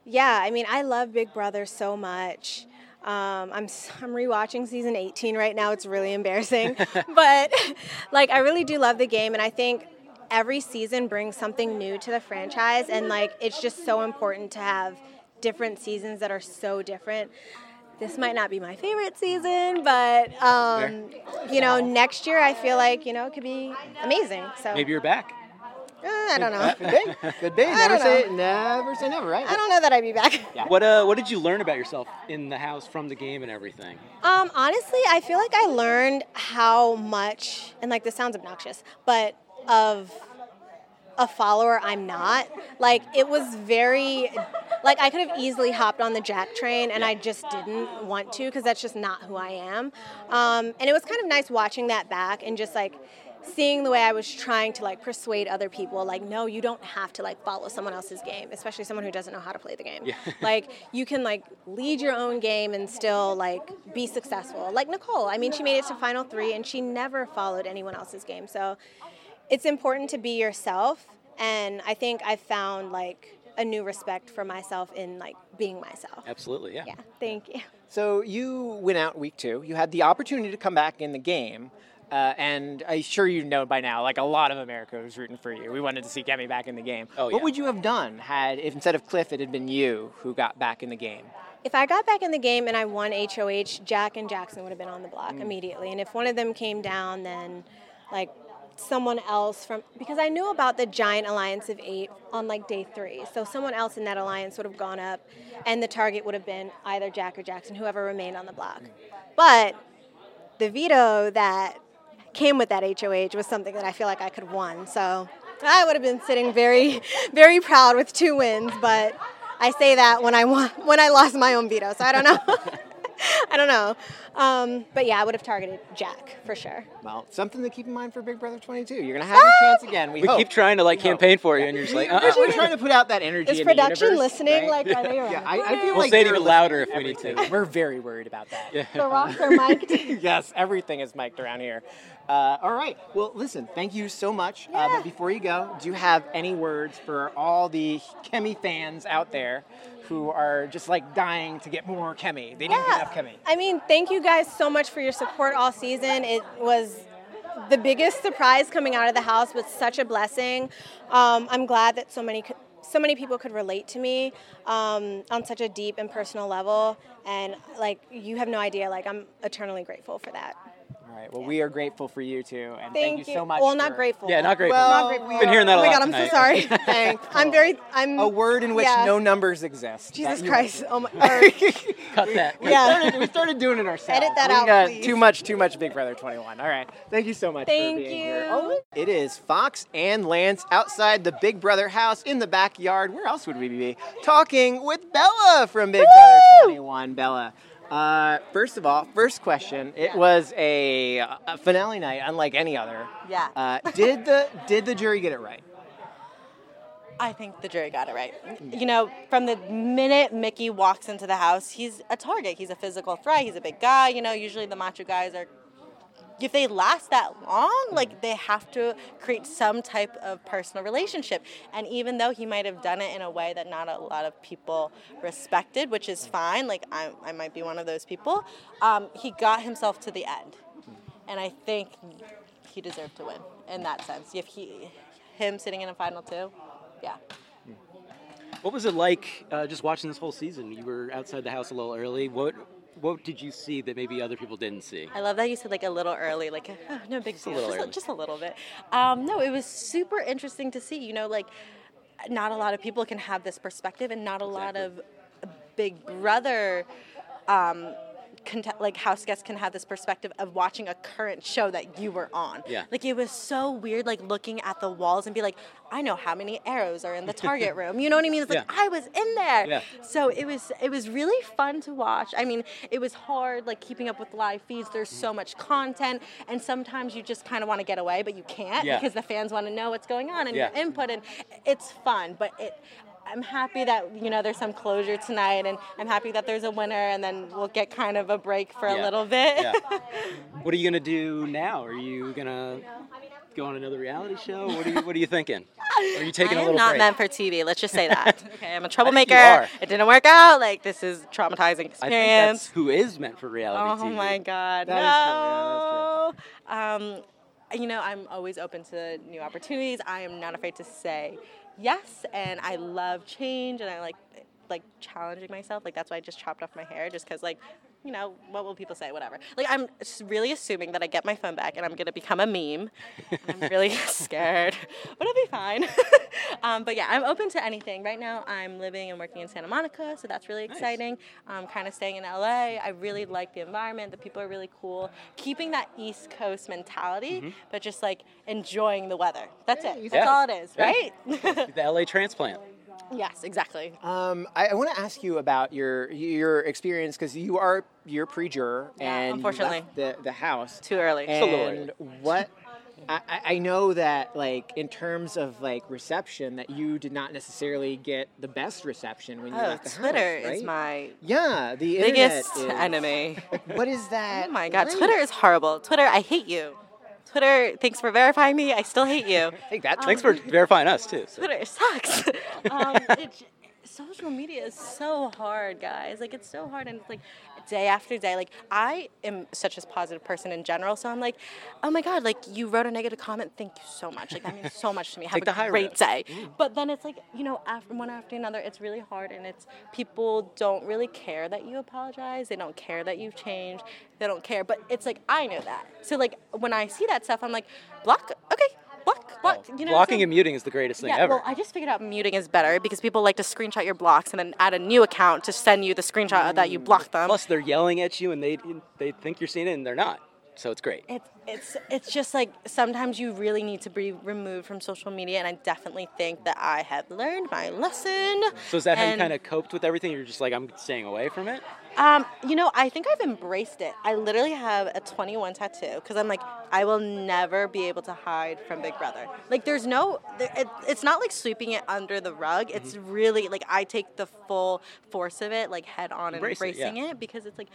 yeah, I mean, I love Big Brother so much. Um, I'm I'm rewatching season 18 right now. It's really embarrassing, but like I really do love the game, and I think every season brings something new to the franchise, and like it's just so important to have different seasons that are so different. This might not be my favorite season, but um, you know, next year I feel like you know it could be amazing. So Maybe you're back. Uh, I don't know. Could be. Could be. I Never don't say know. never say never, right? I don't know that I'd be back. What uh, what did you learn about yourself in the house from the game and everything? Um, honestly, I feel like I learned how much, and like this sounds obnoxious, but of a follower I'm not. Like it was very, like I could have easily hopped on the Jack train, and I just didn't want to because that's just not who I am. Um, and it was kind of nice watching that back and just like seeing the way I was trying to like persuade other people, like, no, you don't have to like follow someone else's game, especially someone who doesn't know how to play the game. Yeah. like you can like lead your own game and still like be successful. Like Nicole, I mean, she made it to final three and she never followed anyone else's game. So it's important to be yourself, and I think I found like a new respect for myself in like being myself. Absolutely, yeah. Yeah, thank you. So you went out week two. You had the opportunity to come back in the game. Uh, and I'm sure you know by now, like a lot of America was rooting for you. We wanted to see Kemi back in the game. Oh, yeah. What would you have done had, if instead of Cliff, it had been you who got back in the game? If I got back in the game and I won HOH, Jack and Jackson would have been on the block Mm. immediately. And if one of them came down, then like someone else from because I knew about the giant alliance of eight on like day three. So someone else in that alliance would have gone up, and the target would have been either Jack or Jackson, whoever remained on the block. But the veto that came with that HOH was something that I feel like I could have won. So I would have been sitting very, very proud with two wins. But I say that when I won, when I lost my own veto. So I don't know. I don't know. Um, but yeah, I would have targeted Jack for sure. Well, something to keep in mind for Big Brother 22. You're gonna have your chance again. We, We hope. keep trying to like We hope. campaign for you, and you're just like, uh-uh. We're trying to put out that energy. Is in the production universe, listening? right? Like, are they around? Yeah, I, I feel We'll like say it they're even louder listening if we need to. We're very worried about that. The rocks are mic'd. yes, everything is mic'd around here. Uh, all right. Well, listen. Thank you so much. Uh, but before you go, do you have any words for all the Kemi fans out there who are just like dying to get more Kemi? They didn't get enough Kemi. I mean, thank you guys so much for your support all season. It was the biggest surprise coming out of the house was such a blessing. Um, I'm glad that so many co- so many people could relate to me um, on such a deep and personal level, and like you have no idea. Like I'm eternally grateful for that. All right. Well, we are grateful for you too, and Thank, thank, you so much. Well, not for- grateful. Yeah, not grateful. Well, not grateful. we've been hearing that oh a my lot God, I'm so sorry. Thanks. I'm very. I'm A word in which yeah. no numbers exist. Jesus That Christ. Oh my. or- Cut that. We, Yeah. started, we started doing it ourselves. Edit that we out, got please. Too much, too much Big Brother 21. All right. Thank you so much Thank for being you. here. Oh, it is Fox and Lance outside the Big Brother house in the backyard. Where else would we be? Talking with Bella from Big Brother 21. Bella. Uh, first of all, first question. It was a, a finale night, unlike any other. Yeah. Uh, did the did the jury get it right? I think the jury got it right. You know, from the minute Michie walks into the house, he's a target. He's a physical threat. He's a big guy. You know, usually the macho guys are. If they last that long, like they have to create some type of personal relationship. And even though he might have done it in a way that not a lot of people respected, which is fine, like I, I might be one of those people, um, he got himself to the end. And I think he deserved to win in that sense. If he, him sitting in a final two, yeah. What was it like uh, just watching this whole season? You were outside the house a little early. What what did you see that maybe other people didn't see? I love that you said like a little early, like oh, no big a deal, little just. A, just a little bit. Um, no, it was super interesting to see. You know, like not a lot of people can have this perspective, and not a lot of Big Brother. Um, cont- like house guests can have this perspective of watching a current show that you were on. Yeah. Like it was so weird, like looking at the walls and be like, I know how many arrows are in the target room. You know what I mean? It's like Yeah. I was in there. Yeah. So it was it was really fun to watch. I mean, it was hard like keeping up with live feeds. There's so much content and sometimes you just kind of want to get away but you can't Yeah. because the fans want to know what's going on and Yeah. your input and it's fun, but it I'm happy that you know there's some closure tonight, and I'm happy that there's a winner, and then we'll get kind of a break for a little bit. Yeah. what are you gonna do now? Are you gonna go on another reality show? What are you What are you thinking? Are you taking I a little not break? meant for TV. Let's just say that. okay, I'm a troublemaker. you are. It didn't work out. Like this is traumatizing experience. I think that's who is meant for reality shows? Oh TV. my God! That no. Um, you know, I'm always open to new opportunities. I am not afraid to say yes, and I love change, and I like like challenging myself. Like that's why I just chopped off my hair, just because like. You know, what will people say? Whatever. Like, I'm really assuming that I get my phone back and I'm gonna become a meme. I'm really scared, but it'll be fine. um, but yeah, I'm open to anything. Right now, I'm living and working in Santa Monica, so that's really exciting. I'm kind of staying in LA. I really like the environment. The people are really cool. Keeping that East Coast mentality, Mhm. but just like enjoying the weather. That's it. That's Yeah. all it is, right? the LA transplant. Yes, exactly. Um, I, I want to ask you about your your experience because you are you're pre-juror Yeah, and you unfortunately. left the the house Too early. And Just a little early. what I, I- I know that like in terms of like reception that you did not necessarily get the best reception when you Oh, left the Twitter house, is right? my yeah the biggest is- enemy. What is that? Oh my God, like? Twitter is horrible. Twitter, I hate you. Twitter, thanks for verifying me. I still hate you. Take that. Thanks for verifying us too. so. Twitter sucks. um, it, social media is so hard, guys. Like it's so hard, and it's like day after day. Like I am such a positive person in general, so I'm like, oh my god, like you wrote a negative comment. Thank you so much. Like that means so much to me. Have Take a great road. day. Mm. But then it's like you know, after one after another, it's really hard, and it's people don't really care that you apologize. They don't care that you've changed. They don't care. But it's like I know that. So like when I see that stuff, I'm like, block. Okay. Block, block. Oh, you know, Blocking and muting is the greatest thing yeah, ever. well, I just figured out muting is better because people like to screenshot your blocks and then add a new account to send you the screenshot that you blocked them. Plus, they're yelling at you and they they think you're seeing it and they're not. So it's great. It's it's it's just like sometimes you really need to be removed from social media, and I definitely think that I have learned my lesson. So is that how you kind of coped with everything? You're just like, I'm staying away from it. Um, you know, I think I've embraced it. I literally have a 21 tattoo because I'm like, I will never be able to hide from Big Brother. Like, there's no, it, it's not like sweeping it under the rug. It's Mm-hmm. really like I take the full force of it, like head on and Embrace it, embracing yeah. it because it's like,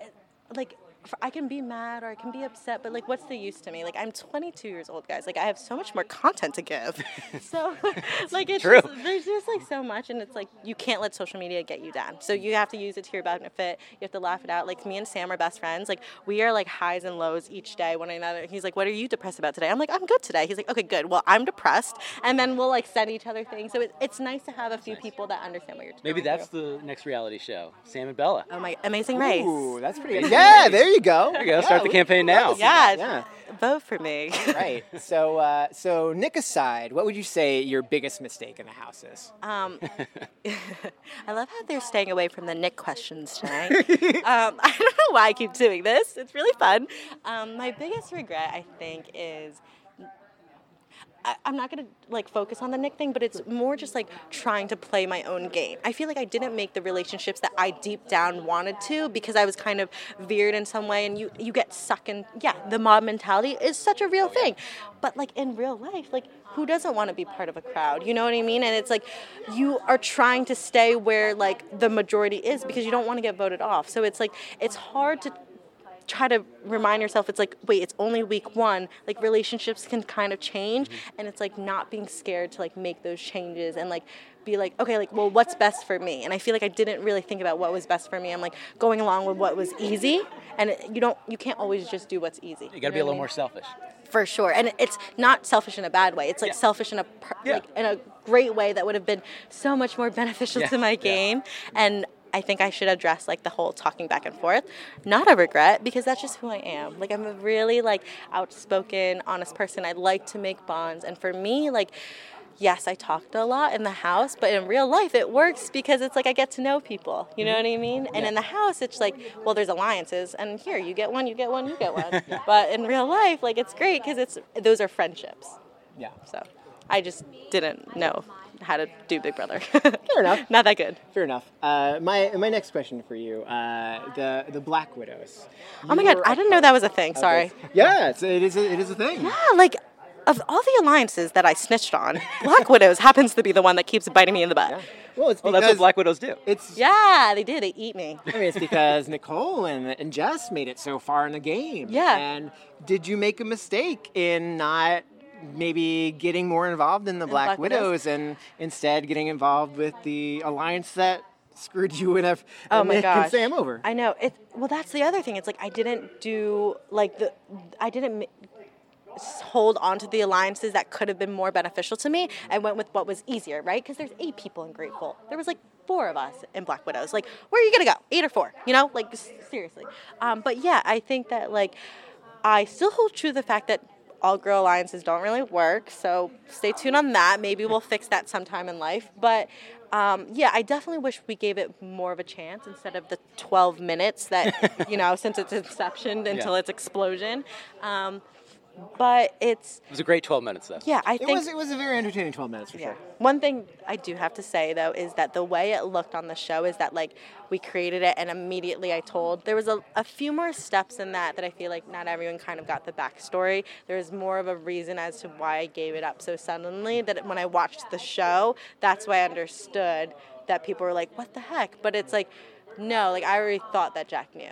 it- like. F- I can be mad or I can be upset, but like, what's the use to me? Like, I'm 22 years old, guys. Like, I have so much more content to give. so, like, it's True. just, there's just like so much, and it's like you can't let social media get you down. So you have to use it to your benefit. You have to laugh it out. Like me and Sam are best friends. Like we are like highs and lows each day, one another. He's like, "What are you depressed about today?" I'm like, "I'm good today." He's like, "Okay, good. Well, I'm depressed," and then we'll like send each other things. So it, it's nice to have a few people that understand what you're. Talking about. Maybe going that's the next reality show. Sam and Bella. Oh my Amazing Race. Ooh, that's pretty good. Yeah, there you go. There you go. Start the campaign now. Yeah, Yeah. vote for me. right. So, uh, so Nick aside, what would you say your biggest mistake in the house is? Um, I love how they're staying away from the Nick questions tonight. um, I don't know why I keep doing this. It's really fun. Um, my biggest regret, I think, is I, I'm not gonna like focus on the Nick thing, but it's more just like trying to play my own game. I feel like I didn't make the relationships that I deep down wanted to because I was kind of veered in some way, and you you get sucked in. Yeah, the mob mentality is such a real oh, thing, but like in real life, like who doesn't want to be part of a crowd? You know what I mean? And it's like you are trying to stay where like the majority is because you don't want to get voted off. So it's like it's hard to try to remind yourself it's like wait it's only week one. Like relationships can kind of change mm-hmm. and it's like not being scared to like make those changes and like be like okay like well what's best for me? And i feel like i didn't really think about what was best for me. I'm like going along with what was easy and it, you don't you can't always just do what's easy. You got to be know a I little mean? more selfish. for sure. And it's not selfish in a bad way. It's like selfish in a per- like in a great way that would have been so much more beneficial Yeah, to my yeah. game. And I think I should address like the whole talking back and forth. Not a regret because that's just who I am. Like I'm a really like outspoken, honest person. I like to make bonds and for me like yes, I talked a lot in the house, but in real life it works because it's like I get to know people. You know mm-hmm. what I mean? And Yeah. in the house it's like, well, there's alliances, and here you get one, you get one, you get one. but in real life, like it's great because it's those are friendships. Yeah. So I just didn't know how to do Big Brother. Fair enough. Not that good. Fair enough. Uh, my my next question for you, uh, the the Black Widows. Oh my god, I didn't know that was a thing. Sorry. Yeah, it's, it is. A, it is a thing. Yeah, like of all the alliances that I snitched on, Black Widows happens to be the one that keeps biting me in the butt. Well, it's Well, that's what Black Widows do. It's Yeah, they do. They eat me. I mean, it's because Nicole and, and Jess made it so far in the game. Yeah. And did you make a mistake in not maybe getting more involved in the Black, Black Widows? Widows and instead getting involved with the alliance that screwed you and, F- Oh and my gosh. Sam over? I know. It well that's the other thing. It's like I didn't do like the I didn't hold on to the alliances that could have been more beneficial to me. I went with what was easier, right? Because there's eight people in Gr8ful. There was like four of us in Black Widows. Like, where are you gonna go? Eight or four? You know, like seriously. Um, but yeah, I think that like I still hold true to the fact that all girl alliances don't really work. So stay tuned on that. Maybe we'll fix that sometime in life. But um, yeah, I definitely wish we gave it more of a chance instead of the 12 minutes that, you know, since its inception until Yeah. its explosion. Um, but it's It was a great 12 minutes, though. yeah, I it think was it was a very entertaining 12 minutes for yeah. sure. One thing I do have to say though is that the way it looked on the show is that like we created it and immediately I told there was a, a few more steps in that that I feel like not everyone kind of got the backstory. There was more of a reason as to why I gave it up so suddenly that when I watched the show, that's why I understood that people were like, "What the heck?" But it's like, no, like I already thought that Jack knew.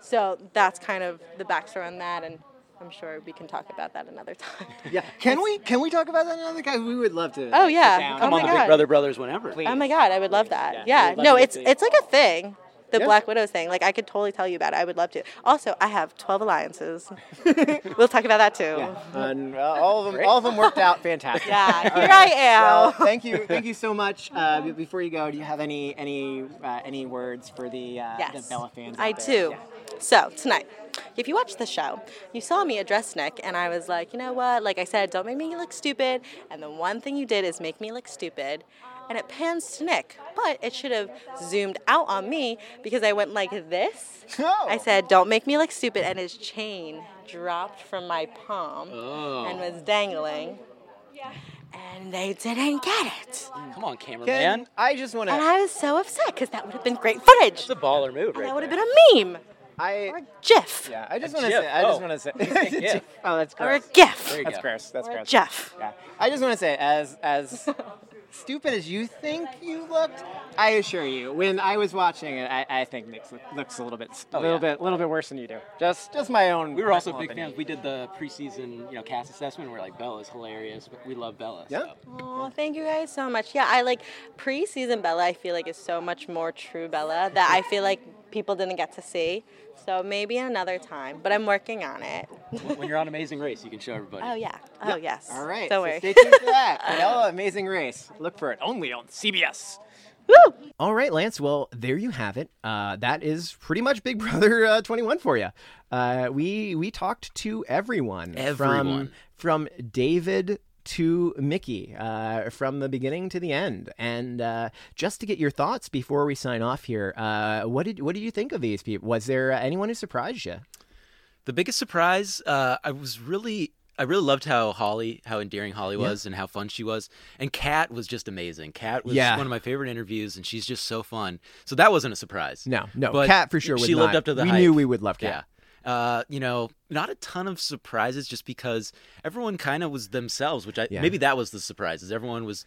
So that's kind of the backstory on that and I'm sure we can talk about that another time. Yeah. Can we can we talk about that another guy? We would love to. Oh yeah. down. Oh Come my on, the god. Big Brother Brothers whenever. Please. Oh my god, I would love that. Yeah, Yeah. love No, it's get it's like a thing. The Yeah. Black Widows thing. Like I could totally tell you about it. I would love to. Also, I have 12 alliances. we'll talk about that too. And uh, all of them, all of them worked out fantastic. Yeah, All here I am. Well, thank you, thank you so much. Uh, before you go, do you have any any uh, any words for the uh, the Bella fans? I out there? do. So tonight, if you watched the show, you saw me address Nick, and I was like, you know what? Like I said, don't make me look stupid. And the one thing you did is make me look stupid. And it pans to Nick, but it should have zoomed out on me because I went like this. I said, "Don't make me look stupid," and his chain dropped from my palm Oh. and was dangling. And they didn't get it. Come on, cameraman. I just want to. And I was so upset because that would have been great footage. It's a baller move, And right that would have been a meme. I or a Yeah, I just want to say. I just Oh. want to say. You think GIF. oh, that's Or a gross. GIF. There That's go. gross. That's Or a gross. GIF. Yeah. I just want to say, as as stupid as you think you looked, I assure you, when I was watching it, I, I think Nick looks a little bit, oh, a Oh, little yeah. bit, a little bit worse than you do. Just, just my own. We were also big fans. We did the preseason, you know, cast assessment. We're like, Bella's hilarious. But we love Bella. Yeah. so. Oh, thank you guys so much. Yeah, I like pre-season Bella. I feel like is so much more true Bella that I feel like people didn't get to see. So maybe another time, but I'm working on it. When- when you're on Amazing Race, you can show everybody. Oh yeah. Oh yes. All right. Don't so worry. stay tuned for that. Bella Amazing Race. Look for it only on CBS. Woo! All right, Lance. Well, there you have it. Uh, that is pretty much Big Brother uh, 21 for you. Uh, we we talked to everyone, Everyone. from from David to Michie, uh, from the beginning to the end. And uh, just to get your thoughts before we sign off here, uh, what did what did you think of these people? Was there anyone who surprised you? The biggest surprise, uh, I was really, I really loved how Holly, how endearing Holly Yeah. was, and how fun she was. And Kat was just amazing. Kat was Yeah. one of my favorite interviews, and she's just so fun. So that wasn't a surprise. No, no, but Kat for sure was She lived not. up to the We hype. knew we would love Kat. Yeah. Uh, you know, not a ton of surprises, just because everyone kind of was themselves. Which I Yeah. maybe that was the surprises. Everyone was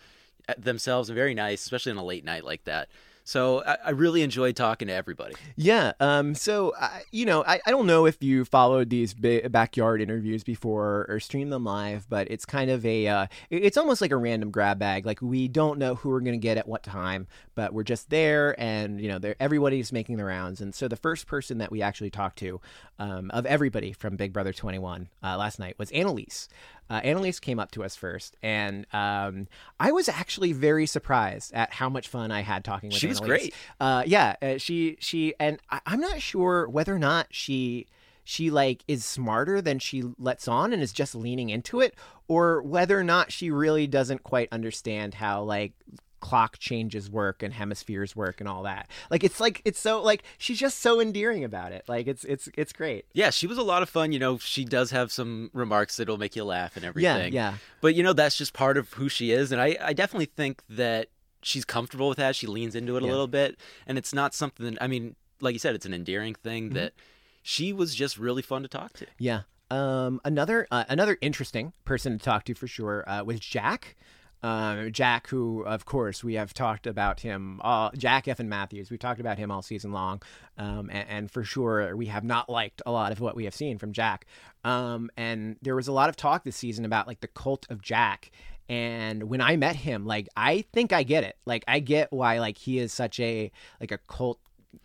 uh, themselves and very nice, especially on a late night like that. So I, I really enjoyed talking to everybody. Yeah. Um. So, I you know, I, I don't know if you followed these ba- backyard interviews before or streamed them live, but it's kind of a, uh, it's almost like a random grab bag. Like we don't know who we're gonna get at what time, but we're just there, and you know, everybody's making the rounds. And so the first person that we actually talked to, um, of everybody from Big Brother 21 uh, last night was Analyse. Uh, Analyse came up to us first, and um, I was actually very surprised at how much fun I had talking with She was great. Uh, yeah, uh, she she and I, I'm not sure whether or not she she like is smarter than she lets on and is just leaning into it, or whether or not she really doesn't quite understand how like clock changes work and hemispheres work and all that. Like it's like it's so like she's just so endearing about it. Like it's it's it's great. Yeah, she was a lot of fun. You know, she does have some remarks that'll make you laugh and everything. yeah. yeah. But you know, that's just part of who she is, and I, I definitely think that she's comfortable with that. She leans into it a Yeah. little bit, and it's not something. That, I mean, like you said, it's an endearing thing Mhm. that she was just really fun to talk to. Yeah. Um, another uh, another interesting person to talk to for sure uh, was Jack. Um, Jack, who of course we have talked about him, all, Jack F. and Matthews. We've talked about him all season long, um, and, and for sure we have not liked a lot of what we have seen from Jack. Um, and there was a lot of talk this season about like the cult of Jack. And when I met him, like I think I get it. Like I get why like he is such a like a cult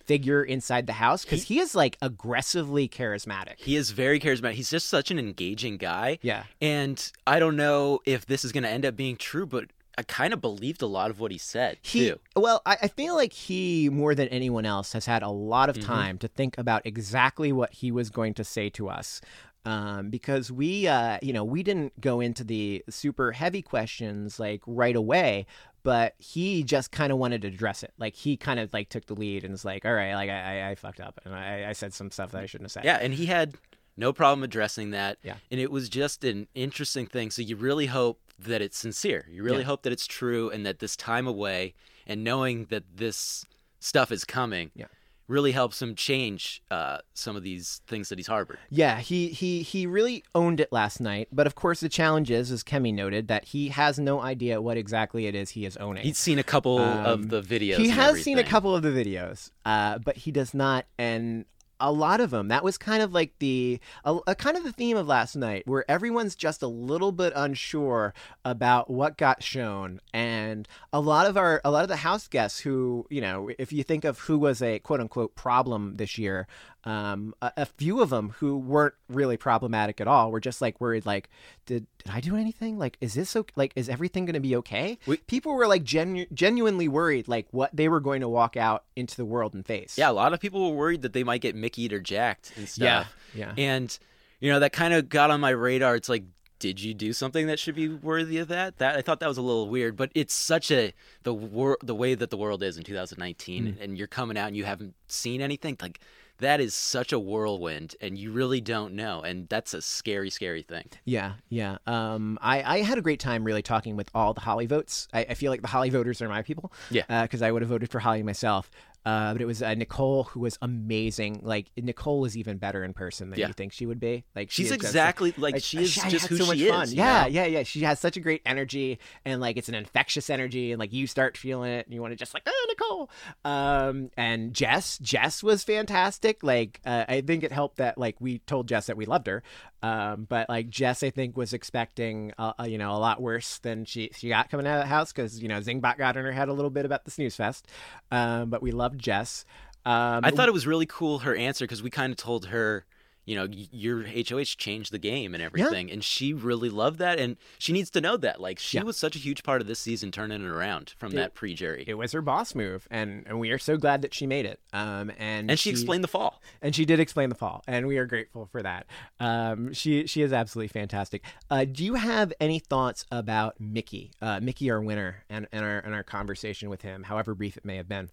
figure inside the house because he is like aggressively charismatic. He is very charismatic. He's just such an engaging guy. Yeah. And I don't know if this is going to end up being true, but I kind of believed a lot of what he said He, too. well, I, I feel like he, more than anyone else, has had a lot of Mhm. time to think about exactly what he was going to say to us. Um, because we, uh, you know, we didn't go into the super heavy questions like right away, but he just kind of wanted to address it. Like he kind of like took the lead and was like, "All right, like I, I, fucked up and I, I said some stuff that I shouldn't have said." Yeah, and he had no problem addressing that. Yeah. And it was just an interesting thing. So you really hope that it's sincere. You really Yeah. hope that it's true and that this time away and knowing that this stuff is coming Yeah. Really helps him change uh, some of these things that he's harbored. Yeah, he he he really owned it last night. But of course, the challenge is, as Kemi noted, that he has no idea what exactly it is he is owning. He's seen a couple Um, of the videos. He has seen a couple of the videos, uh, but he does not. And a lot of them. That was kind of like the a, a kind of the theme of last night, where everyone's just a little bit unsure about what got shown, and a lot of our a lot of the house guests who you know, if you think of who was a quote unquote problem this year, um, a, a few of them who weren't really problematic at all were just like worried, like, did did I do anything? Like, is this okay? Like, is everything going to be okay? People were like genu- genuinely worried, like what they were going to walk out into the world and face. Yeah, a lot of people were worried that they might get Mickeyed or jacked and stuff. Yeah, yeah. And you know that kind of got on my radar. It's like, did you do something that should be worthy of that? That I thought that was a little weird, but it's such a the wor- the way that the world is in 2019, Mm. and you're coming out and you haven't seen anything like. That is such a whirlwind, and you really don't know, and that's a scary, scary thing. Yeah, yeah. Um, I, I had a great time really talking with all the Holly votes. I, I feel like the Holly voters are my people. Yeah. Because I would have voted for Holly myself. Uh, but it was uh, Nicole who was amazing. Like Nicole is even better in person than Yeah. you think she would be. Like she She's is just, exactly- like, she is I just who so much she fun. is, Yeah, know? yeah, yeah. She has such a great energy, and like it's an infectious energy, and like you start feeling it, and you want to just like oh Nicole. Um, and Jess, Jess was fantastic. Like uh, I think it helped that like we told Jess that we loved her. Um, but like Jess, I think was expecting you know a lot worse than she she got coming out of the house because you know Zingbot got in her head a little bit about the snooze fest. Um, but we loved Jess. Um, I thought it was really cool her answer because we kind of told her, you know, your HOH changed the game and everything, and she really loved that, and she needs to know that. Like she Yeah. was such a huge part of this season, turning it around from It- that pre jury. It was her boss move, and, and we are so glad that she made it. Um, and And she explained the fall. and she did explain the fall, and we are grateful for that. Um, she she is absolutely fantastic. Uh, do you have any thoughts about Michie, uh, Michie, our winner, and, and our and our conversation with him, however brief it may have been?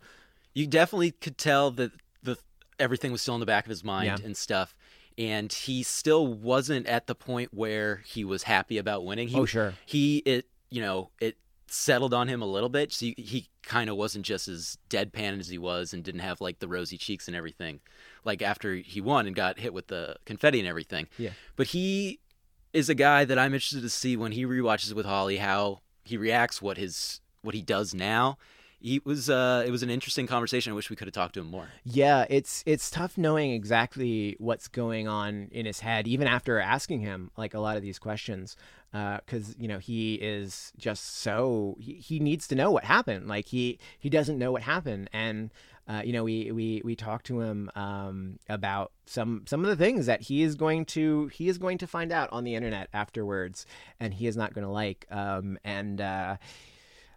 You definitely could tell that the everything was still in the back of his mind Yeah. and stuff. And he still wasn't at the point where he was happy about winning. He, Oh, sure. He it you know it settled on him a little bit. So he, he kind of wasn't just as deadpan as he was and didn't have like the rosy cheeks and everything, like after he won and got hit with the confetti and everything. Yeah. But he is a guy that I'm interested to see when he rewatches with Holly how he reacts, what his what he does now. He was uh, it was an interesting conversation. I wish we could have talked to him more. Yeah, it's it's tough knowing exactly what's going on in his head, even after asking him like a lot of these questions, because you know he is just so he, he needs to know what happened. Like he he doesn't know what happened, and uh, you know we we we talked to him um, about some some of the things that he is going to he is going to find out on the internet afterwards, and he is not going to like. Um, and uh,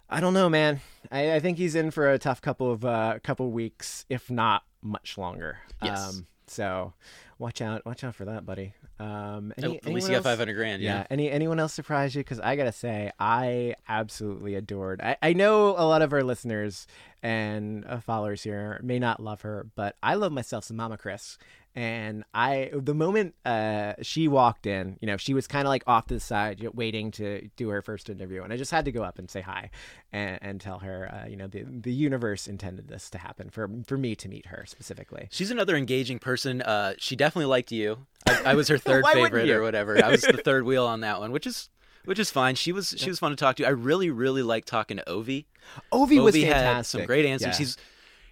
I don't know, man. I, I think he's in for a tough couple of uh, couple weeks, if not much longer. Yes. Um, so watch out, watch out for that, buddy. Um, At- any- at least you got 500 grand, yeah. Any anyone else surprise you? Because I gotta say, I absolutely adored. I, I know a lot of our listeners and uh, followers here may not love her, but I love myself some Mama Chris. And I, the moment uh, she walked in, you know, she was kind of like off to the side, waiting to do her first interview, and I just had to go up and say hi and, and tell her, uh, you know, the the universe intended this to happen for for me to meet her specifically. She's another engaging person. Uh, she definitely liked you. I, I was her third favorite or whatever. I was the third wheel on that one, which is which is fine. She was she was fun to talk to. I really really liked talking to Ovi. Ovi was had some great answers. Yeah.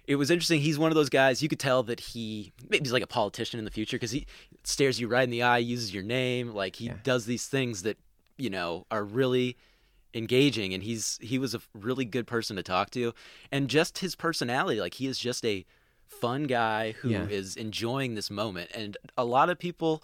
It was interesting. He's one of those guys you could tell that he maybe he's like a politician in the future because he stares you right in the eye, uses your name, like he does these things that you know are really engaging and he's he was a really good person to talk to and just his personality like he is just a fun guy who is Yeah. enjoying this moment and a lot of people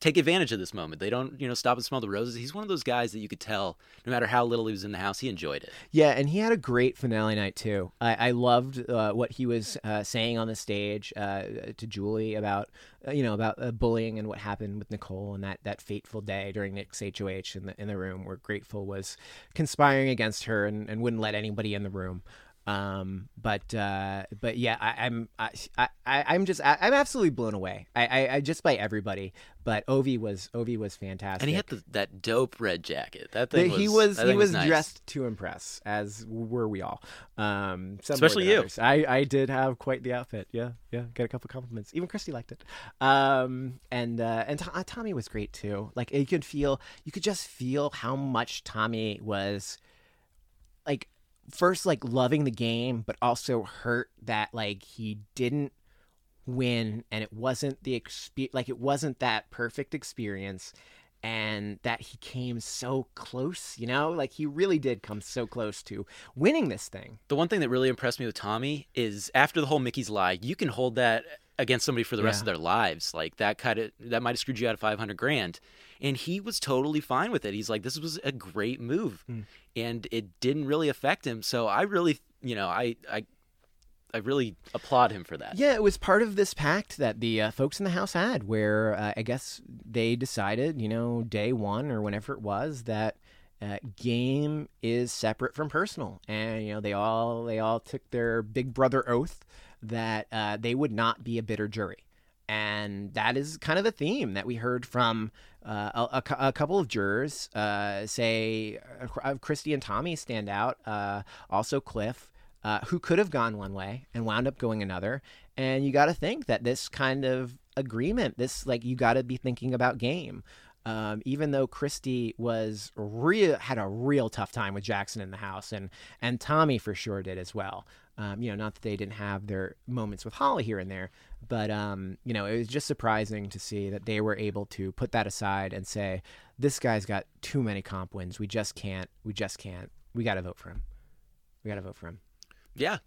take advantage of this moment they don't you know stop and smell the roses he's one of those guys that you could tell no matter how little he was in the house he enjoyed it Yeah, and he had a great finale night too. I, I loved uh, what he was uh, saying on the stage uh, to Julie about uh, you know about uh, bullying and what happened with Nicole and that, that fateful day during Nick's HOH in the in the room where Gr8ful was conspiring against her and, and wouldn't let anybody in the room. Um, but uh, but yeah, I, I'm I, I I'm just I, I'm absolutely blown away. I, I, I just by everybody. But Ovi was Ovi was fantastic. and he had the, that dope red jacket that The- thing he was he was nice. dressed to impress, as were we all. Um, Especially you. others. I I did have quite the outfit. Yeah, yeah. Got a couple compliments. Even Christie liked it. Um, and uh, and To- Tommy was great too. Like you could feel, you could just feel how much Tommy was, like, first like loving the game, but also hurt that like he didn't win, and it wasn't the expe- like it wasn't that perfect experience, and that he came so close. You know, like he really did come so close to winning this thing. The one thing that really impressed me with Tommy is after the whole Michie's lie, you can hold that against somebody for the rest Yeah. of their lives. Like that kind of that might have screwed you out of five hundred grand, and he was totally fine with it. He's like, this was a great move, Hmm. and it didn't really affect him. So I really, you know, I I I really applaud him for that. Yeah, it was part of this pact that the uh, folks in the house had, where uh, I guess they decided, you know, day one or whenever it was, that uh, game is separate from personal, and you know they all they all took their big brother oath that uh, they would not be a bitter jury. And that is kind of the theme that we heard from uh, a, a a couple of jurors. Uh, say, Christie and Tommy stand out. Also, Cliff uh, who could have gone one way and wound up going another. And you got to think that this kind of agreement, this like you got to be thinking about game. Um, even though Christie was real had a real tough time with Jackson in the house, and and Tommy for sure did as well. Um, you know, not that they didn't have their moments with Holly here and there, but um, you know, it was just surprising to see that they were able to put that aside and say, "This guy's got too many comp wins. We just can't. We just can't. We got to vote for him. We got to vote for him." Yeah.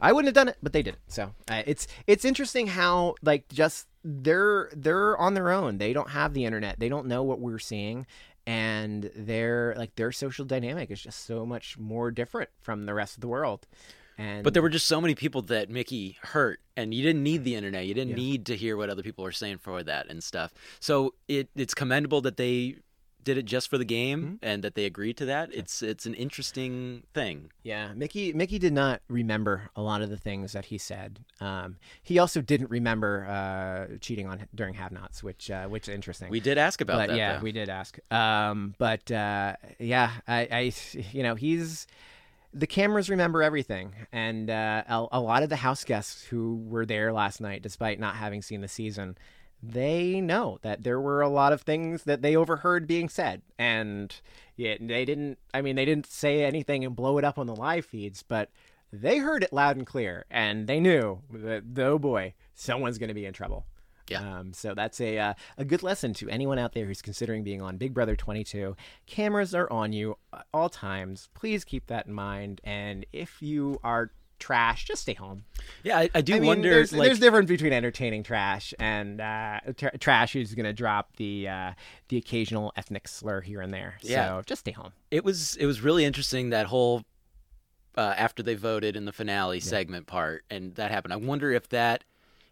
I wouldn't have done it, but they did it. So uh, it's it's interesting how like just they're they're on their own. They don't have the internet. They don't know what we're seeing, and their like their social dynamic is just so much more different from the rest of the world. And But there were just so many people that Michie hurt, and you didn't need the internet. You didn't Yeah. need to hear what other people were saying for that and stuff. So it it's commendable that they did it just for the game Mm-hmm. and that they agreed to that. It's it's an interesting thing. Yeah, Michie Michie did not remember a lot of the things that he said. Um, he also didn't remember uh, cheating on during have-nots, which uh, which is interesting. We did ask about But that, Yeah, though. we did ask. Um, but uh, yeah, I, I you know he's the cameras remember everything, and uh, a, a lot of the house guests who were there last night, despite not having seen the season, they know that there were a lot of things that they overheard being said, and yeah, they didn't. I mean, they didn't say anything and blow it up on the live feeds, but they heard it loud and clear, and they knew that oh boy, someone's going to be in trouble. Yeah. Um, so that's a uh, a good lesson to anyone out there who's considering being on Big Brother 22. Cameras are on you at all times. Please keep that in mind. And if you are trash, just stay home. Yeah, I, I do I mean, wonder. There's, like, there's difference between entertaining trash and uh, tra- trash who's going to drop the uh, the occasional ethnic slur here and there. Yeah. So just stay home. it was it was really interesting that whole uh, after they voted in the finale segment part, and that happened. I wonder if that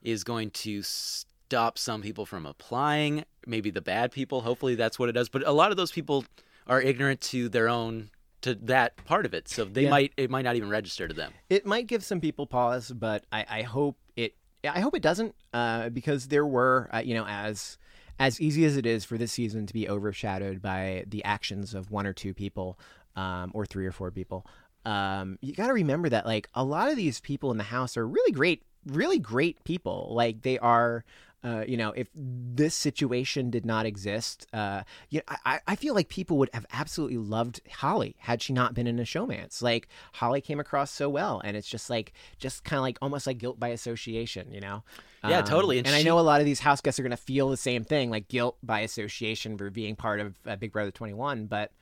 is going to stop some people from applying. Maybe the bad people. Hopefully, that's what it does. But a lot of those people are ignorant to their own to that part of it, so they Yeah. might it might not even register to them. It might give some people pause, but I, I hope it. I hope it doesn't, uh, because there were, uh, you know, as as easy as it is for this season to be overshadowed by the actions of one or two people, um, or three or four people. Um, you got to remember that, like, a lot of these people in the house are really great, really great people. Like, they are. Uh, you know, if this situation did not exist, uh, you know, I, I feel like people would have absolutely loved Holly had she not been in a showmance. Like Holly came across so well, and it's just like, just kind of like almost like guilt by association, you know? Yeah, Um, totally. And, And I know a lot of these house guests are going to feel the same thing, like guilt by association for being part of uh, Big Brother 21, but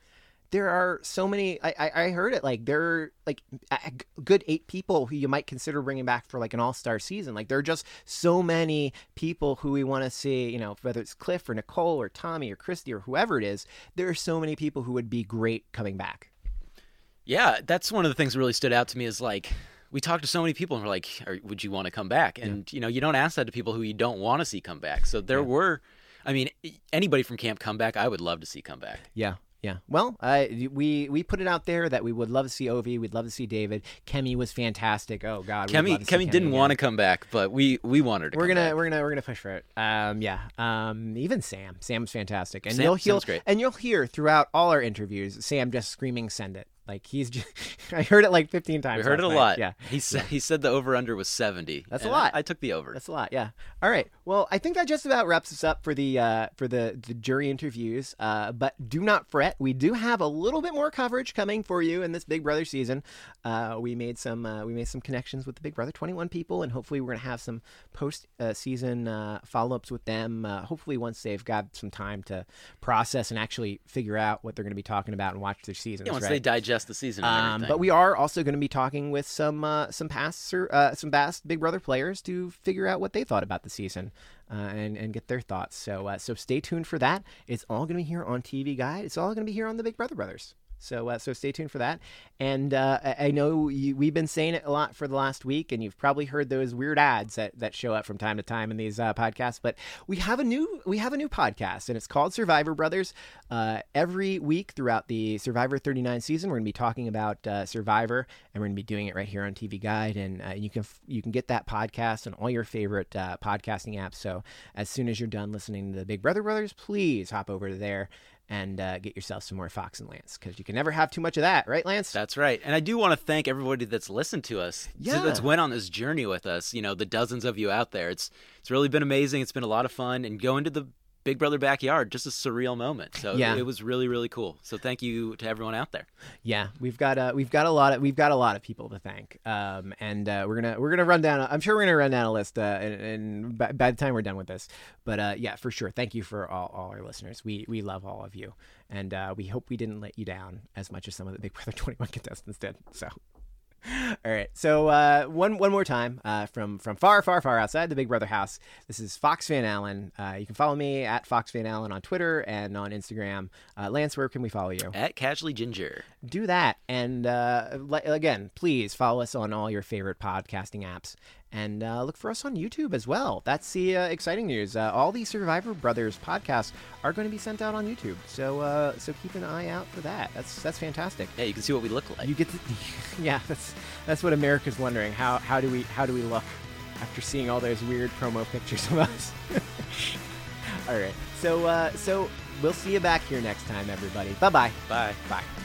there are so many I, I i heard it like there are like a good eight people who you might consider bringing back for like an all-star season like there are just so many people who we want to see you know whether it's cliff or nicole or tommy or Christie or whoever it is there are so many people who would be great coming back Yeah, that's one of the things that really stood out to me is like we talked to so many people and we're like, would you want to come back? And you know, you don't ask that to people who you don't want to see come back. So there were, I mean, anybody from camp come back, I would love to see come back. yeah yeah well uh, we we put it out there that we would love to see ovi we'd love to see david kemi was fantastic oh god Kemi, love to see Kemi didn't again. want to come back, but we we wanted to. we're come gonna back. we're gonna we're gonna push for it. Um, yeah. Um, even Sam. Sam's fantastic, and Sam- you'll hear and you'll hear throughout all our interviews Sam just screaming, "Send it, Like he's, just, I heard it like 15 times. We heard it a night. lot. Yeah, He said he said the over under was 70. That's a lot. I, I took the over. That's a lot. Yeah. All right. Well, I think that just about wraps us up for the uh, for the, the jury interviews. Uh, but do not fret. We do have a little bit more coverage coming for you in this Big Brother season. Uh, we made some uh, we made some connections with the Big Brother 21 people, and hopefully we're gonna have some post uh, season uh, follow ups with them. Uh, hopefully once they've got some time to process and actually figure out what they're gonna be talking about and watch their seasons. Yeah, once right? they digest the season Um, but we are also going to be talking with some uh, some past uh, some past Big Brother players to figure out what they thought about the season uh, and and get their thoughts. So uh, so stay tuned for that. It's all going to be here on TV Guide. It's all going to be here on the Big Brother Brothers. So uh, so stay tuned for that. And uh, I know you, we've been saying it a lot for the last week, and you've probably heard those weird ads that, that show up from time to time in these uh, podcasts. But we have a new we have a new podcast, and it's called Survivor Brothers. Uh, every week throughout the Survivor 39 season, we're going to be talking about uh, Survivor, and we're going to be doing it right here on TV Guide. And uh, you can you can get that podcast on all your favorite podcasting apps. So as soon as you're done listening to the Big Brother Brothers, please hop over there and uh, get yourself some more Fox and Lance because you can never have too much of that, right, Lance? That's right. And I do want to thank everybody that's listened to us. Yeah. That's went on this journey with us. You know, the dozens of you out there. It's it's really been amazing. It's been a lot of fun and going to the Big Brother backyard, just a surreal moment. So Yeah. it was really really cool. So thank you to everyone out there. Yeah, we've got uh, we've got a lot of we've got a lot of people to thank, um, and uh, we're gonna we're gonna run down. I'm sure we're gonna run down a list, uh, and, and by, by the time we're done with this, but uh, yeah, for sure. Thank you for all, all our listeners. We we love all of you, and uh, we hope we didn't let you down as much as some of the Big Brother 21 contestants did. So. All right. So uh, one one more time uh, from from far far far outside the Big Brother house. This is Fox Van Allen. Uh, you can follow me at Fox Van Allen on Twitter and on Instagram. Uh, Lance, where can we follow you? At Casually Ginger. Do that, and uh, le- again, please follow us on all your favorite podcasting apps, and uh, look for us on YouTube as well. That's the uh, exciting news. Uh, all the Survivor Brothers podcasts are going to be sent out on YouTube, so uh, so keep an eye out for that. That's that's fantastic. Yeah, you can see what we look like. You get to, yeah, that's that's what America's wondering. How how do we how do we look after seeing all those weird promo pictures of us? all right, so uh, so we'll see you back here next time, everybody. Bye-bye. Bye. Bye.